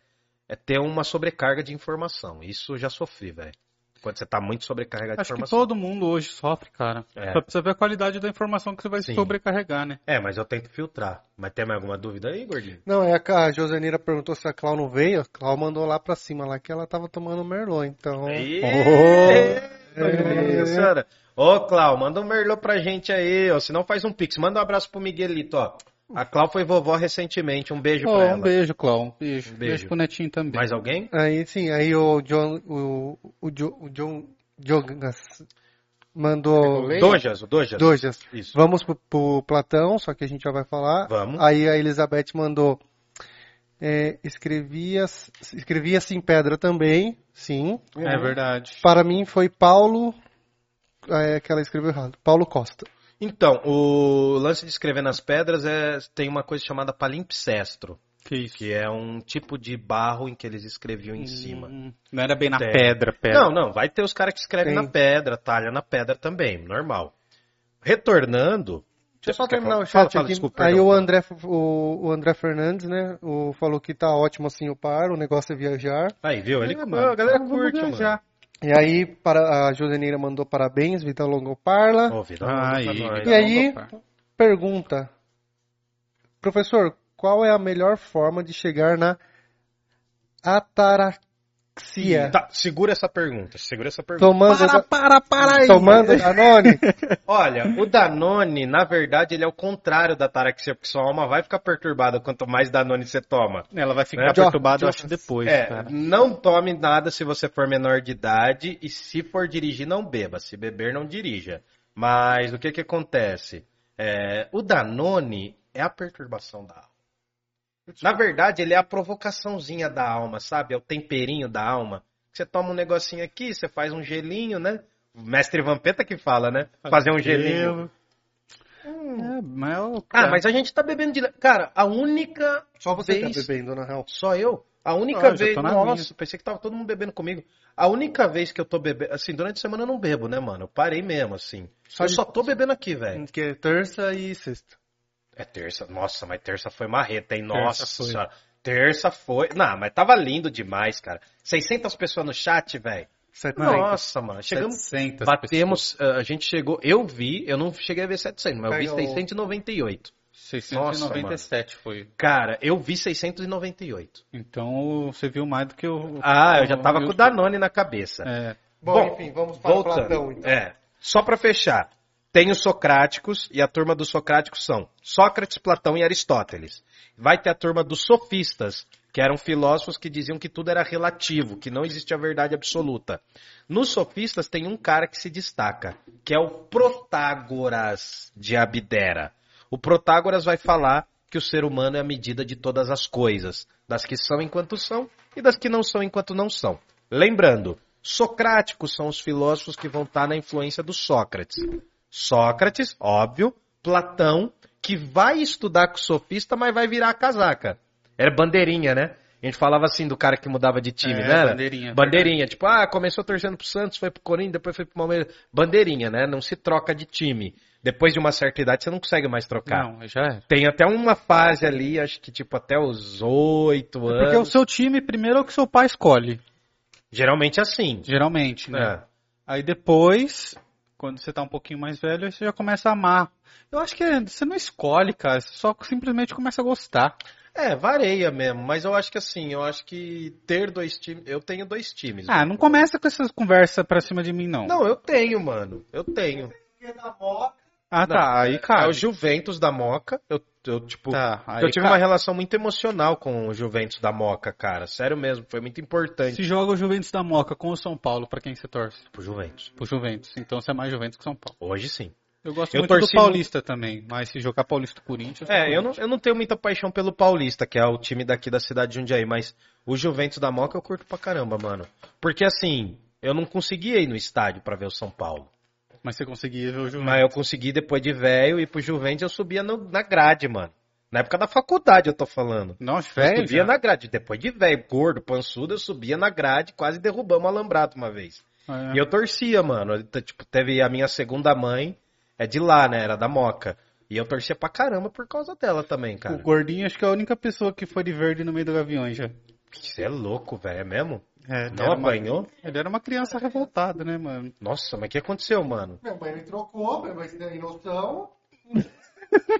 é ter uma sobrecarga de informação. Isso eu já sofri, velho. Quando você tá muito sobrecarregado de Acho que informação. todo mundo hoje sofre, cara. É. Só precisa ver a qualidade da informação que você vai Sim. sobrecarregar, né? É, mas eu tento filtrar. Mas tem mais alguma dúvida aí, gordinho? Não, é que a Josenira perguntou se a Clau não veio. A Clau mandou lá pra cima, lá que ela tava tomando Merlot, então... Aí, É. senhora. Ô, Clau, manda um merlot pra gente aí, ó. Se não, faz um pix. Manda um abraço pro Miguelito, ó. A Clau foi vovó recentemente. Um beijo Ô, pra um ela. beijo, Clau. Um beijo. Um Um beijo. beijo pro Netinho também. Mais alguém? Aí sim, aí o John, o, o, Jo- o John Jogas mandou Dojas, o Dojas. Dojas. Isso. Vamos pro, pro Platão, só que a gente já vai falar. Vamos. Aí a Elizabeth mandou é, escrevia escrevia-se em pedra também, sim. É verdade. Para mim foi Paulo é, que ela escreveu errado, Paulo Costa. Então, o lance de escrever nas pedras é tem uma coisa chamada palimpsestro, Que isso. que é um tipo de barro em que eles escreviam em cima. Hum, Não era bem na Tem. pedra, pedra. Não, não, vai ter os caras que escrevem Tem. na pedra, talha na pedra também, normal. Retornando. Deixa eu só terminar falar? o chat Fala, fala, aqui. desculpa, Aí o André, o, o André Fernandes, né, o, falou que tá ótimo assim o par, o negócio é viajar. Aí, viu? Ele, É, mano. a galera curte, viajar. mano. E aí para, a Joseneira mandou parabéns, Vida Longo Parla. Ô, vida Ah, vida E aí-. Pergunta. Professor, qual é a melhor forma de chegar na asfixia. Tá, segura essa pergunta, segura essa pergunta. Tomando, Para, para, para aí. tomando Danone. Olha, o Danone, na verdade, ele é o contrário da taraxia, porque sua alma vai ficar perturbada quanto mais Danone você toma. Ela vai ficar É. perturbada, eu acho, depois, É, cara. não tome nada se você for menor de idade e se for dirigir, não beba. Se beber, não dirija. Mas o que que acontece? É, o Danone é a perturbação da alma. Na verdade, ele é a provocaçãozinha da alma, sabe? É o temperinho da alma. Você toma um negocinho aqui, você faz um gelinho, né? O mestre Vampeta que fala, né? Fazer um gelinho. É, mas eu- Ah, mas a gente tá bebendo de. Cara, a única. Só você vez... tá bebendo, na real. Só eu? A única Ah, vez. Nossa, minha. pensei que tava todo mundo bebendo comigo. A única vez que eu tô bebendo. Assim, durante a semana eu não bebo, né, mano? Eu parei mesmo, assim. Só eu de- só tô bebendo aqui, velho. Que é terça e sexta. É terça. Nossa, mas terça foi marreta, hein? Terça Nossa foi. senhora. Terça foi. Não, mas tava lindo demais, cara. 600 pessoas no chat, velho. 70. Nossa, mano. Chegamos. 700 Batemos. eh, A gente chegou. Eu vi, eu não cheguei a ver 700, mas eu vi Pega o- 698. 697 foi. Cara, eu vi 698. Então você viu mais do que eu. Ah, eu já tava eu- com o Danone na cabeça. É. Bom, Bom, enfim, vamos para Voltando. Platão, então. É. Só pra fechar. Tem os Socráticos e a turma dos Socráticos são Sócrates, Platão e Aristóteles. Vai ter a turma dos Sofistas, que eram filósofos que diziam que tudo era relativo, que não existe a verdade absoluta. Nos Sofistas tem um cara que se destaca, que é o Protágoras de Abdera. O Protágoras vai falar que o ser humano é a medida de todas as coisas, das que são enquanto são e das que não são enquanto não são. Lembrando, socráticos são os filósofos que vão estar na influência do Sócrates. Sócrates, óbvio, Platão, que vai estudar com o sofista, mas vai virar a casaca. Era bandeirinha, né? A gente falava assim do cara que mudava de time, É, né? bandeirinha. Bandeirinha, tipo, ah, começou torcendo pro Santos, foi pro Corinthians, depois foi pro Palmeiras. Bandeirinha, né? Não se troca de time. Depois de uma certa idade, você não consegue mais trocar. Não, já é. Tem até uma fase ali, acho que tipo até os oito É Porque o anos. seu time primeiro é o que seu pai escolhe. Geralmente assim. Geralmente, né? É. Aí depois, quando você tá um pouquinho mais velho, você já começa a amar. Eu acho que é- você não escolhe, cara. Você só simplesmente começa a gostar. É, vareia mesmo, mas eu acho que assim, eu acho que ter dois times. Eu tenho dois times. Ah, não começa com essas conversas pra cima de mim, não. Não, eu tenho, mano. Eu tenho. Ah, tá. Aí, cara. É o Juventus da Moca. Eu, eu tipo. Tá, aí, eu tive cara, uma relação muito emocional com o Juventus da Moca, cara. Sério mesmo, foi muito importante Se joga o Juventus da Moca com o São Paulo, pra quem você torce? pro Juventus. Pro Juventus. Então você é mais Juventus que São Paulo. Hoje sim. Eu gosto Eu muito do torci Paulista também, mas se jogar Paulista Corinthians. É, eu não, eu não tenho muita paixão pelo Paulista, que é o time daqui da cidade de Jundiaí, mas o Juventus da Moca eu curto pra caramba, mano. Porque assim, eu não conseguia ir no estádio pra ver o São Paulo. Mas você conseguia ver o Juventus. Mas eu consegui depois de velho ir pro Juventus, eu subia no- na grade, mano. Na época da faculdade eu tô falando. Nossa, Eu velho. subia já. na grade. Depois de velho, gordo, pançudo, eu subia na grade, quase derrubamos o alambrado uma vez. É. E eu torcia, mano. Eu, Tipo, teve a minha segunda mãe, é de lá, né? Era da Moca. E eu torcia pra caramba por causa dela também, cara. O Gordinho acho que é a única pessoa que foi de verde no meio do Gaviões já. Você é louco, velho, é mesmo? É, ele, Não era uma, apanhou? ele era uma criança revoltada, né, mano? Nossa, mas o que aconteceu, mano? Minha mãe me trocou, mas tem noção.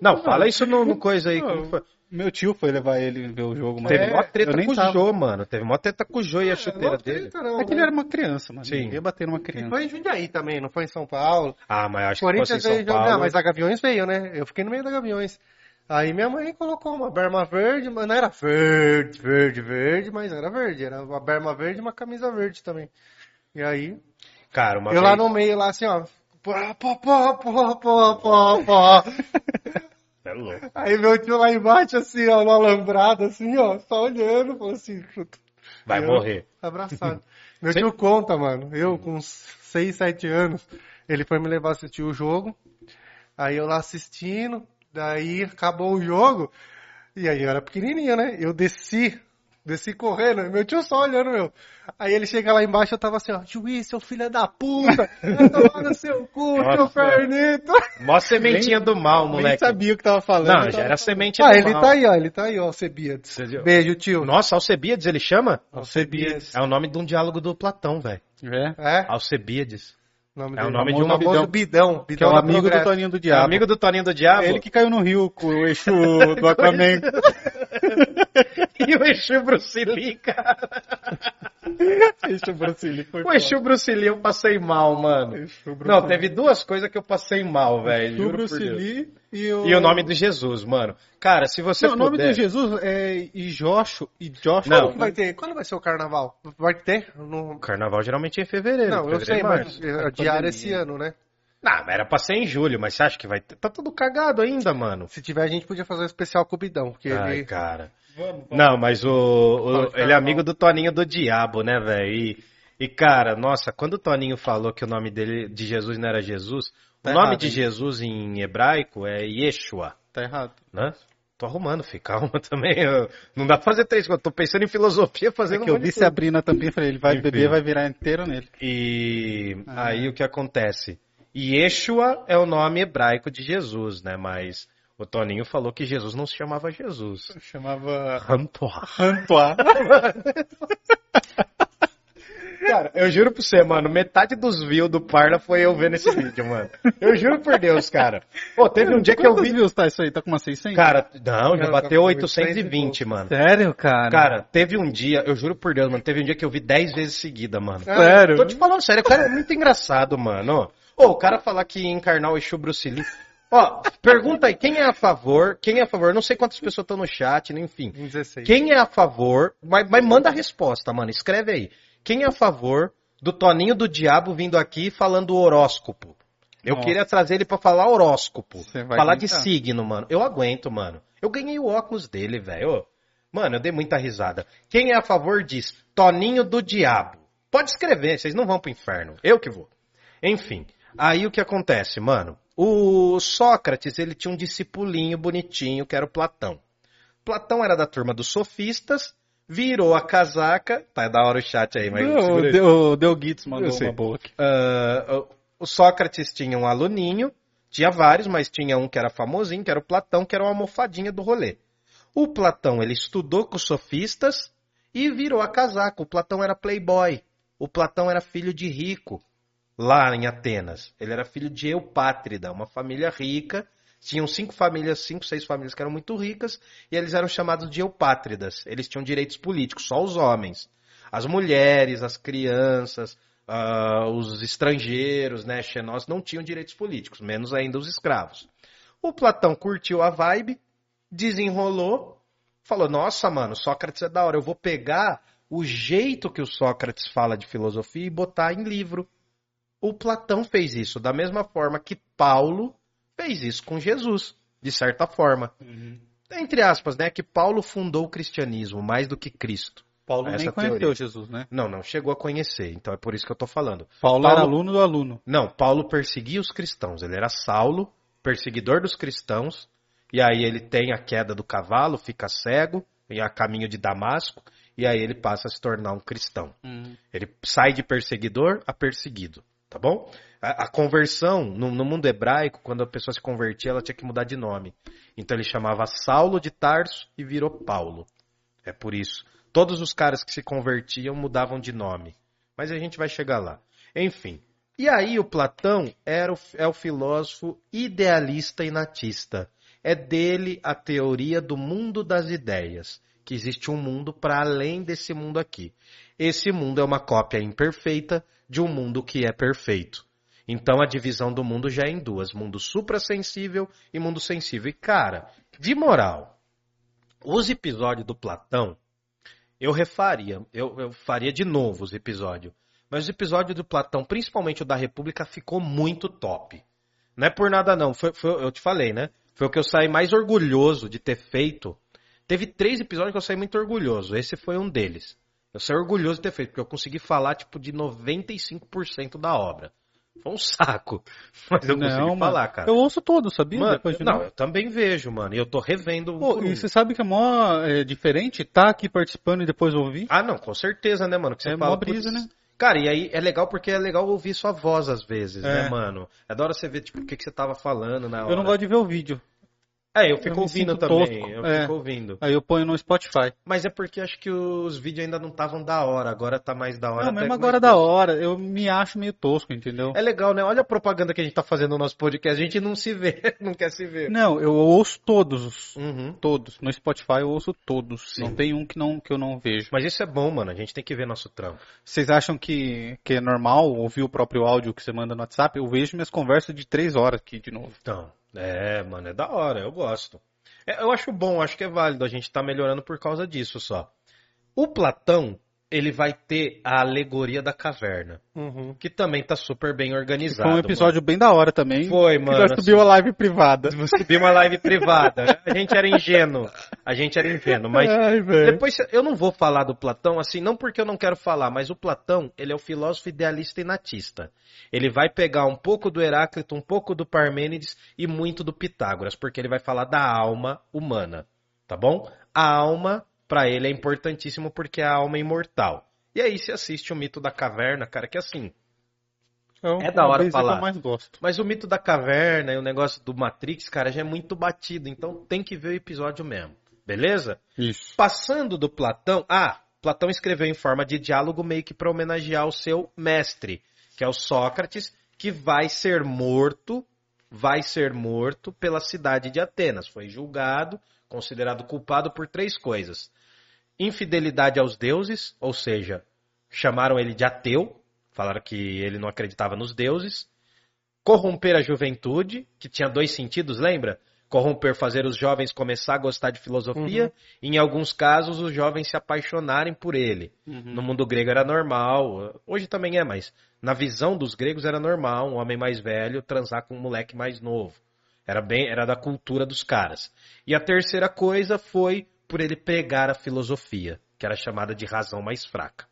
Não, fala isso no, no coisa aí. Não, como foi? Meu tio foi levar ele ver o jogo, mas Teve é, mó treta com o tava. Jô, mano. Teve mó treta com o Jô e a chuteira Não dele. não, É que ele né? era uma criança, mano. Sim. Ele ia bater numa E criança. foi em Jundiaí também, não foi em São Paulo. Ah, mas acho que fosse em veio São jogar, Paulo... mas a Gaviões veio, né? Eu fiquei no meio da Gaviões. Aí minha mãe colocou uma berma verde, mas não era verde, verde, verde, mas era verde. Era uma berma verde e uma camisa verde também. E aí, Cara, uma eu vez... lá no meio, lá assim, ó. Pó, pó, pó, pó, pó, pó, pó. É louco. Aí meu tio lá embaixo, assim, ó, no alambrado, assim, ó, só olhando, falou assim, Vai Eu- morrer. abraçado. Meu Sim. tio conta, mano, eu com uns 6, 7 anos, ele foi me levar a assistir o jogo, aí eu lá assistindo, daí acabou o jogo, e aí eu era pequenininho, né? Eu desci, desci correndo, meu tio só olhando, meu. Aí ele chega lá embaixo, eu tava assim, ó, juiz, seu filho da puta, vai tomar no seu cu, Nossa. seu pernito. Mó sementinha do mal, Nem moleque. sabia o que tava falando. Não, eu já tava- era semente Ah, do ele mal. tá aí, ó, ele tá aí, ó, Alcebiades. Beijo, tio. Nossa, Alcebiades ele chama? Alcebiades. É o nome de um diálogo do Platão, velho. É. É? Alcebiades. Nome É o nome de um famoso bidão. Que é bidão o amigo do. Toninho do É Diabo. amigo do Toninho do Diabo? É ele que caiu no rio com o eixo do Aquaman. E o Exu Bruce Lee, cara. Exu Bruce Lee foi O Exu Bruce Lee eu passei mal, mano. Não, teve duas coisas que eu passei mal, velho. Juro Bruce. Lee e o... E o nome de Jesus, mano. Cara, se você Não, o nome puder... de Jesus é Ijosho. Ijosho. Não. Quando vai ter? Quando vai ser o carnaval? Vai ter? No... O carnaval geralmente é em fevereiro. Não, eu fevereiro sei, e março. mas é diário esse ano, né? Não, mas era pra ser em julho, mas você acha que vai ter? Tá tudo cagado ainda, mano. Se tiver, a gente podia fazer um especial Cubidão, porque Ai, ele... cara. Vamos, vamos. Não, mas o, o- ele é amigo do Toninho do Diabo, né, velho? E, e, cara, nossa, quando o Toninho falou que o nome dele de Jesus não era Jesus, Tá o nome errado, de hein? Jesus em hebraico é Yeshua, Tá errado. né? Tô arrumando, filho, calma também. eu- não dá pra fazer três coisas. Tô pensando em filosofia, É fazendo que eu vi de você coisa. abrindo a tampinha e falei, ele vai Enfim. beber, vai virar inteiro nele. E Ah. aí o que acontece? Yeshua é o nome hebraico de Jesus, né? Mas o Toninho falou que Jesus não se chamava Jesus. Chamava Rantoa. Antoine. Cara, eu juro pra você, mano, metade dos views do Parla foi eu vendo esse vídeo, mano. Eu juro por Deus, cara. Pô, teve um dia que eu vi. views tá isso aí? Tá com uma 600? Cara, não, já bateu tá com 820, mano. Sério, cara? Cara, teve um dia, eu juro por Deus, mano, teve um dia que eu vi 10 vezes seguida, mano. Sério? Tô te falando sério, o cara é muito engraçado, mano. Ô, o cara falar que encarnar o Exu Bruce Lee. Ó, pergunta aí, quem é a favor? Quem é a favor? Não sei quantas pessoas estão no chat, né, enfim. Em 16. Quem é a favor? Mas, mas manda a resposta, mano. Escreve aí. Quem é a favor do Toninho do Diabo vindo aqui falando horóscopo? Eu Nossa. queria trazer ele pra falar horóscopo. Falar de signo, mano. Eu aguento, mano. Eu ganhei o óculos dele, velho. Mano, eu dei muita risada. Quem é a favor diz Toninho do Diabo. Pode escrever, vocês não vão pro inferno. Eu que vou. Enfim, aí o que acontece, mano? O Sócrates, ele tinha um discipulinho bonitinho, que era o Platão. Platão era da turma dos sofistas, virou a casaca. Tá é da hora o chat aí, mas. Não. Del, Del Gitz mandou uma boa aqui. Ah, o Sócrates tinha um aluninho, tinha vários, mas tinha um que era famosinho, que era o Platão, que era uma almofadinha do rolê. O Platão, ele estudou com os sofistas e virou a casaca. O Platão era playboy. O Platão era filho de rico, lá em Atenas. Ele era filho de Eupátrida, uma família rica. Tinham cinco famílias, cinco, seis famílias que eram muito ricas, e eles eram chamados de Eupátridas. Eles tinham direitos políticos, só os homens. As mulheres, as crianças, ah, os estrangeiros, né, xenós, não tinham direitos políticos, menos ainda os escravos. O Platão curtiu a vibe, desenrolou, falou: Nossa, mano, Sócrates é da hora, eu vou pegar o jeito que o Sócrates fala de filosofia e botar em livro. O Platão fez isso da mesma forma que Paulo fez isso com Jesus, de certa forma. Entre aspas, né? Que Paulo fundou o cristianismo mais do que Cristo. Paulo Essa nem conheceu teoria. Jesus, né? Não, não chegou a conhecer, então é por isso que eu tô falando. Paulo, Paulo- era aluno do aluno. Não, Paulo perseguia os cristãos. Ele era Saulo, perseguidor dos cristãos. E aí ele tem a queda do cavalo, fica cego, e a caminho de Damasco. E aí ele passa a se tornar um cristão. Ele sai de perseguidor a perseguido, tá bom? A, a conversão, no, no mundo hebraico, quando a pessoa se convertia, ela tinha que mudar de nome. Então ele chamava Saulo de Tarso e virou Paulo. É por isso. Todos os caras que se convertiam mudavam de nome. Mas a gente vai chegar lá. Enfim. E aí o Platão era o, é o filósofo idealista e natista. É dele a teoria do mundo das ideias. Que existe um mundo para além desse mundo aqui. Esse mundo é uma cópia imperfeita de um mundo que é perfeito. Então a divisão do mundo já é em duas: mundo suprassensível e mundo sensível. E cara, de moral, os episódios do Platão, eu refaria, eu, eu faria de novo os episódios. Mas os episódios do Platão, principalmente o da República, ficou muito top. Não é por nada não, foi, foi- eu te falei, né? Foi o que eu saí mais orgulhoso de ter feito. Teve três episódios que eu saí muito orgulhoso. Esse foi um deles. Eu saí orgulhoso de ter feito, porque eu consegui falar, tipo, de 95% da obra. Foi um saco. Mas eu consegui Não, falar, mano. cara. Eu ouço todo, sabia? Mano, de não, novo. eu também vejo, mano. E eu tô revendo Pô, um. e você sabe que é mó é, diferente tá aqui participando e depois ouvir? Ah, não, com certeza, né, mano? Que você É fala, mó brisa, putz, né? Cara, e aí é legal porque é legal ouvir sua voz às vezes, É. né, mano? É da hora você ver, tipo, o que, que você tava falando na hora. Eu não gosto de ver o vídeo. É, eu fico me ouvindo também. tosco. Eu É. fico ouvindo. Aí eu ponho no Spotify. Mas é porque acho que os vídeos ainda não estavam da hora. Agora tá mais da hora. Não, mesmo agora da hora. Eu me acho meio tosco, entendeu? É legal, né? Olha a propaganda que a gente tá fazendo no nosso podcast. A gente não se vê, não quer se ver. Não, eu ouço todos. Uhum. Todos. No Spotify eu ouço todos. Sim. Não tem um que, não, que eu não vejo. Mas isso é bom, mano. A gente tem que ver nosso trampo. Vocês acham que, que é normal ouvir o próprio áudio que você manda no WhatsApp? Eu vejo minhas conversas de três horas aqui de novo. Então, é, mano, é da hora, eu gosto. É, eu acho bom, acho que é válido. A gente tá melhorando por causa disso só. O Platão, ele vai ter a alegoria da caverna, Uhum. que também tá super bem organizado. Foi um episódio bem da hora também. mano. Foi, mano. nós subiu a live privada. assim, subi uma live privada. né? A gente era ingênuo. A gente era ingênuo, mas Ai. Depois, eu não vou falar do Platão, assim, não porque eu não quero falar, mas o Platão, ele é o filósofo idealista e natista. Ele vai pegar um pouco do Heráclito, um pouco do Parmênides e muito do Pitágoras, porque ele vai falar da alma humana, tá bom? A alma, pra ele, é importantíssimo porque a alma é imortal. E aí se assiste o mito da caverna, cara, que assim, É da hora é falar. eu mais gosto. mas o mito da caverna e o negócio do Matrix, cara, já é muito batido, então tem que ver o episódio mesmo, beleza? Isso. Passando do Platão, ah, Platão escreveu em forma de diálogo meio que para homenagear o seu mestre, que é o Sócrates, que vai ser morto, vai ser morto pela cidade de Atenas. Foi julgado, considerado culpado por três coisas: infidelidade aos deuses, ou seja, chamaram ele de ateu, falaram que ele não acreditava nos deuses. Corromper a juventude, que tinha dois sentidos, lembra? Corromper, fazer os jovens começar a gostar de filosofia, e em alguns casos os jovens se apaixonarem por ele. No mundo grego era normal, hoje também é, mas na visão dos gregos era normal um homem mais velho transar com um moleque mais novo. Era bem, era da cultura dos caras. E a terceira coisa foi por ele pregar a filosofia, que era chamada de razão mais fraca.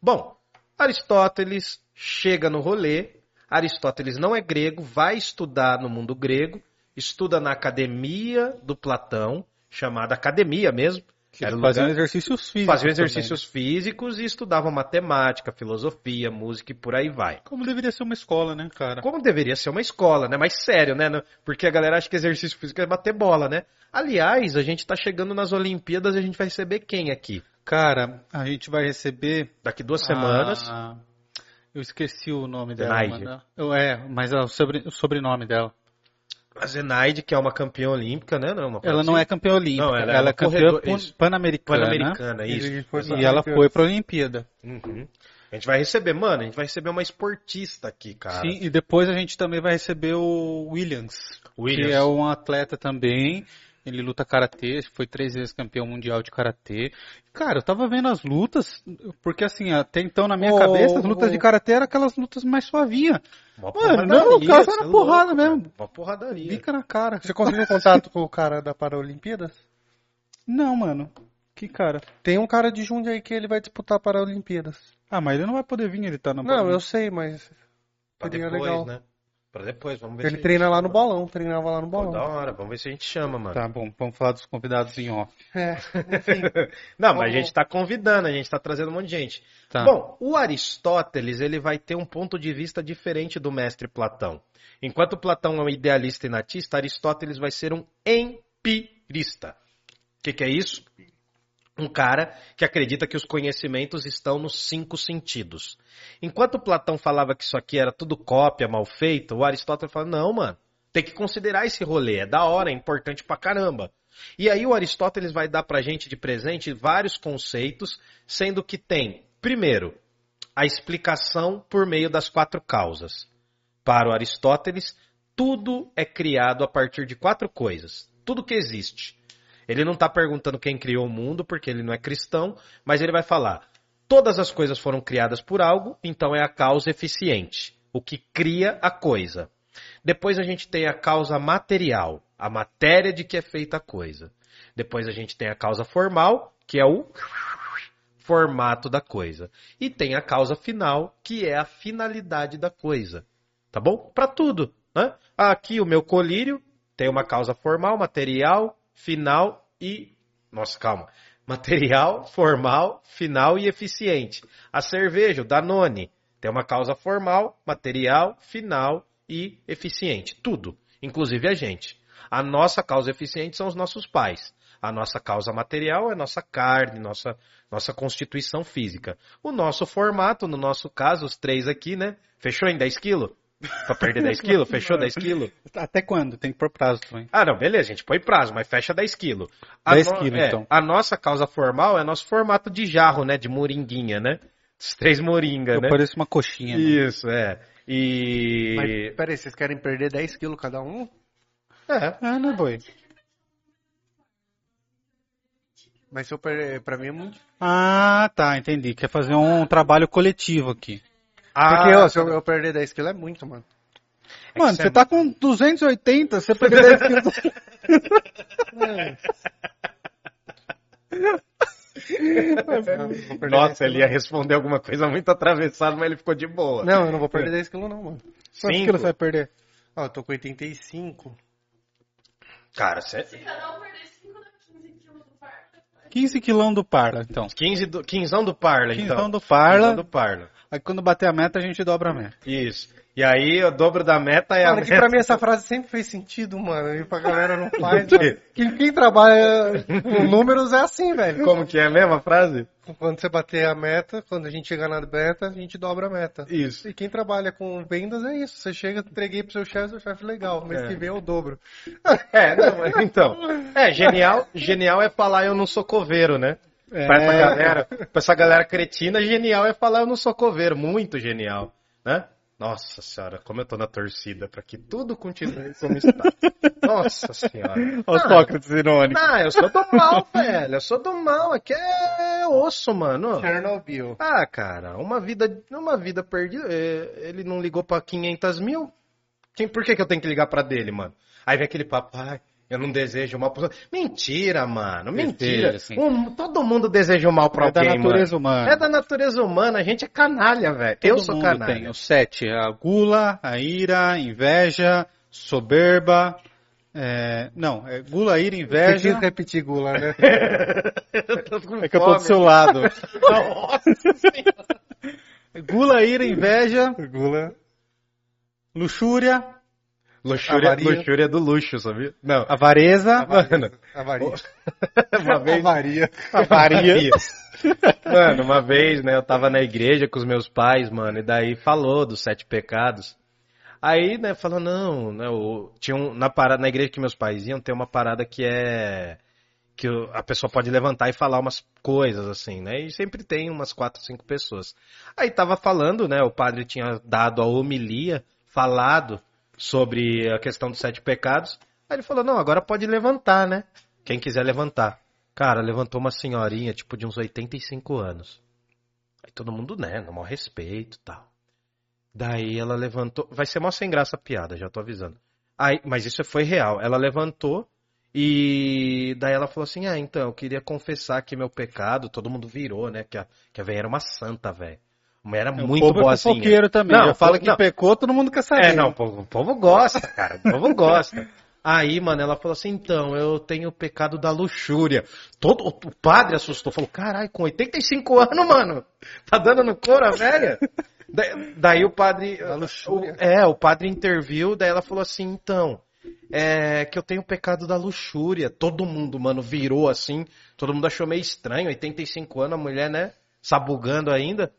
Bom, Aristóteles chega no rolê. Aristóteles não é grego, vai estudar no mundo grego, estuda na academia do Platão, chamada academia mesmo. Que Era o faziam lugar- exercícios físicos. Faziam também. exercícios físicos e estudavam matemática, filosofia, música e por aí vai. Como deveria ser uma escola, né, cara? Como deveria ser uma escola, né? Mas sério, né? Porque a galera acha que exercício físico é bater bola, né? Aliás, a gente tá chegando nas Olimpíadas e a gente vai receber quem aqui? Cara, a gente vai receber. Daqui duas semanas. a- Eu esqueci o nome dela. Mano. Eu- É, mas é o, sobre- o sobrenome dela. A Zenaide, que é uma campeã olímpica, né? Não, é uma Ela não é campeã olímpica, Não, ela ela, é é campeã corredor- pan- isso. pan-americana. Pan-Americana, isso. E foi. E ela foi pra Olimpíada. Uhum. A gente vai receber, mano, a gente vai receber uma esportista aqui, cara. Sim, e depois a gente também vai receber o Williams, Williams. que é um atleta também. Ele luta karatê, foi três vezes campeão mundial de karatê. Cara, eu tava vendo as lutas, porque assim, até então na minha Ô, cabeça as lutas ô. de karatê eram aquelas lutas mais suavinhas. Uma Mano, não, o cara cê tá na é porrada louco, mesmo. cara. Uma porradaria. Bica na cara. Você conseguiu contato com o cara da Paralimpíadas? Não, mano. Que cara? Tem um cara de Jundiaí que ele vai disputar a Paralimpíadas. Ah, mas ele não vai poder vir, ele tá na Não, eu sei, mas Pra seria depois, legal. né? Pra depois, vamos ver ele se treina a gente lá no chama. bolão, treinava lá no Pô, bolão. da hora, vamos ver se a gente chama, mano. Tá bom, vamos falar dos convidados em off. É, enfim. Não, mas a gente tá convidando, a gente tá trazendo um monte de gente. Tá. Bom, o Aristóteles, ele vai ter um ponto de vista diferente do mestre Platão. Enquanto Platão é um idealista e natista, Aristóteles vai ser um empirista. O que, que é isso? Um cara que acredita que os conhecimentos estão nos cinco sentidos. Enquanto Platão falava que isso aqui era tudo cópia, mal feito, o Aristóteles fala, não, mano, tem que considerar esse rolê, é da hora, é importante pra caramba. E aí o Aristóteles vai dar pra gente de presente vários conceitos, sendo que tem, primeiro, a explicação por meio das quatro causas. Para o Aristóteles, tudo é criado a partir de quatro coisas. Tudo que existe. Ele não está perguntando quem criou o mundo, porque ele não é cristão, mas ele vai falar: todas as coisas foram criadas por algo, então é a causa eficiente, o que cria a coisa. Depois a gente tem a causa material, a matéria de que é feita a coisa. Depois a gente tem a causa formal, que é o formato da coisa. E tem a causa final, que é a finalidade da coisa. Tá bom? Para tudo. Né? Aqui o meu colírio tem uma causa formal, material, final e. Nossa, calma. Material, formal, final e eficiente. A cerveja, o Danone, tem uma causa formal, material, final e eficiente. Tudo. Inclusive a gente. A nossa causa eficiente são os nossos pais. A nossa causa material é nossa carne, nossa, nossa constituição física. O nosso formato, no nosso caso, os três aqui, né? Fechou em 10 quilos? Pra perder 10 quilos? Fechou 10 quilos? Até quando? Tem que pôr prazo também. Ah, não, beleza, a gente põe prazo, mas fecha 10 quilos. A 10 no- quilos, é, então. A nossa causa formal é nosso formato de jarro, né? De moringuinha, né? Os três moringa, Eu né? pareço uma coxinha. né? Isso, é. E. Mas, peraí, vocês querem perder 10 quilos cada um? É. Ah, não, boi. Mas se eu perder, pra mim é muito Ah, tá, entendi. Quer fazer um trabalho coletivo aqui. Porque, Ah, ó, se eu, eu perder 10 quilos é muito, mano. Mano, você é- tá com 280, você perdeu 10 quilos. Perder Nossa, 10 ele ia responder alguma coisa muito atravessada, mas ele ficou de boa. Não, eu não vou perder 10 quilos não, mano. Quantos Cinco. quilos você vai perder? Ó, eu tô com 85. Cara, você... Se cada um perder 5 dá 15 quilos do parque. 15 quilão do Parla, então. 15 do... quinzão do Parla, então. Quinzão do Parla. Quinzão do Parla. Aí quando bater a meta, a gente dobra a meta. Isso. E aí, o dobro da meta é a Mano, que meta... pra mim essa frase sempre fez sentido, mano. E pra galera não faz. Quem, quem trabalha com números é assim, velho. Como que é a mesma frase? Quando você bater a meta, quando a gente chegar na meta, a gente dobra a meta. Isso. E quem trabalha com vendas é isso. Você chega, entreguei pro seu chefe, seu chefe legal. Mês É. que vem eu dobro. É, não, mas então. É, genial, genial é falar eu não sou coveiro, né? Pra essa galera, pra essa galera cretina, genial é falar eu não sou coveiro. Muito genial, né? Nossa senhora, como eu tô na torcida pra que tudo continue como está. Nossa senhora. Olha os Ah, Sócrates irônicos. Não, eu sou do mal, velho. Eu sou do mal. Aqui é osso, mano. Chernobyl. Ah, cara, uma vida, uma vida perdida. é, Ele não ligou pra 500 mil? Quem, por que, que eu tenho que ligar pra dele, mano? Aí vem aquele papo, ai, eu não desejo mal pra Mentira, mano, mentira. Deseja, sim. Um- todo mundo deseja o mal pra É da alguém, natureza mano. humana. É da natureza humana, a gente é canalha, velho. Todo Eu sou mundo canalha. tem os sete. A gula, a ira, a inveja, soberba. é, Não, é gula, ira, Você inveja. quis repetir gula, né? Eu tô com É que eu tô do seu lado. Nossa senhora. Gula, ira, inveja, Gula. luxúria, Luxúria, Avaria. luxúria do luxo, sabia? Não. avareza, Mano, Avaria. uma vez. Avaria. avaria. Mano, uma vez, né, eu tava na igreja com os meus pais, mano, e daí falou dos sete pecados. Aí, né, falou, não, né, o, tinha um, na parada, na igreja que meus pais iam, tem uma parada que é, que a pessoa pode levantar e falar umas coisas, assim, né, e sempre tem umas quatro, cinco pessoas. Aí tava falando, né, o padre tinha dado a homilia, falado sobre a questão dos sete pecados, aí ele falou, não, agora pode levantar, né, quem quiser levantar. Cara, levantou uma senhorinha, tipo, de uns 85 anos. Aí todo mundo, né, no maior respeito tal. Daí ela levantou. Vai ser mó sem graça a piada, já tô avisando. Aí, mas isso foi real. Ela levantou e daí ela falou assim: Ah, então, eu queria confessar que meu pecado, todo mundo virou, né? Que a, que a era uma santa, velho. Uma era O muito povo é boazinha. fofoqueiro também. Não, Já fala não. que pecou, todo mundo quer saber. É, não, o povo, o povo gosta, cara. O povo gosta. Aí, mano, ela falou assim: então, eu tenho o pecado da luxúria. Todo, o padre assustou, falou: caralho, com 85 anos, mano, tá dando no couro a velha? Da- daí o padre. Da luxúria. o- é, o padre interviu, daí ela falou assim: então, é que eu tenho o pecado da luxúria. Todo mundo, mano, virou assim, todo mundo achou meio estranho, 85 anos, a mulher, né, sabugando ainda.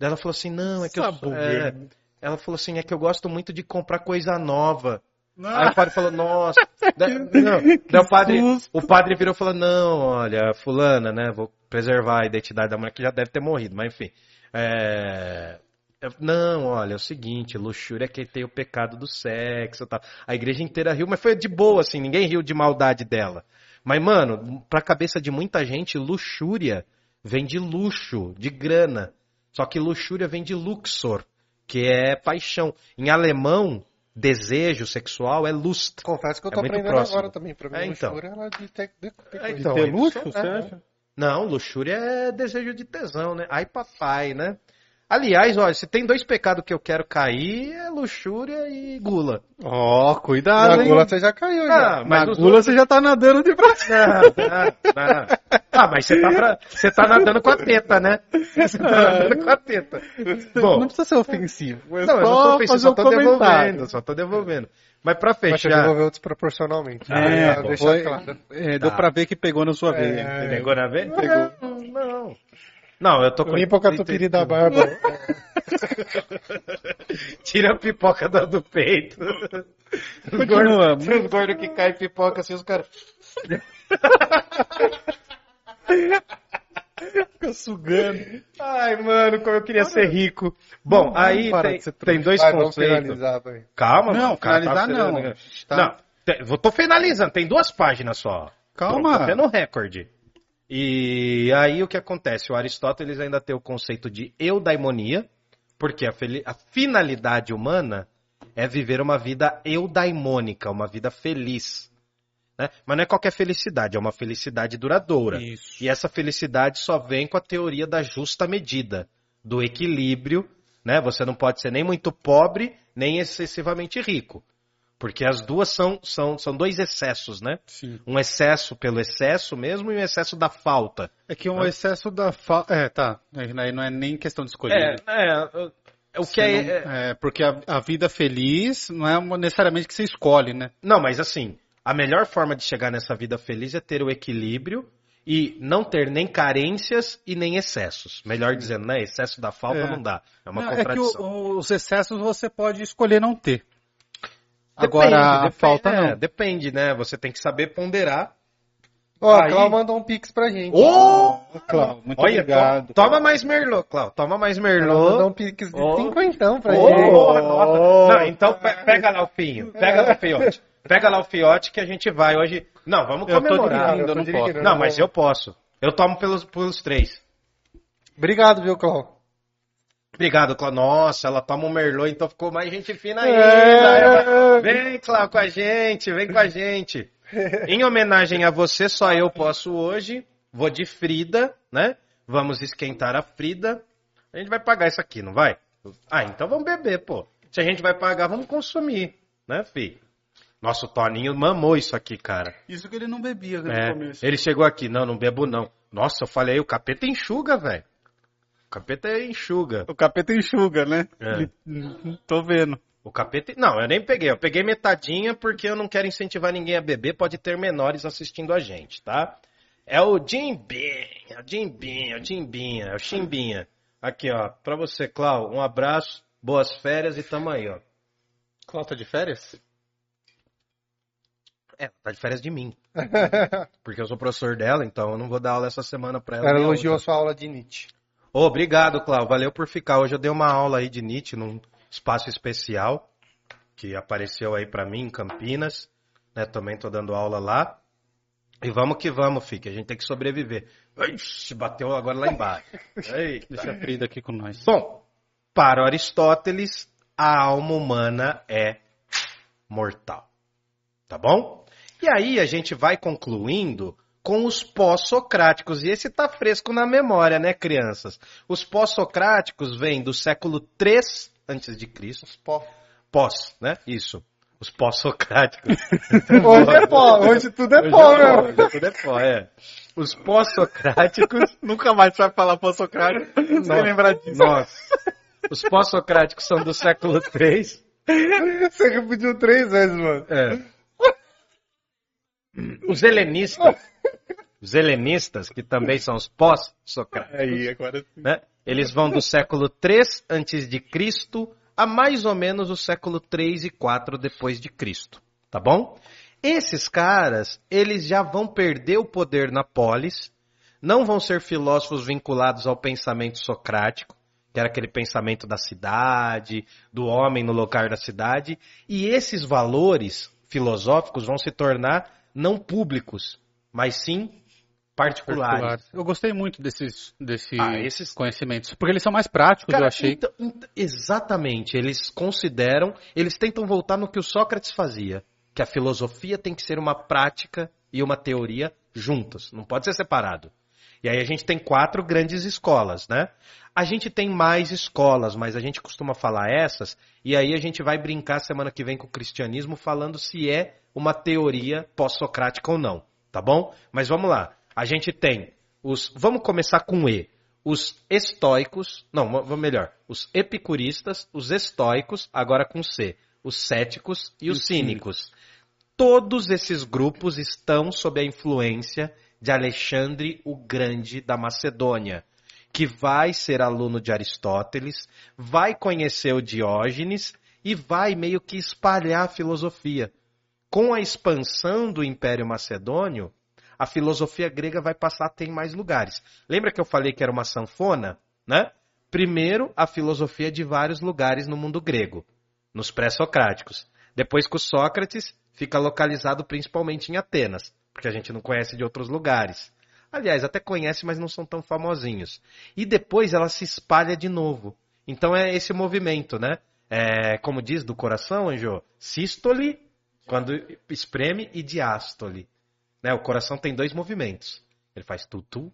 Daí ela falou assim: não, é que eu. Sabugando. é, ela falou assim: é que eu gosto muito de comprar coisa nova. Não. Aí o padre falou, nossa. Da- não. Daí o padre, susto. o padre virou e falou, não, olha, fulana, né? Vou preservar a identidade da mulher que já deve ter morrido, mas enfim. É, eu- Não, olha, é o seguinte, luxúria é que tem o pecado do sexo tal. A igreja inteira riu, mas foi de boa, assim, ninguém riu de maldade dela. Mas, mano, pra cabeça de muita gente, luxúria vem de luxo, de grana. Só que luxúria vem de luxor, que é paixão. Em alemão, desejo sexual é lust. Confesso que eu É tô muito aprendendo próximo. agora também. Pra mim, É, então. luxúria ela de ter, de ter coisa. então, Ter isso luxo, é- você acha? Não, luxúria é desejo de tesão, né? Ai, papai, né? Aliás, olha, se tem dois pecados que eu quero cair, é luxúria e gula. Ó, cuidado, Na hein? gula você já caiu, já. Ah, mas Na gula você já tá nadando de braço. Não, não, não. Ah, mas você tá, pra- você tá nadando com a teta, né? Você tá nadando com a teta. Bom, Não precisa ser ofensivo. É não, eu não só tô ofensivo, só um tô comentário. devolvendo, só tô devolvendo. Mas pra Mas você fechar, devolveu desproporcionalmente. É, Pra pô, deixar foi- claro. É, deu Tá. pra ver que pegou na sua É. veia. pegou na vez? Não, não. Não, eu tô com... Limpa o catupiry da barba. Tira a pipoca do, do peito. Os Continua. gordos os gordos que caem pipoca assim, os caras... Fica sugando. Ai, mano, como eu queria ser rico. Bom, aí tem, tem dois Vai, vamos conceitos. vai. Calma, Não, mano. cara tá finalizar não. Tá. Não, te- eu tô finalizando, tem duas páginas só. Calma. Tô tendo um recorde. E aí o que acontece? O Aristóteles ainda tem o conceito de eudaimonia, porque a, a finalidade humana é viver uma vida eudaimônica, uma vida feliz. né? Mas não é qualquer felicidade, é uma felicidade duradoura. Isso. E essa felicidade só vem com a teoria da justa medida, do equilíbrio, né? Você não pode ser nem muito pobre, nem excessivamente rico. Porque as duas são, são, são dois excessos, né? Sim. Um excesso pelo excesso mesmo e um excesso da falta. É que um excesso da falta. É, tá. Aí não é nem questão de escolher. É, é, o que é, não- é- é, porque a, a vida feliz não é necessariamente que você escolhe, né? Não, mas assim, a melhor forma de chegar nessa vida feliz é ter o equilíbrio e não ter nem carências e nem excessos. Melhor dizendo, né? Excesso da falta É. não dá. É uma Não, é que contradição. o- os excessos você pode escolher não ter. Depende, Agora a depende, falta é, não. Depende, né? Você tem que saber ponderar. Ó, Aí- a Clau mandou um pix pra gente. Ô! Cláudio, muito Olha, obrigado. to- toma mais Merlot, Cláudio. Toma mais Ela mandou Merlot. um pix de Ô. cinquentão pra Ô, gente. nossa. Não, então pe- pega lá o pinho. Pega lá o fiote. Pega lá o fiote que a gente vai hoje. Não, vamos Eu tô comemorar. dirigindo, eu não posso. Não, mas eu posso. Eu tomo pelos, pelos três. Obrigado, viu, Clau? Obrigado, Cláudio. Nossa, ela toma um Merlot, então ficou mais gente fina É. ainda. Vem, Cláudio, com a gente, vem com a gente. Em homenagem a você, só eu posso hoje. Vou de Frida, né? Vamos esquentar a Frida. A gente vai pagar isso aqui, não vai? Ah, então vamos beber, pô. Se a gente vai pagar, vamos consumir, né, fi? Nossa, o Toninho mamou isso aqui, cara. Isso que ele não bebia no É, começo. ele chegou aqui, não, não bebo não. Nossa, eu falei, o capeta enxuga, velho. O capeta enxuga. O capeta enxuga, né? É. Tô vendo. O capeta. Não, eu nem peguei. Eu peguei metadinha porque eu não quero incentivar ninguém a beber. Pode ter menores assistindo a gente, tá? É o Jimbinha, é o Jimbinha, é o Jimbinha, é o Chimbinha. Aqui, ó, pra você, Clau, um abraço, boas férias e tamo aí, ó. Cláudio tá de férias? É, tá de férias de mim. Porque eu sou professor dela, então eu não vou dar aula essa semana pra ela. Ela a elogiou outra. sua aula de Nietzsche. Ô, obrigado, Clau. Valeu por ficar. Hoje eu dei uma aula aí de Nietzsche num espaço especial que apareceu aí pra mim em Campinas. Né? Também tô dando aula lá. E vamos que vamos, fi, que a gente tem que sobreviver. Ixi, bateu agora lá embaixo. Eita. Deixa a Frida aqui com nós. Bom, para Aristóteles, a alma humana é mortal. Tá bom? E aí a gente vai concluindo com os pós-socráticos. E esse tá fresco na memória, né, crianças? Os pós-socráticos vêm do século 3 antes de Cristo. Pó. Pós, né? Isso. Os pós-socráticos. Hoje é pó, hoje tudo é pó, Hoje é meu. hoje tudo é pó, é. Os pós-socráticos Nunca mais vai falar pós-socrático sem lembrar disso. Nossa. Os pós-socráticos são do século 3. Você repetiu três vezes, mano. É. Os helenistas, os helenistas, que também são os pós-socráticos, né? Eles vão do século 3 antes de Cristo a mais ou menos o século 3 e 4 depois de Cristo, tá bom? Esses caras, eles já vão perder o poder na polis, não vão ser filósofos vinculados ao pensamento socrático, que era aquele pensamento da cidade, do homem no lugar da cidade, e esses valores filosóficos vão se tornar não públicos, mas sim particulares. Eu gostei muito desses, desses Ah, esses- conhecimentos. Porque eles são mais práticos, Cara, eu achei. então- então- exatamente. Eles consideram, eles tentam voltar no que o Sócrates fazia, que a filosofia tem que ser uma prática e uma teoria juntas, não pode ser separado. E aí a gente tem quatro grandes escolas, né? A gente tem mais escolas, mas a gente costuma falar essas, e aí a gente vai brincar semana que vem com o cristianismo falando se é uma teoria pós-socrática ou não, tá bom? Mas vamos lá. A gente tem os. Vamos começar com E. Os estoicos, não, vamos melhor, os epicuristas, os estoicos, agora com C, os céticos e os cínicos. Todos esses grupos estão sob a influência de Alexandre o Grande da Macedônia, que vai ser aluno de Aristóteles, vai conhecer o Diógenes e vai meio que espalhar a filosofia. Com a expansão do Império Macedônio, a filosofia grega vai passar a ter mais lugares. Lembra que eu falei que era uma sanfona, né? Primeiro, a filosofia de vários lugares no mundo grego, nos pré-socráticos. Depois, com Sócrates, fica localizado principalmente em Atenas, porque a gente não conhece de outros lugares. Aliás, até conhece, mas não são tão famosinhos. E depois ela se espalha de novo. Então é esse movimento, né? É, como diz do coração, Anjo, sístole, quando espreme, e diástole. Né? O coração tem dois movimentos. Ele faz tu-tu,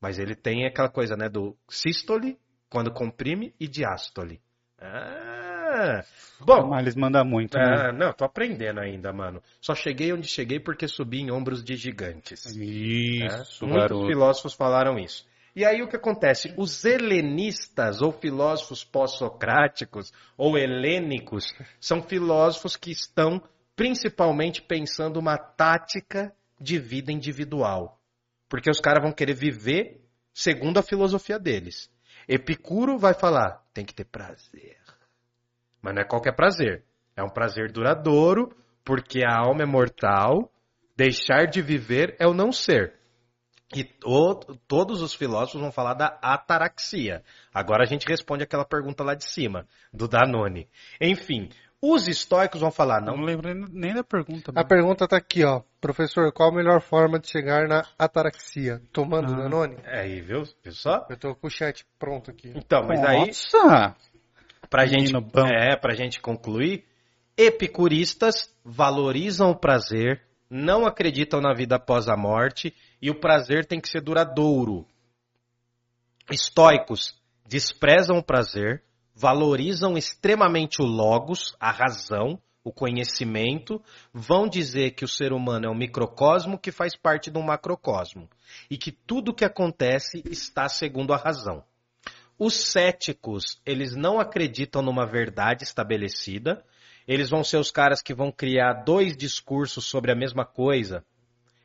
mas ele tem aquela coisa, né, do sístole, quando comprime, e diástole. Ah, bom, Mas eles mandam muito, né? é, não, tô aprendendo ainda, mano. Só cheguei onde cheguei porque subi em ombros de gigantes. Isso, É, Muitos filósofos falaram isso. E aí o que acontece? Os helenistas, ou filósofos pós-socráticos, ou helênicos, são filósofos que estão principalmente pensando uma tática de vida individual. Porque os caras vão querer viver segundo a filosofia deles. Epicuro vai falar, tem que ter prazer. Mas não é qualquer prazer. É um prazer duradouro, porque a alma é mortal. Deixar de viver é o não ser. E to- todos os filósofos vão falar da ataraxia. Agora a gente responde aquela pergunta lá de cima, do Danone. Enfim, os estoicos vão falar, Não não, lembro nem da pergunta. A mano. pergunta tá aqui, ó. Professor, qual a melhor forma de chegar na ataraxia? Tomando Ah. Danone? aí, viu? Viu só? Eu tô com o chat pronto aqui. Então, mas aí, Nossa! Pra gente, é, pra gente concluir, epicuristas valorizam o prazer, não acreditam na vida após a morte e o prazer tem que ser duradouro. Estoicos desprezam o prazer, valorizam extremamente o logos, a razão, o conhecimento, vão dizer que o ser humano é um microcosmo que faz parte de um macrocosmo e que tudo que acontece está segundo a razão. Os céticos, eles não acreditam numa verdade estabelecida, eles vão ser os caras que vão criar dois discursos sobre a mesma coisa.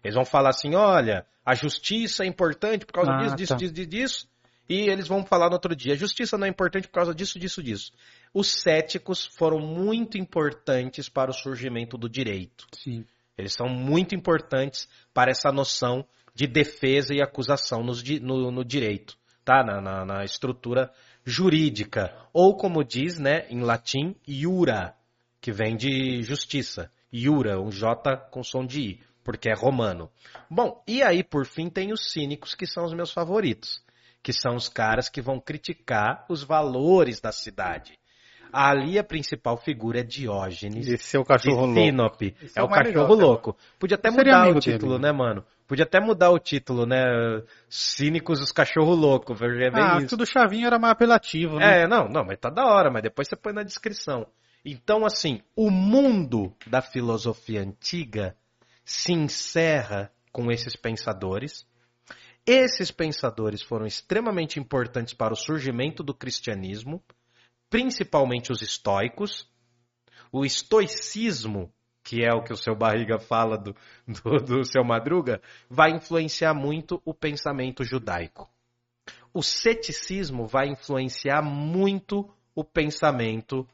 Eles vão falar assim, olha, a justiça é importante por causa Ah, disso, disso, tá. disso, disso, disso. E eles vão falar no outro dia, a justiça não é importante por causa disso, disso, disso. Os céticos foram muito importantes para o surgimento do direito. Sim. Eles são muito importantes para essa noção de defesa e acusação di- no, no direito, tá? Na, na- na estrutura jurídica. Ou como diz, né, em latim, iura, que vem de justiça. Iura, um J com som de I, porque é romano. Bom, e aí por fim tem os cínicos, que são os meus favoritos. Que são os caras que vão criticar os valores da cidade. Ali a principal figura é Diógenes Esse é o cachorro de louco. Esse É é o o cachorro louco. Podia até seria mudar o dele, título, né? né, mano? Podia até mudar o título, né? Cínicos os cachorro louco. É Ah, isso. tudo chavinho era mais apelativo, né? É, não, não, mas tá da hora, mas depois você põe na descrição. Então, assim, o mundo da filosofia antiga se encerra com esses pensadores. Esses pensadores foram extremamente importantes para o surgimento do cristianismo, principalmente os estoicos. O estoicismo, que é o que o seu barriga fala do, do, do seu madruga, vai influenciar muito o pensamento judaico. O ceticismo vai influenciar muito o pensamento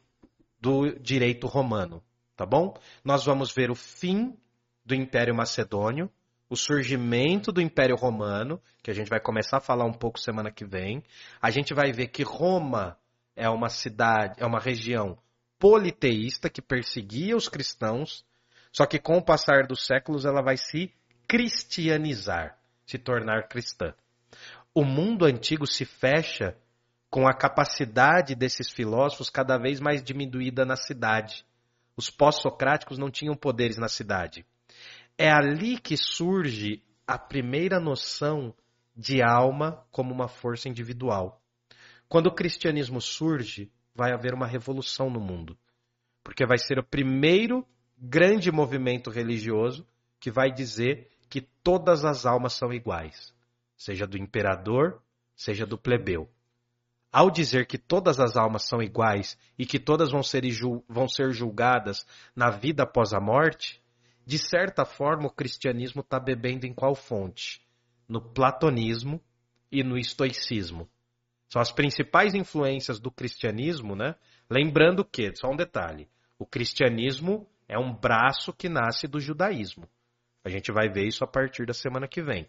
do direito romano, tá bom? Nós vamos ver o fim do Império Macedônio, o surgimento do Império Romano, que a gente vai começar a falar um pouco semana que vem. A gente vai ver que Roma é uma cidade, é uma região politeísta que perseguia os cristãos, só que com o passar dos séculos ela vai se cristianizar, se tornar cristã. O mundo antigo se fecha com a capacidade desses filósofos cada vez mais diminuída na cidade. Os pós-socráticos não tinham poderes na cidade. É ali que surge a primeira noção de alma como uma força individual. Quando o cristianismo surge, vai haver uma revolução no mundo. Porque vai ser o primeiro grande movimento religioso que vai dizer que todas as almas são iguais, seja do imperador, seja do plebeu. Ao dizer que todas as almas são iguais e que todas vão ser, vão ser julgadas na vida após a morte, de certa forma o cristianismo está bebendo em qual fonte? No platonismo e no estoicismo. São as principais influências do cristianismo, né? Lembrando que, só um detalhe, o cristianismo é um braço que nasce do judaísmo. A gente vai ver isso a partir da semana que vem.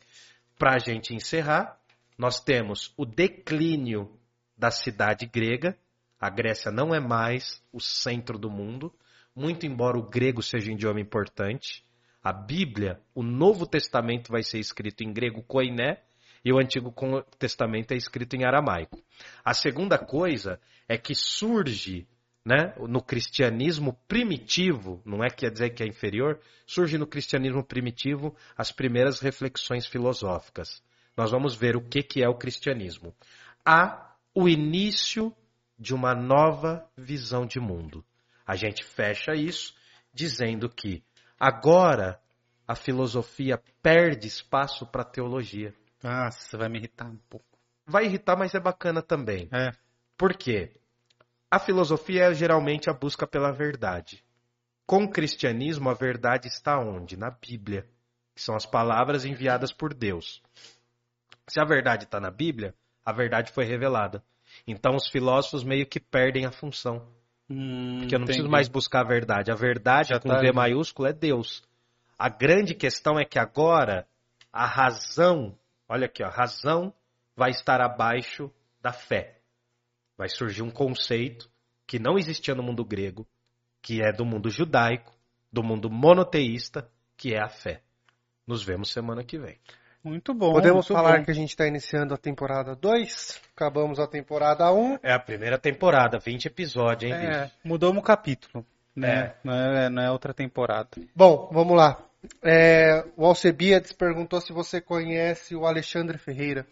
Para a gente encerrar, nós temos o declínio da cidade grega. A Grécia não é mais o centro do mundo, muito embora o grego seja um idioma importante. A Bíblia, o Novo Testamento vai ser escrito em grego koiné e o Antigo Testamento é escrito em aramaico. A segunda coisa é que surge né, no cristianismo primitivo, não é que quer dizer que é inferior, surge no cristianismo primitivo as primeiras reflexões filosóficas. Nós vamos ver o que, que é o cristianismo. Há o início de uma nova visão de mundo. A gente fecha isso dizendo que agora a filosofia perde espaço para a teologia. Nossa, vai me irritar um pouco. Vai irritar, mas é bacana também. É. Por quê? A filosofia é geralmente a busca pela verdade. Com o cristianismo, a verdade está onde? Na Bíblia, que são as palavras enviadas por Deus. Se a verdade está na Bíblia, a verdade foi revelada. Então os filósofos meio que perdem a função. Hum, Porque eu não entendi. preciso mais buscar a verdade. A verdade Já com tá V maiúsculo é Deus. A grande questão é que agora a razão, olha aqui, ó, a razão vai estar abaixo da fé. Vai surgir um conceito que não existia no mundo grego, que é do mundo judaico, do mundo monoteísta, que é a fé. Nos vemos semana que vem. Muito bom. Podemos muito falar bom. que a gente está iniciando a temporada 2, acabamos a temporada 1. É a primeira temporada, 20 episódios, hein, É, bicho? mudou um capítulo, né? Não, é, não é outra temporada. Bom, vamos lá. É, o Alcebiades perguntou se você conhece o Alexandre Ferreira.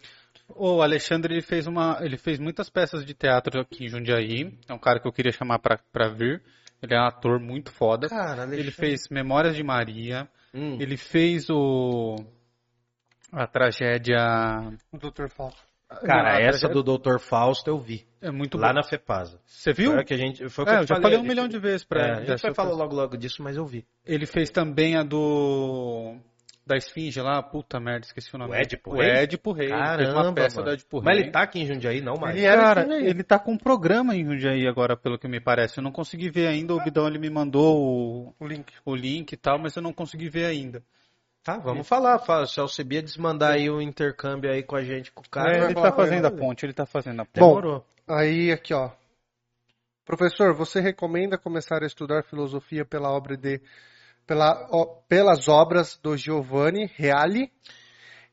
O Alexandre ele fez uma, ele fez muitas peças de teatro aqui em Jundiaí. É um cara que eu queria chamar pra, pra vir. Ele é um ator muito foda. Cara, Ele fez Memórias de Maria. Hum, Ele fez o a tragédia. O Dr. Fausto. Cara, Não, a essa tragédia- do Dr. Fausto eu vi. é muito lá boa. na FEPASA. Você viu? Foi o que a gente, foi o que É, eu já falei um gente- milhão de vezes É, pra a gente vai falar coisa. logo logo disso, mas eu vi. Ele fez também a do da Esfinge lá, puta merda, esqueci o nome. O Édipo o Rei? Édipo Rei. ele fez uma peça mano. do Édipo Mas Rei. ele tá aqui em Jundiaí, não mais. Ele Cara, ele tá com um programa em Jundiaí agora, pelo que me parece. Eu não consegui ver ainda, o Bidão ele me mandou o, O link. o link e tal, mas eu não consegui ver ainda. Tá, vamos falar. Fala, se o Cebia desmandar aí o intercâmbio aí com a gente, com o cara. É, ele tá fazendo a ponte, ele tá fazendo a ponte. Bom. Aí, aqui, ó. Professor, você recomenda começar a estudar filosofia pela obra de, pela, ó, pelas obras do Giovanni Reale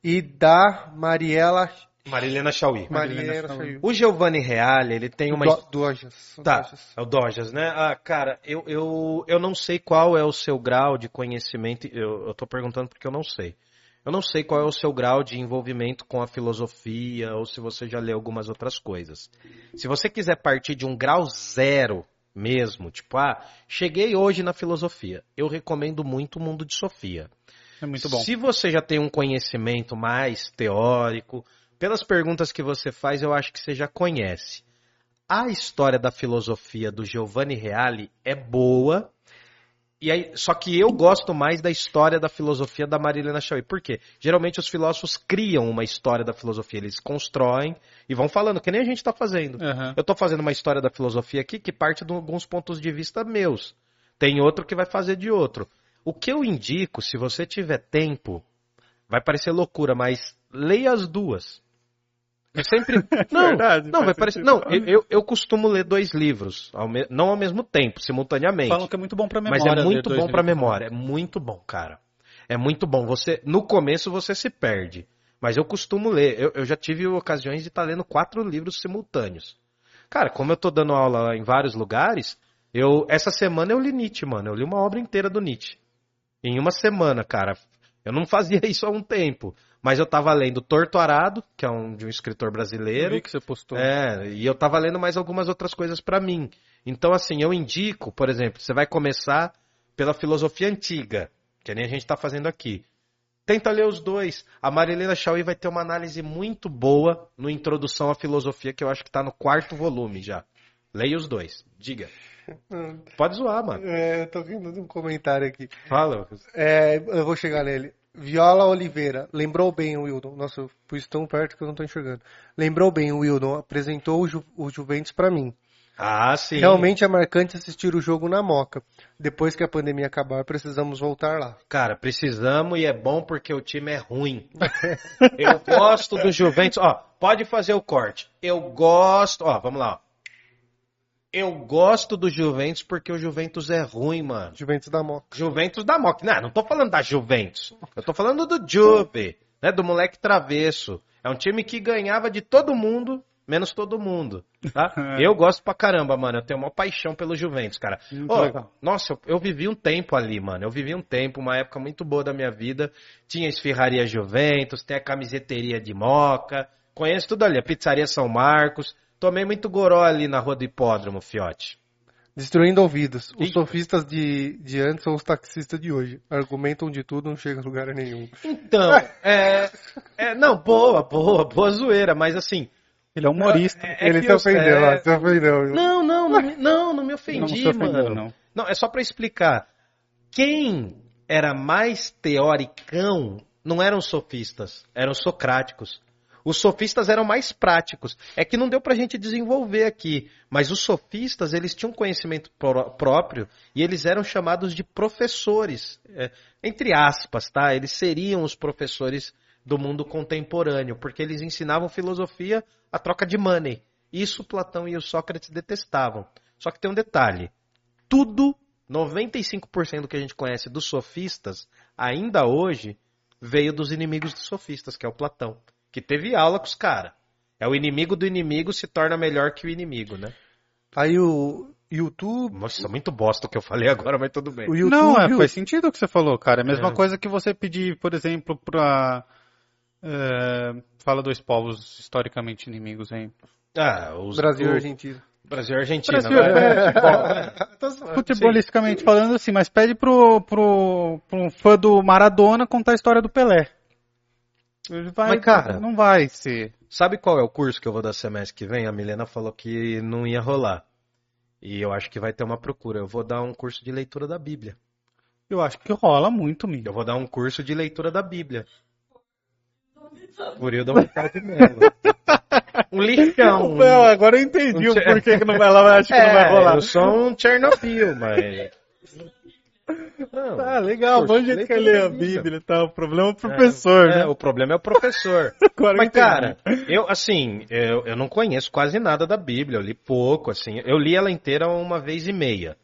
e da Mariela Marilena Chauí. Marilena. Chauí. O Giovanni Reale, ele tem uma... Do, Dojas. Tá, Dojas. é o Dojas, né? Ah, cara, eu, eu, eu não sei qual é o seu grau de conhecimento. Eu, eu tô perguntando porque eu não sei. Eu não sei qual é o seu grau de envolvimento com a filosofia ou se você já leu algumas outras coisas. Se você quiser partir de um grau zero mesmo, tipo, ah, cheguei hoje na filosofia, eu recomendo muito o Mundo de Sofia. É muito bom. Se você já tem um conhecimento mais teórico, pelas perguntas que você faz, eu acho que você já conhece. A história da filosofia do Giovanni Reale é boa, e aí, só que eu gosto mais da história da filosofia da Marilena Chauí. Por quê? Geralmente os filósofos criam uma história da filosofia, eles constroem e vão falando, que nem a gente está fazendo. Aham. Eu estou fazendo uma história da filosofia aqui que parte de alguns pontos de vista meus. Tem outro que vai fazer de outro. O que eu indico, se você tiver tempo, vai parecer loucura, mas leia as duas. Eu sempre. Não, Verdade, não, vai parecer. Não, eu, eu, costumo ler dois livros, ao me- não ao mesmo tempo, simultaneamente. Falam que é muito bom pra memória. Mas é muito bom pra livros. memória. É muito bom, cara. É muito bom. Você, no começo você se perde. Mas eu costumo ler. Eu, eu já tive ocasiões de estar lendo quatro livros simultâneos. Cara, como eu tô dando aula em vários lugares, eu essa semana eu li Nietzsche, mano. Eu li uma obra inteira do Nietzsche. Em uma semana, cara. Eu não fazia isso há um tempo. Mas eu tava lendo Torto Arado, que é um, de um escritor Eu brasileiro. vi que você postou. É, e eu tava lendo mais algumas outras coisas pra mim. Então, assim, eu indico, por exemplo, você vai começar pela filosofia antiga, que nem a gente tá fazendo aqui. Tenta ler os dois. A Marilena Chauí vai ter uma análise muito boa no Introdução à Filosofia, que eu acho que tá no quarto volume já. Leia os dois. Diga. Pode zoar, mano. É, eu tô de um comentário aqui. Fala. É, eu vou chegar nele. Viola Oliveira, lembrou bem o Wildon. Nossa, eu pus tão perto que eu não tô enxergando. Lembrou bem o Wildon, apresentou o, Ju, o Juventus pra mim. Ah, sim. Realmente é marcante assistir o jogo na Moca. Depois que a pandemia acabar, precisamos voltar lá. Cara, precisamos e é bom porque o time é ruim. Eu gosto do Juventus. Ó, pode fazer o corte. Eu gosto. Ó, vamos lá. ó. Eu gosto do Juventus porque o Juventus é ruim, mano. Juventus da Moca. Juventus da Moca. Não, não tô falando da Juventus. Eu tô falando do Juve, né? Do moleque travesso. É um time que ganhava de todo mundo, menos todo mundo, tá? Eu gosto pra caramba, mano. Eu tenho uma paixão pelo Juventus, cara. Nossa, eu, eu vivi um tempo ali, mano. Eu vivi um tempo, uma época muito boa da minha vida. Tinha a esfirraria Juventus, tem a camiseteria de Moca. Conheço tudo ali. A pizzaria São Marcos. Tomei muito goró ali na rua do hipódromo, fiote. Destruindo ouvidos. Os Eita. sofistas de, de antes são os taxistas de hoje. Argumentam de tudo, não chega a lugar nenhum. Então, é, é. Não, boa, boa, boa zoeira, mas assim. Ele é humorista. É Ele que se eu- ofendeu, é- ó, se ofendeu. Não, não, não, me- não, não me não ofendi, se ofendeu, mano. não. Não, é só pra explicar. Quem era mais teoricão não eram sofistas, eram os socráticos. Os sofistas eram mais práticos. É que não deu pra gente desenvolver aqui. Mas os sofistas, eles tinham conhecimento pró- próprio e eles eram chamados de professores. É, entre aspas, tá? Eles seriam os professores do mundo contemporâneo, porque eles ensinavam filosofia a troca de money. Isso Platão e o Sócrates detestavam. Só que tem um detalhe. Tudo, 95% do que a gente conhece dos sofistas, ainda hoje, veio dos inimigos dos sofistas, que é o Platão. Que teve aula com os caras. É o inimigo do inimigo se torna melhor que o inimigo, né? Aí o YouTube. Nossa, muito bosta o que eu falei agora, mas tudo bem. O YouTube Não, é, faz sentido o que você falou, cara. É a mesma É. coisa que você pedir, por exemplo, pra. é, fala dois povos historicamente inimigos aí. Ah, os, Brasil e o- Argentina. Brasil e Argentina. Brasil, né? Tá zoando. Futebolisticamente falando, assim, mas pede pro, pro, pro um fã do Maradona contar a história do Pelé. Vai, Mas, cara- não vai ser. Sabe qual é o curso que eu vou dar semestre que vem? A Milena falou que não ia rolar. E eu acho que vai ter uma procura. Eu vou dar um curso de leitura da Bíblia. Eu acho que rola muito, Miguel. Eu vou dar um curso de leitura da Bíblia. Por eu dar vontade de Mello. Um lixão. Não, agora eu entendi Um o porquê que não vai, ela acha que não vai É, rolar. eu sou um Chernobyl, mas... Não, Ah, legal, bom de jeito que leitura lê a Bíblia. Bíblia e tal. O problema é o professor, é, né? o problema é o professor. Mas, cara, eu, assim, eu, eu não conheço quase nada da Bíblia, eu li pouco, assim. Eu li ela inteira uma vez e meia.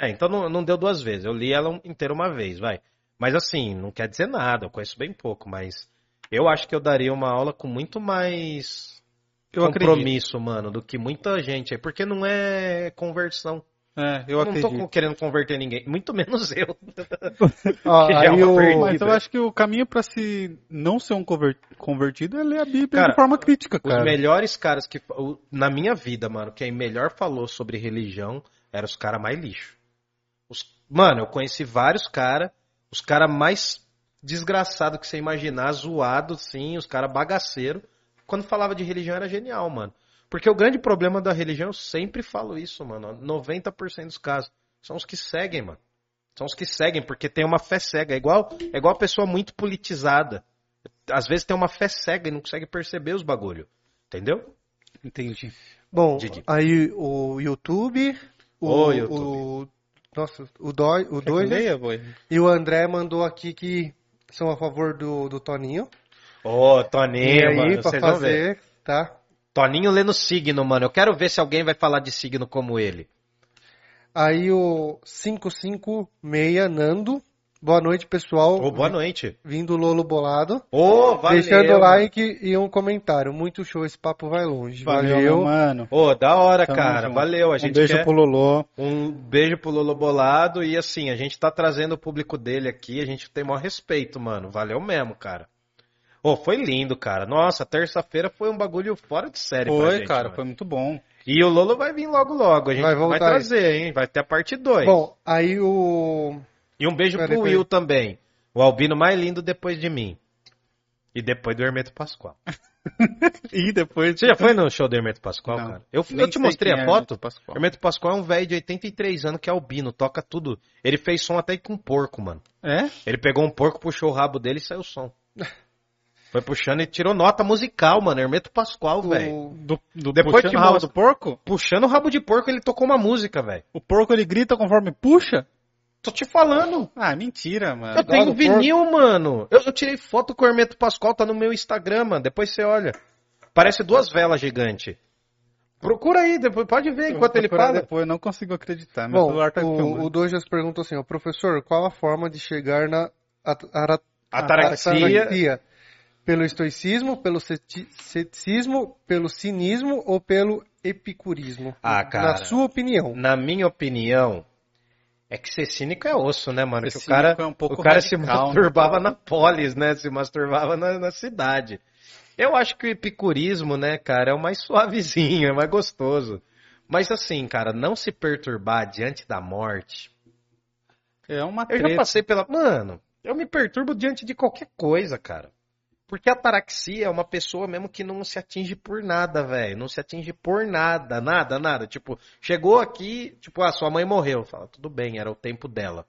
É, então não, não deu duas vezes, eu li ela inteira uma vez, vai. Mas, assim, não quer dizer nada, eu conheço bem pouco, mas eu acho que eu daria uma aula com muito mais eu acredito. compromisso, mano, do que muita gente aí, porque não é conversão. É, eu Eu não tô acredito. com- querendo converter ninguém, muito menos eu. Ó, que já é perdida. Mas eu acho que o caminho pra se não ser um conver- convertido é ler a Bíblia Cara, de forma crítica, Os cara. melhores caras que. Na minha vida, mano, quem melhor falou sobre religião eram os caras mais lixo. Os- mano, eu conheci vários caras, os caras mais desgraçados que você imaginar, zoado, sim, os caras bagaceiro. Quando falava de religião era genial, mano. Porque o grande problema da religião, eu sempre falo isso, mano. 90% dos casos são os que seguem, mano. São os que seguem, porque tem uma fé cega. É igual, é igual a pessoa muito politizada. Às vezes tem uma fé cega e não consegue perceber os bagulho. Entendeu? Entendi. Bom, Didi. aí o YouTube, o, YouTube. o- nossa, o Dói, o boy. e o André mandou aqui que são a favor do, do Toninho. Ô, e Toninho, aí, mano, pra fazer, tá? Toninho lendo signo, mano. Eu quero ver se alguém vai falar de signo como ele. Aí o 556 Nando Boa noite, pessoal. Ô, boa noite. Vindo Lolo Bolado. Ô, valeu. Deixando o like e um comentário. Muito show, esse papo vai longe. Valeu, Valeu. mano. Ô, da hora, Tamo cara. junto. Valeu. A Um gente beijo quer... pro Lolô. Um beijo pro Lolo Bolado e assim, a gente tá trazendo o público dele aqui, a gente tem maior respeito, mano. Valeu mesmo, cara. Ô, foi lindo, cara. Nossa, terça-feira foi um bagulho fora de série Foi, gente, cara, mano. foi muito bom. E o Lolo vai vir logo logo, a gente Vai vai, trazer, hein? Vai ter a parte 2. Bom, aí o. E um beijo Peraí, pro. Will também. O albino mais lindo depois de mim. E depois do Hermeto Pascoal. E depois. Você já foi no show do Hermeto Pascoal, Não. cara? Eu, eu te mostrei a é foto. Hermeto Pascoal. Hermeto Pascoal é um velho de 83 anos que é albino, toca tudo. Ele fez som até com porco, mano. É? Ele pegou um porco, puxou o rabo dele e saiu o som. Foi puxando e tirou nota musical, mano. Hermeto Pascoal, velho. o- Do, do Depois puxando te o rabo do porco? Puxando o rabo de porco, ele tocou uma música, velho. O porco ele grita conforme puxa? Tô te falando. Ah, mentira, mano. Eu tenho vinil, mano. Eu, eu tirei foto com o Hermeto Pascoal, tá no meu Instagram, mano. Depois você olha. Parece duas velas gigantes. Procura aí, depois pode ver enquanto ele fala. Depois, eu não consigo acreditar. Meu Bom, celular tá o, o Dojas perguntou assim, ó, professor, qual a forma de chegar na at- ara- Ataraxia. Pelo estoicismo, pelo ceti- ceticismo, pelo cinismo ou pelo epicurismo? Ah, cara. Na sua opinião. Na minha opinião, é que ser cínico é osso, né, mano? Ser Que o cara, é um pouco o cara se radical, né? masturbava na polis, né? Se masturbava na, na cidade. Eu acho que o epicurismo, né, cara, é o mais suavezinho, é mais gostoso. Mas assim, cara, não se perturbar diante da morte. É uma Eu já treta. passei pela. Mano, eu me perturbo diante de qualquer coisa, cara. Porque a ataraxia é uma pessoa mesmo que não se atinge por nada, velho. Não se atinge por nada, nada, nada. Tipo, chegou aqui, tipo, ah, sua mãe morreu. Fala, tudo bem, era o tempo dela.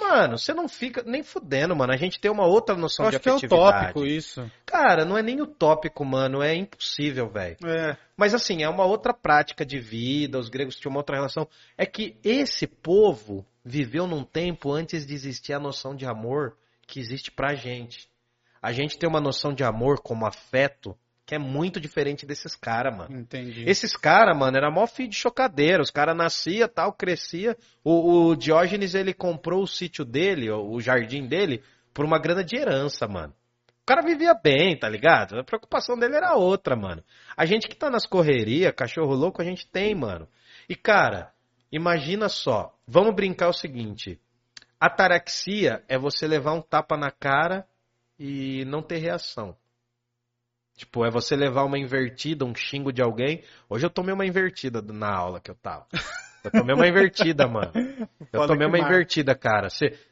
Mano, você não fica nem fudendo, mano. A gente tem uma outra noção Eu de acho que é utópico isso. Cara, não é nem utópico, mano. É impossível, velho. É. Mas assim, é uma outra prática de vida, os gregos tinham uma outra relação. É que esse povo viveu num tempo antes de existir a noção de amor que existe pra gente. A gente tem uma noção de amor como afeto que é muito diferente desses caras, mano. Entendi. Esses caras, mano, era mó filho de chocadeira. Os caras nascia, tal, crescia. O, o Diógenes, ele comprou o sítio dele, o o jardim dele, por uma grana de herança, mano. O cara vivia bem, tá ligado? A preocupação dele era outra, mano. A gente que tá nas correrias, cachorro louco, a gente tem, mano. E, cara, imagina só. Vamos brincar o seguinte. Ataraxia é você levar um tapa na cara e não ter reação. Tipo, é você levar uma invertida, um xingo de alguém. Hoje eu tomei uma invertida na aula que eu tava. Eu tomei uma invertida, mano. Eu Foda tomei uma invertida, cara.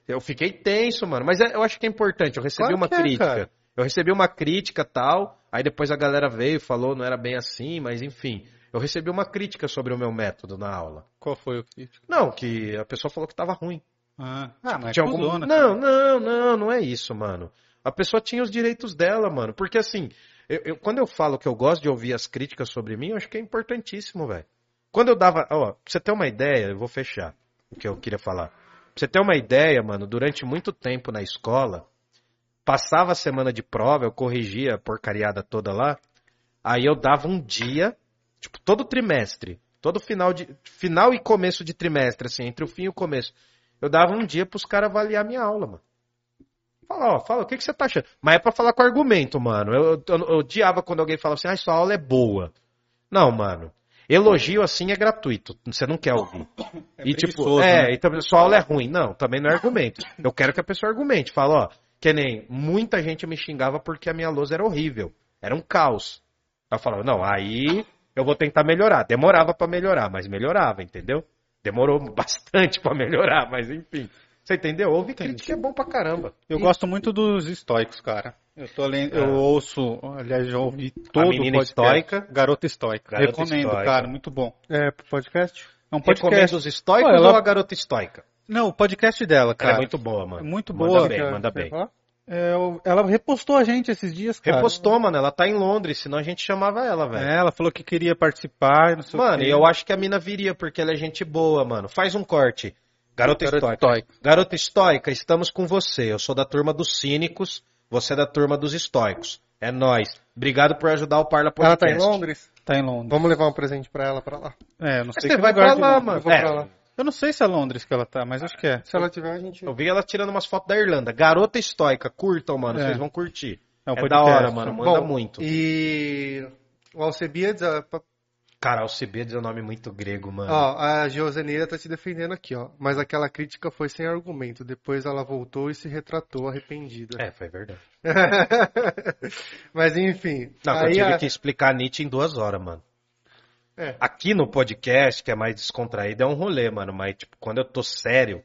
Eu fiquei tenso, mano. Mas é- eu acho que é importante. Eu recebi Claro uma é, crítica. cara. Eu recebi uma crítica tal. Aí depois a galera veio e falou, não era bem assim, mas enfim. Eu recebi uma crítica sobre o meu método na aula. Qual foi o crítico? Não, que a pessoa falou que tava ruim. Ah, ah mas Tinha algum... cuzona, Não, não, não, não é isso, mano. A pessoa tinha os direitos dela, mano. Porque assim, eu, eu- quando eu falo que eu gosto de ouvir as críticas sobre mim, eu acho que é importantíssimo, velho. Quando eu dava. Ó, pra você ter uma ideia, eu vou fechar o que eu queria falar. Pra você ter uma ideia, mano, durante muito tempo na escola, passava a semana de prova, eu corrigia a porcariada toda lá. Aí eu dava um dia, tipo, todo trimestre, todo final de final e começo de trimestre, assim, entre o fim e o começo. Eu dava um dia pros caras avaliar minha aula, mano. Fala, ó, fala, o que, que você tá achando? Mas é pra falar com argumento, mano. Eu, eu, eu odiava quando alguém falava assim, ah, sua aula é boa. Não, mano. Elogio assim é gratuito. Você não quer ouvir. É e tipo, é, né? então sua aula é ruim. Não, também não é argumento. Eu quero que a pessoa argumente. Fala, ó, que nem muita gente me xingava porque a minha lousa era horrível. Era um caos. Eu falava, não, aí eu vou tentar melhorar. Demorava pra melhorar, mas melhorava, entendeu? Demorou bastante pra melhorar, mas enfim. Você entendeu? Ouve crítica é bom pra caramba. Eu gosto muito dos estoicos, cara. Eu tô lendo, eu Ah. ouço, aliás, já ouvi todo o podcast. Estoica. Garota Estoica. Garota Recomendo, Estoica. cara, muito bom. É, pro podcast? É um Recomendo podcast. os estoicos Pô, ela- ou a garota estoica? Não, o podcast dela, Ela cara. é muito boa, mano. É muito Manda boa. bem, Quer- manda bem. É, ela repostou a gente esses dias, cara. Repostou, mano. Ela tá em Londres, senão a gente chamava ela, velho. É, ela falou que queria participar, e não sei o Mano, e eu acho que a mina viria, porque ela é gente boa, mano. Faz um corte. Garota, Garota estoica. estoica. Garota estoica, estamos com você. Eu sou da turma dos cínicos, você é da turma dos estoicos. É nóis. Obrigado por ajudar o Parla Ela Podcast. tá em Londres? Tá em Londres. Vamos levar um presente pra ela pra lá. É, eu não sei Você que vai de lá, mano. Eu vou É, pra lá. Eu não sei se é Londres que ela tá, mas acho que é. Se ela tiver, a gente. Eu vi ela tirando umas fotos da Irlanda. Garota estoica, curtam, mano. É. Vocês vão curtir. É um É, da hora, mano. Manda Bom, muito. E o Alcebiades, Cara, Alcibiades é um nome muito grego, mano. ó, a Joseneira tá te defendendo aqui, ó. Mas aquela crítica foi sem argumento. Depois ela voltou e se retratou arrependida. É, foi verdade. Mas enfim. Não, eu tive a- que explicar Nietzsche em duas horas, mano. É. Aqui no podcast, que é mais descontraído, é um rolê, mano. Mas, tipo, quando eu tô sério.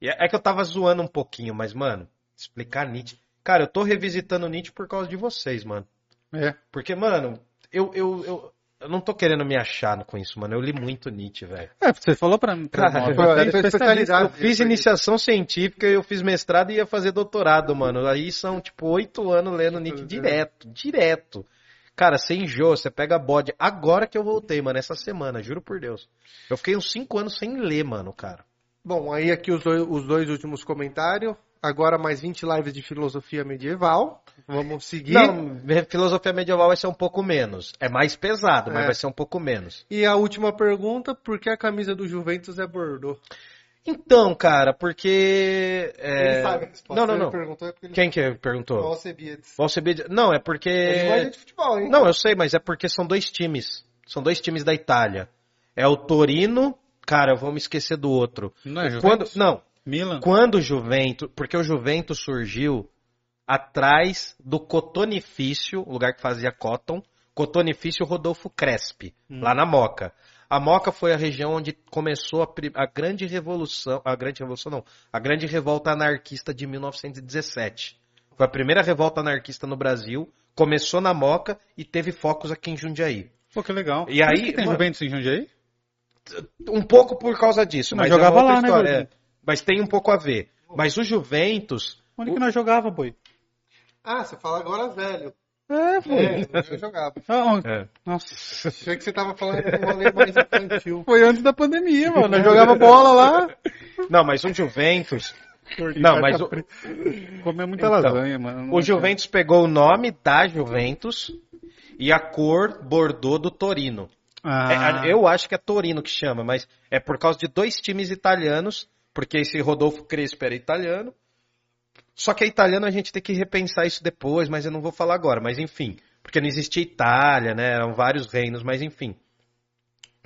É é que eu tava zoando um pouquinho, mas, mano, explicar Nietzsche. Cara, eu tô revisitando Nietzsche por causa de vocês, mano. É. Porque, mano, eu, eu, eu, eu não tô querendo me achar com isso, mano. Eu li muito Nietzsche, velho. É, você falou pra mim. Pra Cara, é foi especialista. especialidade. Eu fiz iniciação científica, eu fiz mestrado e ia fazer doutorado, mano. Aí são, tipo, oito anos lendo Nietzsche direto, direto. Cara, você enjoa, você pega bode. Agora que eu voltei, mano, essa semana, juro por Deus. Eu fiquei uns cinco anos sem ler, mano, cara. Bom, aí aqui os dois, os dois últimos comentários. Agora mais 20 lives de filosofia medieval. Vamos seguir. Não, filosofia medieval vai ser um pouco menos. É mais pesado, mas É. vai ser um pouco menos. E a última pergunta, por que a camisa do Juventus é bordô? Então, cara, porque. é, Ele sabe a resposta. Não, não, Ele não. perguntou é ele Quem que perguntou? Qual Alcebiades. Vão ser- Não, é porque. Ele gosta de futebol, hein? Não, eu sei, mas é porque são dois times. São dois times da Itália. É o Torino. Cara, eu vou me esquecer do outro. Não é Quando, Juventus? não, Milan? quando o Juventus. Porque o Juventus surgiu atrás do cotonifício, o lugar que fazia cotton. Cotonifício Rodolfo Crespi, lá na Moca. A Moca foi a região onde começou a, a grande revolução. A grande revolução, não. A grande revolta anarquista de 1917. Foi a primeira revolta anarquista no Brasil. Começou na Moca e teve focos aqui em Jundiaí. Pô, que legal. E aí, Por que tem mano- Juventus em Jundiaí? Um pouco por causa disso, Mas mas, jogava é uma outra lá, né, história. Gordinho? Mas tem um pouco a ver. Mas o Juventus, Onde que nós jogava, boi? Ah, você fala agora velho. É, foi. É, eu jogava. Ah, É. Nossa. Achei que você tava falando de um rolê mais infantil. Foi antes da pandemia, mano. Nós jogava bola lá. Não, mas o Juventus. Não, mas o, Comeu muita Então, lasanha, mano. o Juventus pegou o nome da Juventus e a cor bordô do Torino. Ah, É, eu acho que é Torino que chama, mas é por causa de dois times italianos, porque esse Rodolfo Crespi era italiano. Só que é italiano a gente tem que repensar isso depois, mas eu não vou falar agora. Mas enfim, porque não existia Itália, né? Eram vários reinos, mas enfim.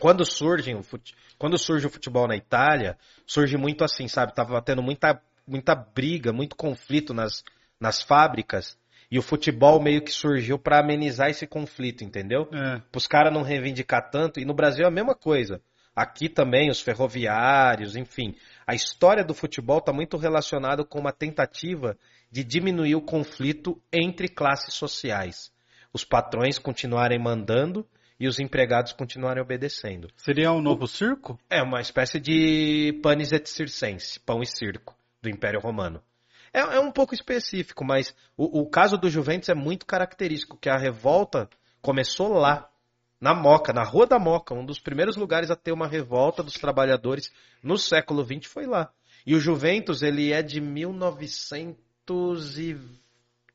Quando surge, o fute- quando surge o futebol na Itália, surge muito assim, sabe? Tava tendo muita, muita briga, muito conflito nas, nas fábricas. E o futebol meio que surgiu para amenizar esse conflito, entendeu? É. os caras não reivindicar tanto, e no Brasil é a mesma coisa. Aqui também, os ferroviários, enfim. A história do futebol está muito relacionada com uma tentativa de diminuir o conflito entre classes sociais. Os patrões continuarem mandando e os empregados continuarem obedecendo. Seria um novo circo? É uma espécie de panis et circense, pão e circo, do Império Romano. É, é um pouco específico, mas o, o caso do Juventus é muito característico, que a revolta começou lá, na Moca, na Rua da Moca, um dos primeiros lugares a ter uma revolta dos trabalhadores no século XX foi lá. E o Juventus, ele é de 1900 e...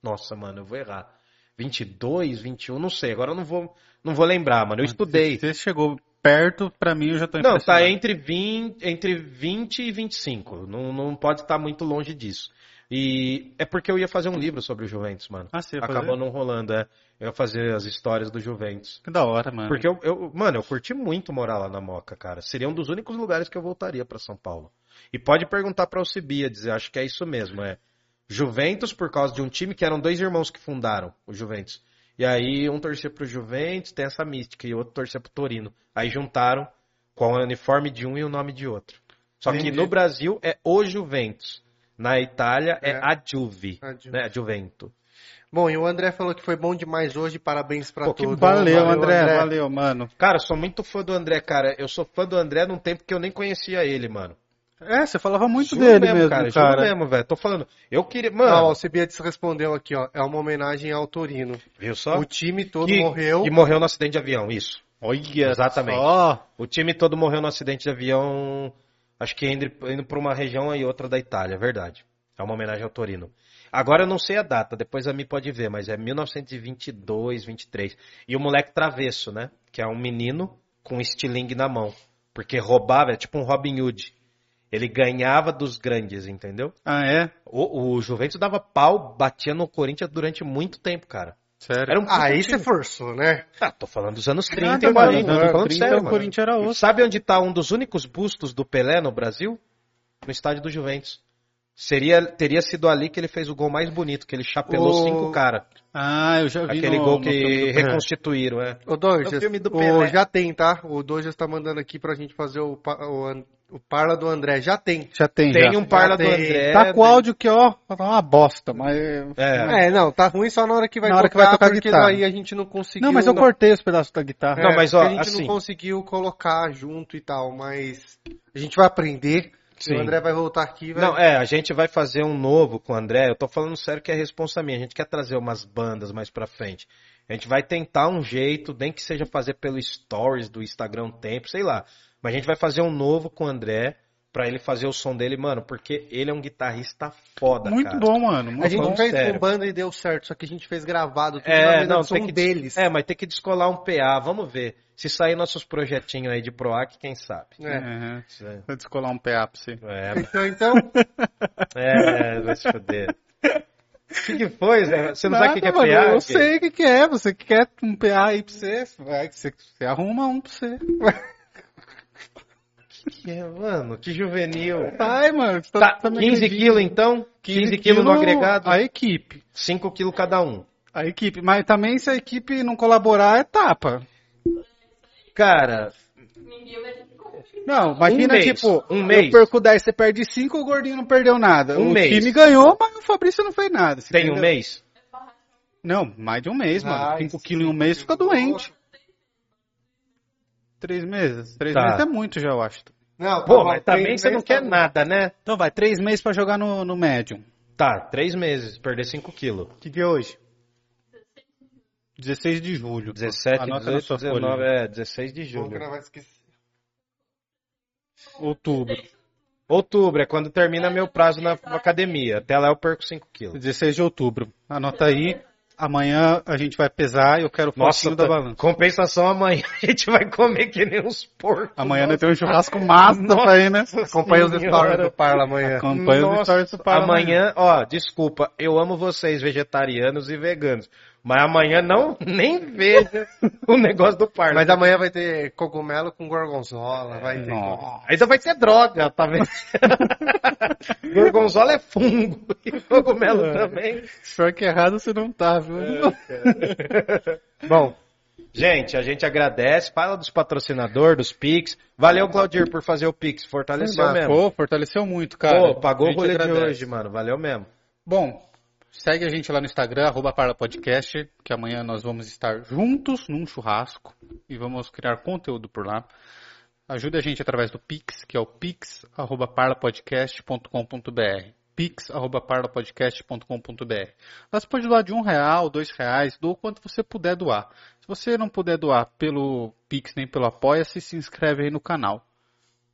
Nossa, mano, eu vou errar. 22, 21, não sei, agora eu não vou, não vou lembrar, mano. Eu estudei. Você chegou perto, pra mim eu já tô Não, tá entre 20, entre 20 e 25. Não, não pode estar muito longe disso. E é porque eu ia fazer um livro sobre o Juventus, mano. Ah, você ia Acabou fazer? não rolando, é. Eu ia fazer as histórias do Juventus. Que da hora, mano. Porque eu, eu- mano, eu curti muito morar lá na Moca, cara. Seria um dos únicos lugares que eu voltaria pra São Paulo. E pode perguntar pra Alcibiades, eu acho que é isso mesmo, é. Juventus por causa de um time que eram dois irmãos que fundaram o Juventus. E aí um torcia pro Juventus, tem essa mística, e o outro torcia pro Torino. Aí juntaram com o uniforme de um e o nome de outro. Só que Entendi. no Brasil é o Juventus. Na Itália é, É. a Juve, A Juve. né? A Juvento. Bom, e o André falou que foi bom demais hoje, parabéns pra Pô, que todos. Valeu, André, valeu, mano. Cara, sou muito fã do André, cara. Eu sou fã do André num tempo que eu nem conhecia ele, mano. É, você falava muito Juro dele mesmo, cara. cara. Juro mesmo, velho. Tô falando. Eu queria. Mano, Não, o Alcibiades respondeu aqui, ó. É uma homenagem ao Torino. viu só? O time todo que, morreu. Que morreu no acidente de avião, isso. Olha Exatamente. só. O time todo morreu no acidente de avião. Acho que indo, indo pra uma região e outra da Itália, é verdade. É uma homenagem ao Torino. Agora eu não sei a data, depois a mim pode ver, mas é 1922, 23. E o moleque travesso, né? Que é um menino com estilingue na mão. Porque roubava, é tipo um Robin Hood. Ele ganhava dos grandes, entendeu? Ah, é? O, o Juventus dava pau, batia no Corinthians durante muito tempo, cara. Sério? Era um puta Aí você forçou, né? Ah, tô falando dos anos 30 Nada, e mano. 40. Nos Tô falando 30 sério, o mano. Corinthians era outro. Sabe onde tá um dos únicos bustos do Pelé no Brasil? No estádio do Juventus. Seria, teria sido ali que ele fez o gol mais bonito, que ele chapelou O- cinco caras. Ah, eu já vi Aquele no, gol no que reconstituíram, é. O Douglas, É o filme do o- já tem, tá? O Douglas tá mandando aqui pra gente fazer o, o, o Parla do André. Já tem. Já tem, Tem já. um parla do tem. André. Tá com o áudio que, ó, tá uma bosta, mas... É. É, não, tá ruim só na hora que vai Na hora que tocar, vai tocar porque guitarra. daí a gente não conseguiu... Não, mas eu cortei os pedaços da guitarra. Não, mas, ó, porque a gente assim- não conseguiu colocar junto e tal, mas a gente vai aprender. Sim. O André vai voltar aqui vai... Não, é, a gente vai fazer um novo com o André. Eu tô falando sério que é responsa minha. A gente quer trazer umas bandas mais pra frente. A gente vai tentar um jeito, nem que seja fazer pelo stories do Instagram tempo, sei lá. Mas a gente vai fazer um novo com o André pra ele fazer o som dele, mano, porque ele é um guitarrista foda, Muito cara. bom, mano. Muito a gente bom. fez sério. com banda e deu certo, só que a gente fez gravado tudo É, não, tem que deles. É, mas tem que descolar um PA, vamos ver. Se sair nossos projetinhos aí de PROAC, quem sabe. É. Uhum. É, Vou descolar um PA pra você. é, Então, então, é vai se foder. O que, que foi, Zé? Você não sabe o que, que é Nada, PA? Eu sei o que, que é. Você que quer um PA aí pra você, vai, você, você arruma um pra você. Que é, mano, que juvenil. Vai, mano. Tá, tá me 15 agredindo. quilos então? 15 quilos no agregado? A equipe. 5 quilos cada um. A equipe. Mas também se a equipe não colaborar, é tapa. Cara, Ninguém vai ter como. Não, imagina, Um mês, tipo, um mês. eu perco 10, você perde 5, o gordinho não perdeu nada. Um o mês. time ganhou, mas o Fabrício não fez nada. tem um entendeu? mês? Não, mais de um mês, mano. Ah, 5 sim. quilos em um mês fica doente. Três meses? Três Tá. meses é muito já, eu acho. não, Pô, tá mas bom, também três você não quer tá nada, né? Então vai, três meses pra jogar no, no médium. Tá, 3 meses, perder 5 quilos. Que dia é hoje? 16 de julho. 17, Anota na 18, sua 19, folha. é, 16 de julho. Outubro. Outubro é quando termina meu prazo na academia. Até lá eu perco 5 quilos. 16 de outubro. Anota aí. Amanhã a gente vai pesar e eu quero Nossa, fotinho da tá- balança. compensação amanhã a gente vai comer que nem uns porcos. Amanhã nós temos um churrasco massa pra ir, né? Acompanha os Senhora. stories do Parla amanhã. Acompanha os Nossa, stories do Parla amanhã, ó, desculpa, eu amo vocês vegetarianos e veganos, mas amanhã não nem veja o negócio do parla. Mas amanhã vai ter cogumelo com gorgonzola, vai ter. Nossa. Ainda vai ter droga, tá vendo? Gorgonzola é fungo e cogumelo também. Pior que errado você não tá, viu? Bom, Gente, a gente agradece, fala dos patrocinadores, dos Pix. Valeu, Claudir, por fazer o Pix, fortaleceu mesmo. Pô, fortaleceu muito, cara. Pô, pagou o rolê de agradece. hoje, mano. Valeu mesmo. Bom, segue a gente lá no Instagram, arroba Parla Podcast, que amanhã nós vamos estar juntos num churrasco e vamos criar conteúdo por lá. Ajude a gente através do Pix, que é o pix.parlapodcast.com.br pix.parlapodcast.com.br Você pode doar de um real, dois reais, doa o quanto você puder doar. Se você não puder doar pelo Pix nem pelo Apoia-se, se inscreve aí no canal.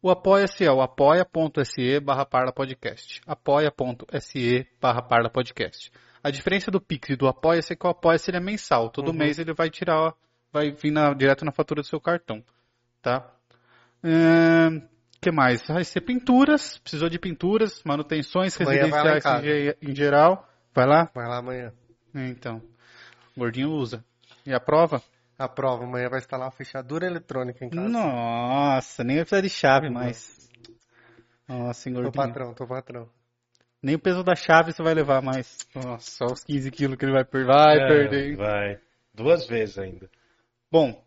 O Apoia-se é o apoia.se barra parlapodcast. apoia.se barra parlapodcast. A diferença do Pix e do Apoia-se é que o Apoia-se é mensal. Todo mês ele vai tirar, vai vir na- direto na fatura do seu cartão. Tá? O que mais? Vai ser pinturas. Precisou de pinturas, manutenções Amanhã em residenciais em, em geral. Vai lá? vai lá amanhã. Então. O gordinho usa. E a prova? A prova, amanhã vai instalar uma fechadura eletrônica em casa. Nossa, nem vai precisar de chave mais. Nossa, hein, Tô patrão, tô patrão. Nem o peso da chave você vai levar mais. Nossa, só os 15 quilos que ele vai perder. Vai É, perder, hein? Vai. Duas vezes ainda. Bom,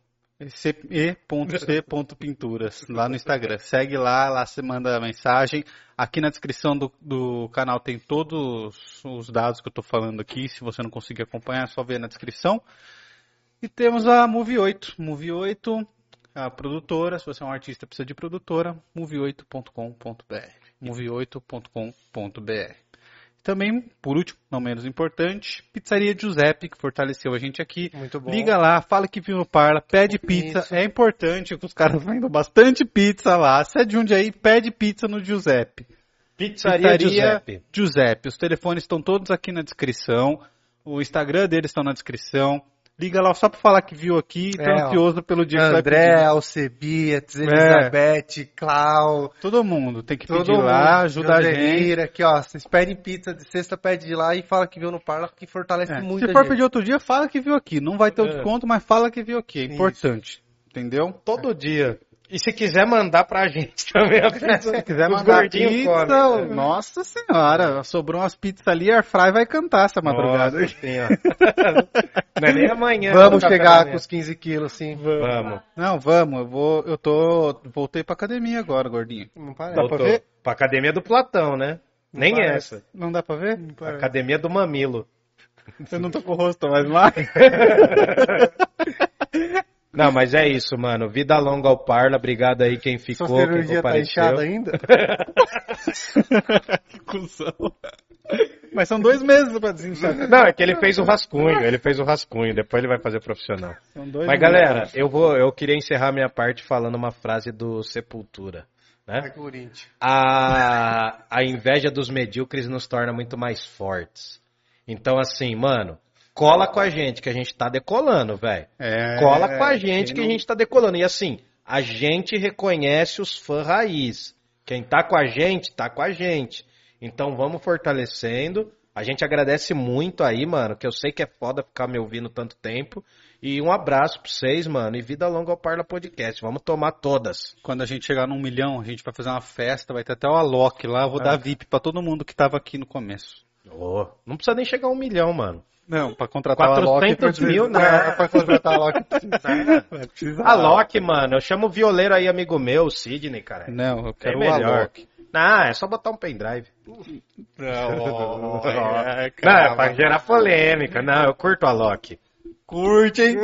e.c.pinturas lá no Instagram. Segue lá, lá você manda mensagem. Aqui na descrição do, do canal tem todos os dados que eu tô falando aqui. Se você não conseguir acompanhar, é só ver na descrição. E temos a Move 8. Move 8, a produtora. Se você é um artista e precisa de produtora, move8.com.br. move8.com.br. Também, por último, não menos importante, Pizzaria Giuseppe, que fortaleceu a gente aqui. Muito bom. Liga lá, fala que viu no Parla, pede pizza. Isso. É importante que os caras vendam bastante pizza lá. Se é de onde aí, pede pizza no Giuseppe. Pizzaria, Giuseppe. Giuseppe. Os telefones estão todos aqui na descrição. O Instagram deles estão na descrição. Liga lá só pra falar que viu aqui e tá É, ansioso pelo dia que vai André. Alcebias, Elizabeth, Clau, Todo mundo tem que todo pedir mundo. lá, ajuda a gente. Aqui, ó, vocês pedem pizza de sexta, pede de lá e fala que viu no Parla, que fortalece É, muito Se for gente. pedir outro dia, fala que viu aqui. Não vai ter o É. desconto, mas fala que viu aqui. É Isso. importante. Entendeu? Todo dia. E se quiser mandar pra gente também a pizza, Se quiser os mandar gordinhos pizza, comem. nossa senhora, sobrou umas pizzas ali, a Airfry vai cantar essa madrugada. Nossa senhora. Não é nem amanhã. Vamos da chegar com os 15 quilos, sim. Vamos. Não, vamos, eu vou, eu tô, voltei pra academia agora, gordinho. Não parece. Dá pra ver? Pra academia do Platão, né? Nem parece. essa. Não dá pra ver? Academia do Mamilo. Eu não tô com o rosto mais lá. Não, mas é isso, mano. Vida longa ao Parla. Obrigado aí quem Sua ficou, quem cirurgia tá compareceu. inchada ainda? que cuzão. Mas são dois meses pra desinchar. Não, é que ele fez o rascunho, ele fez o rascunho, depois ele vai fazer profissional. São dois Mas meses. galera, eu vou, eu queria encerrar minha parte falando uma frase do Sepultura, né? É Corinthians. A, a inveja dos medíocres nos torna muito mais fortes. Então assim, mano, cola com a gente que a gente tá decolando, velho. É, Cola com a gente quem que a gente tá decolando. E assim, a gente reconhece os fãs raiz. Quem tá com a gente, tá com a gente. Então vamos fortalecendo. A gente agradece muito aí, mano, que eu sei que é foda ficar me ouvindo tanto tempo. E um abraço pra vocês, mano. E vida longa ao Parla Podcast. Vamos tomar todas. Quando a gente chegar num milhão, a gente vai fazer uma festa, vai ter até o Alok lá, eu vou Ah. dar VIP pra todo mundo que tava aqui no começo. Ô, não precisa nem chegar a um milhão, mano. Não, pra contratar o 400 Alok. mil, não. né? Pra contratar. A Loki, mano, eu chamo o violeiro aí, amigo meu, o Sidney, cara. Não, eu quero É o melhor. Alok. Ah, é só botar um pendrive. Não, Não, é pra gerar polêmica. Não, eu curto a Loki. Curte, hein?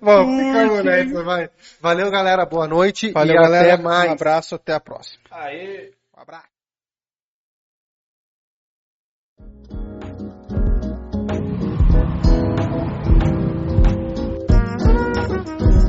Bom, ficamos nessa, vai. Valeu, galera. Boa noite Valeu, e galera. até mais. Um abraço, até a próxima. Aê. Thank you.